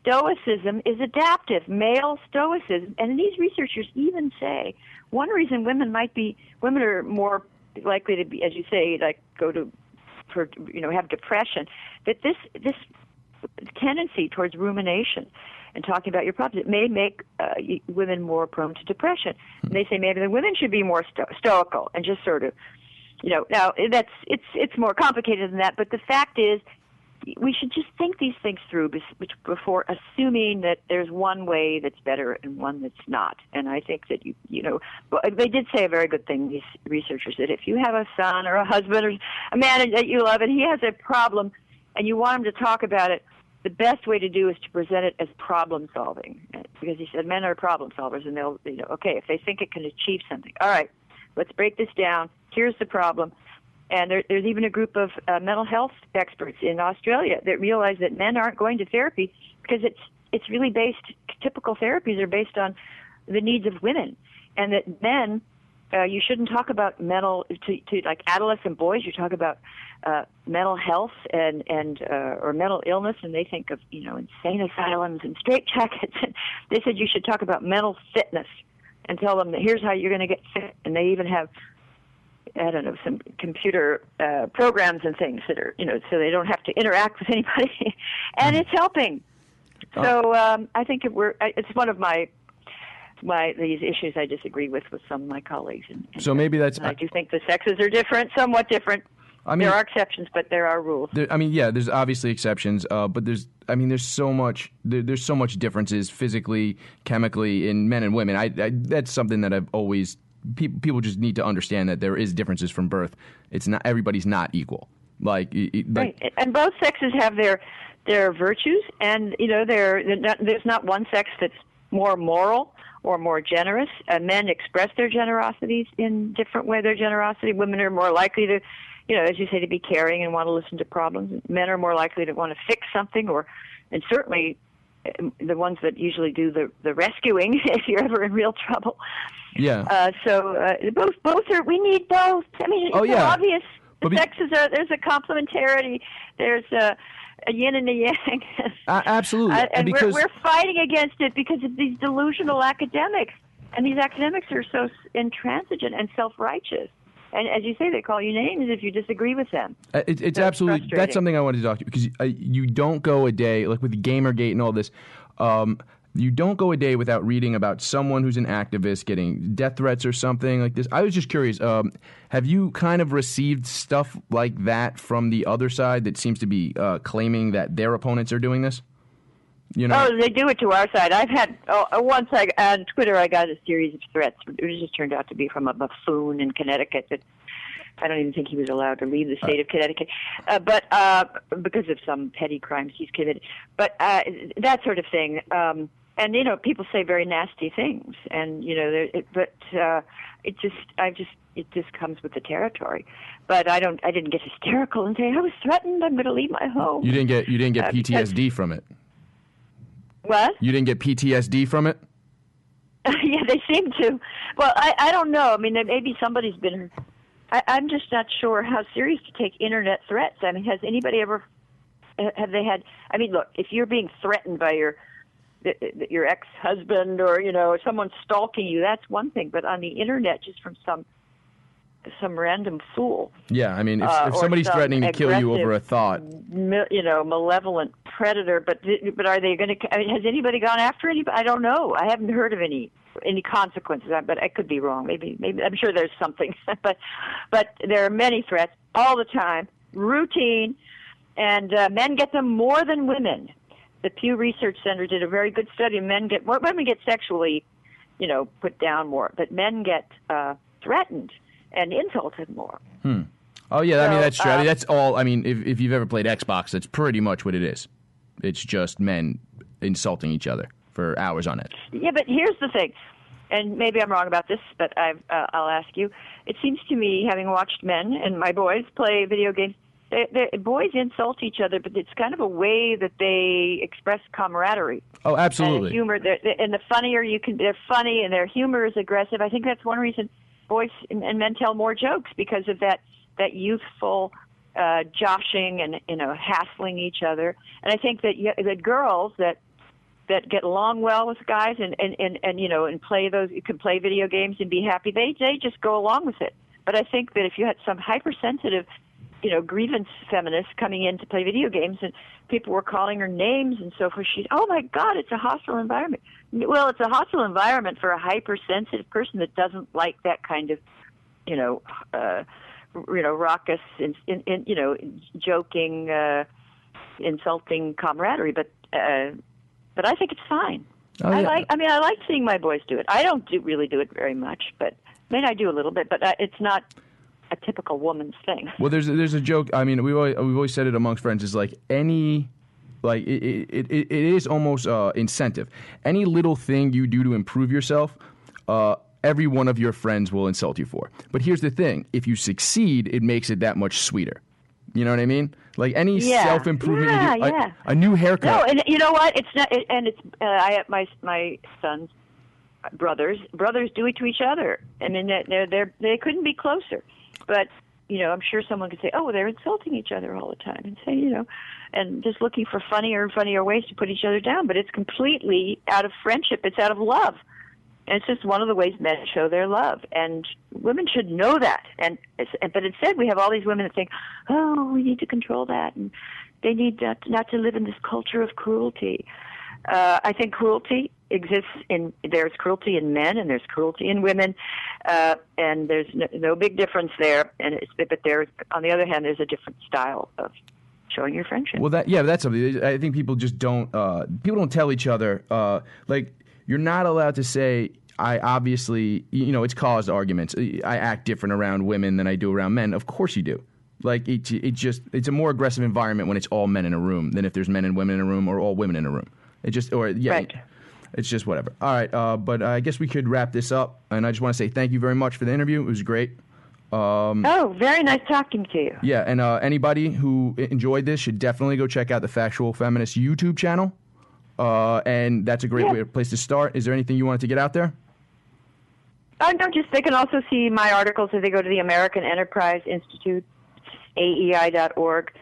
Speaker 7: stoicism is adaptive, male stoicism. And these researchers even say one reason women might be women are more likely to be, as you say, like go to for you know have depression. That this this tendency towards rumination and talking about your problems, it may make uh, women more prone to depression. And they say maybe the women should be more sto- stoical and just sort of, you know, now that's it's it's more complicated than that. But the fact is, we should just think these things through before assuming that there's one way that's better and one that's not. And I think that you you know they did say a very good thing. These researchers that if you have a son or a husband or a man that you love and he has a problem and you want him to talk about it, the best way to do is to present it as problem solving. Because he said men are problem solvers and they'll you know okay if they think it can achieve something. All right, let's break this down. Here's the problem. And there, there's even a group of uh, mental health experts in Australia that realize that men aren't going to therapy because it's it's really based. Typical therapies are based on the needs of women, and that men uh, you shouldn't talk about mental to, to like adolescent boys. You talk about uh, mental health and and uh, or mental illness, and they think of you know insane asylums and straitjackets. They said you should talk about mental fitness and tell them that here's how you're going to get fit. And they even have I don't know some computer uh, programs and things that are you know so they don't have to interact with anybody, and it's helping. So um, I think it, we're it's one of my my these issues I disagree with with some of my colleagues. And, and
Speaker 6: So maybe that's-
Speaker 7: I do think the sexes are different, somewhat different.
Speaker 6: I mean-
Speaker 7: there are exceptions, but there are rules.
Speaker 6: There, I mean, yeah, there's obviously exceptions, uh, but there's, I mean, there's so much, there, there's so much differences physically, chemically in men and women. I, I that's something that I've always people people just need to understand that there is differences from birth. It's not everybody's not equal. Like, like
Speaker 7: Right, and both sexes have their their virtues, and you know, there there's not one sex that's more moral or more generous. Uh, men express their generosities in different way. Their generosity, women are more likely to, you know, as you say, to be caring and want to listen to problems. Men are more likely to want to fix something, or, and certainly, the ones that usually do the the rescuing if you're ever in real trouble.
Speaker 6: yeah.
Speaker 7: Uh, so uh, both both are. We need both. I mean, it's
Speaker 6: Oh, yeah.
Speaker 7: obvious. The
Speaker 6: be-
Speaker 7: sexes are. There's a complementarity. There's a, a yin and a yang.
Speaker 6: A- absolutely.
Speaker 7: Uh, and
Speaker 6: because
Speaker 7: we're, we're fighting against it because of these delusional academics, and these academics are so intransigent and self-righteous. And as you say, they call you names if you disagree with them.
Speaker 6: Uh, It, it's
Speaker 7: That's
Speaker 6: absolutely that's something I wanted to talk to you because uh, you don't go a day like with GamerGate and all this. Um, you don't go a day without reading about someone who's an activist getting death threats or something like this. I was just curious. Um, have you kind of received stuff like that from the other side that seems to be uh, claiming that their opponents are doing this? You know,
Speaker 7: Oh, they do it to our side. I've had oh, once I on Twitter I got a series of threats. It just turned out to be from a buffoon in Connecticut that I don't even think he was allowed to leave the state of Connecticut, uh, but uh, because of some petty crimes he's committed. But uh, that sort of thing. Um, and you know, people say very nasty things, and you know, there- it, but uh, it just, I just, it just comes with the territory. But I don't, I didn't get hysterical and say I was threatened. I'm going to leave my home.
Speaker 6: you didn't get you didn't get
Speaker 7: uh, because-
Speaker 6: PTSD from it.
Speaker 7: What?
Speaker 6: You didn't get PTSD from it.
Speaker 7: yeah, they seem to. Well, I I don't know. I mean, maybe somebody's been. I, I'm just not sure how serious to take internet threats. I mean, has anybody ever? Have they had? I mean, look, if you're being threatened by your your ex-husband or you know someone stalking you, that's one thing. But on the internet, just from some some random fool,
Speaker 6: Yeah, I mean, if,
Speaker 7: Uh,
Speaker 6: if somebody's
Speaker 7: some
Speaker 6: threatening to kill you over a thought,
Speaker 7: you know, malevolent predator. But but are they going to? I mean, has anybody gone after anybody? I don't know. I haven't heard of any any consequences. I- But I could be wrong. Maybe maybe I'm sure there's something. but but there are many threats all the time, routine, and uh, men get them more than women. The Pew Research Center did a very good study. Men get. Women get sexually, you know, put down more, but men get uh, threatened and insulted more. Hmm.
Speaker 6: Oh yeah, I mean that's true. I mean
Speaker 7: um,
Speaker 6: that's all. I mean, if if you've ever played Xbox, that's pretty much what it is. It's just men insulting each other for hours on end.
Speaker 7: Yeah, but here's the thing, and maybe I'm wrong about this, but I've, uh, I'll ask you. It seems to me, having watched men and my boys play video games, they, they, boys insult each other, but it's kind of a way that they express camaraderie
Speaker 6: Oh,
Speaker 7: and
Speaker 6: absolutely.
Speaker 7: humor. They're, they and the funnier you can, they're funny, and their humor is aggressive. I think that's one reason boys and, and men tell more jokes because of that that youthful uh, joshing and you know hassling each other. And I think that that girls that that get along well with guys and and and, and you know and play those you can play video games and be happy. They they just go along with it. But I think that if you had some hypersensitive you know, grievance feminists coming in to play video games, and people were calling her names and so forth. She's, oh my God, it's a hostile environment. Well, it's a hostile environment for a hypersensitive person that doesn't like that kind of, you know, uh, you know, raucous, in, in, in, you know, joking, uh, insulting camaraderie. But, uh, but I think it's fine.
Speaker 6: Oh,
Speaker 7: I like. I mean, I like seeing my boys do it. I don't do really do it very much, but I mean, I do a little bit. But uh, it's not typical woman's thing.
Speaker 6: Well, there's there's a joke. I mean, we've always, we've always said it amongst friends. Is like any, like it it, it, it is almost uh, incentive. Any little thing you do to improve yourself, uh, every one of your friends will insult you for. But here's the thing: if you succeed, it makes it that much sweeter. You know what I mean? Like any
Speaker 7: Yeah.
Speaker 6: self improvement
Speaker 7: Yeah,
Speaker 6: do, a-
Speaker 7: yeah.
Speaker 6: a, new haircut.
Speaker 7: No, and you know what? It's not. It, and it's. Uh, I my my sons, brothers. Brothers do it to each other. I mean, they're, they're they couldn't be closer. But you know, I'm sure someone could say, "Oh, they're insulting each other all the time," and say, you know, and just looking for funnier and funnier ways to put each other down. But it's completely out of friendship. It's out of love. And it's just one of the ways men show their love, and women should know that. And it's- but instead, we have all these women that think, "Oh, we need to control that," and they need not, not to live in this culture of cruelty. Uh, I think cruelty exists in there's cruelty in men and there's cruelty in women, uh, and there's no, no big difference there. And it's, but there, on the other hand, there's a different style of showing your friendship.
Speaker 6: Well, that yeah, that's something. I think people just don't. Uh, people don't tell each other. Uh, like you're not allowed to say. I obviously, you know, it's caused arguments. I act different around women than I do around men. Of course you do. Like it, it just it's a more aggressive environment when it's all men in a room than if there's men and women in a room or all women in a room. It just or yeah,
Speaker 7: Right.
Speaker 6: it's just whatever. All right, uh, but I guess we could wrap this up, and I just want to say thank you very much for the interview. It was great.
Speaker 7: Oh, very nice talking to you.
Speaker 6: Yeah, and uh, anybody who enjoyed this should definitely go check out the Factual Feminist YouTube channel, uh, and that's a great
Speaker 7: Yeah.
Speaker 6: way, place to start. Is there anything you wanted to get out there?
Speaker 7: Oh, no, just they can also see my articles if they go to the American Enterprise Institute, AEI.org.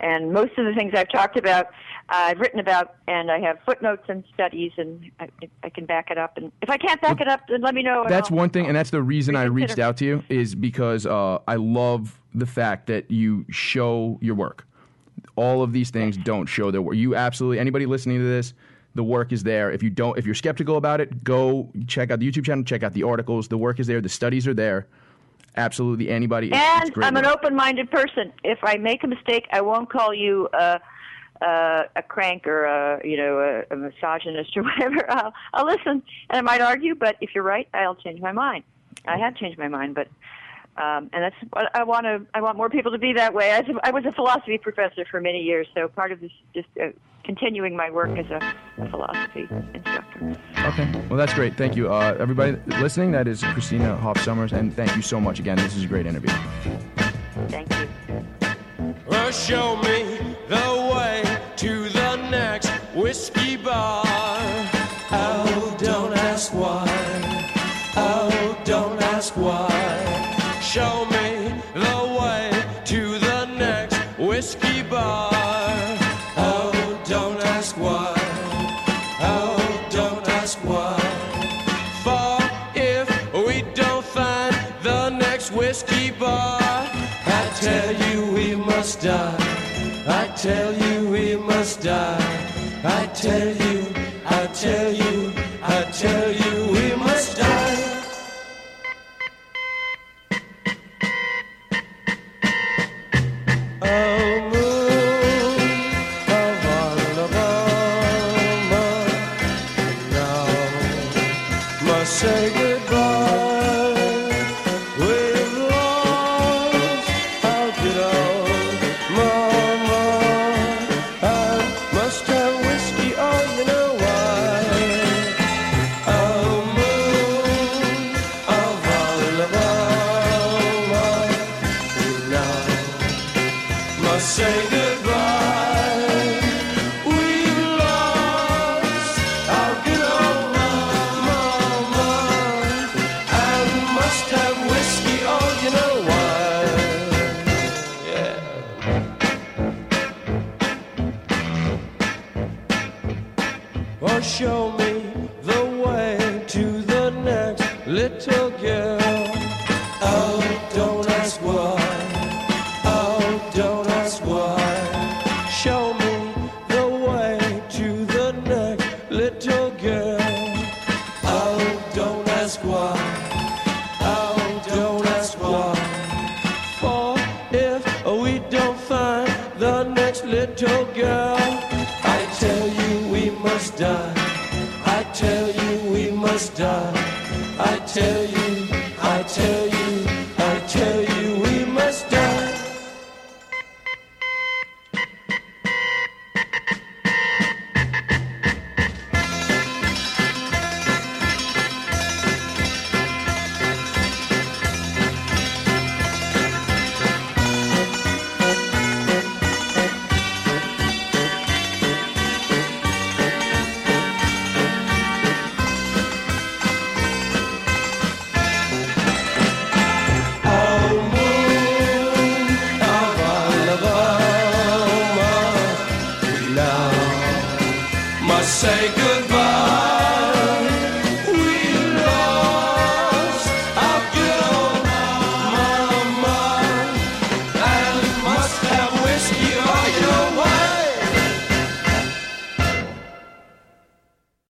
Speaker 7: And most of the things I've talked about, I've written about, and I have footnotes and studies, and I, I can back it up. And if I can't back it up, then let me know.
Speaker 6: That's
Speaker 7: I'll-
Speaker 6: one thing, and that's the reason I reached out to you is because uh, I love the fact that you show your work. All of these things don't show their work. You absolutely anybody listening to this, the work is there. If you don't, if you're skeptical about it, go check out the YouTube channel, check out the articles. The work is there. The studies are there. Absolutely, anybody. it's-
Speaker 7: And I'm an open-minded person. If I make a mistake, I won't call you a, a, a crank or a you know a, a misogynist or whatever. I'll, I'll listen, and I might argue. But if you're right, I'll change my mind. I have changed my mind, but um, and that's what I want to. I want more people to be that way. I, was- I was a philosophy professor for many years, so part of this just uh, continuing my work as a, a philosophy instructor.
Speaker 6: Okay. Well, that's great. Thank you, uh, everybody listening. That is Christina Hoff Sommers, and thank you so much again. This is a great interview.
Speaker 7: Thank you.
Speaker 8: Well, show me the way to the next whiskey bar. Oh, don't ask why. Oh, don't ask why. Show me tell you we must die. I tell you, tell you,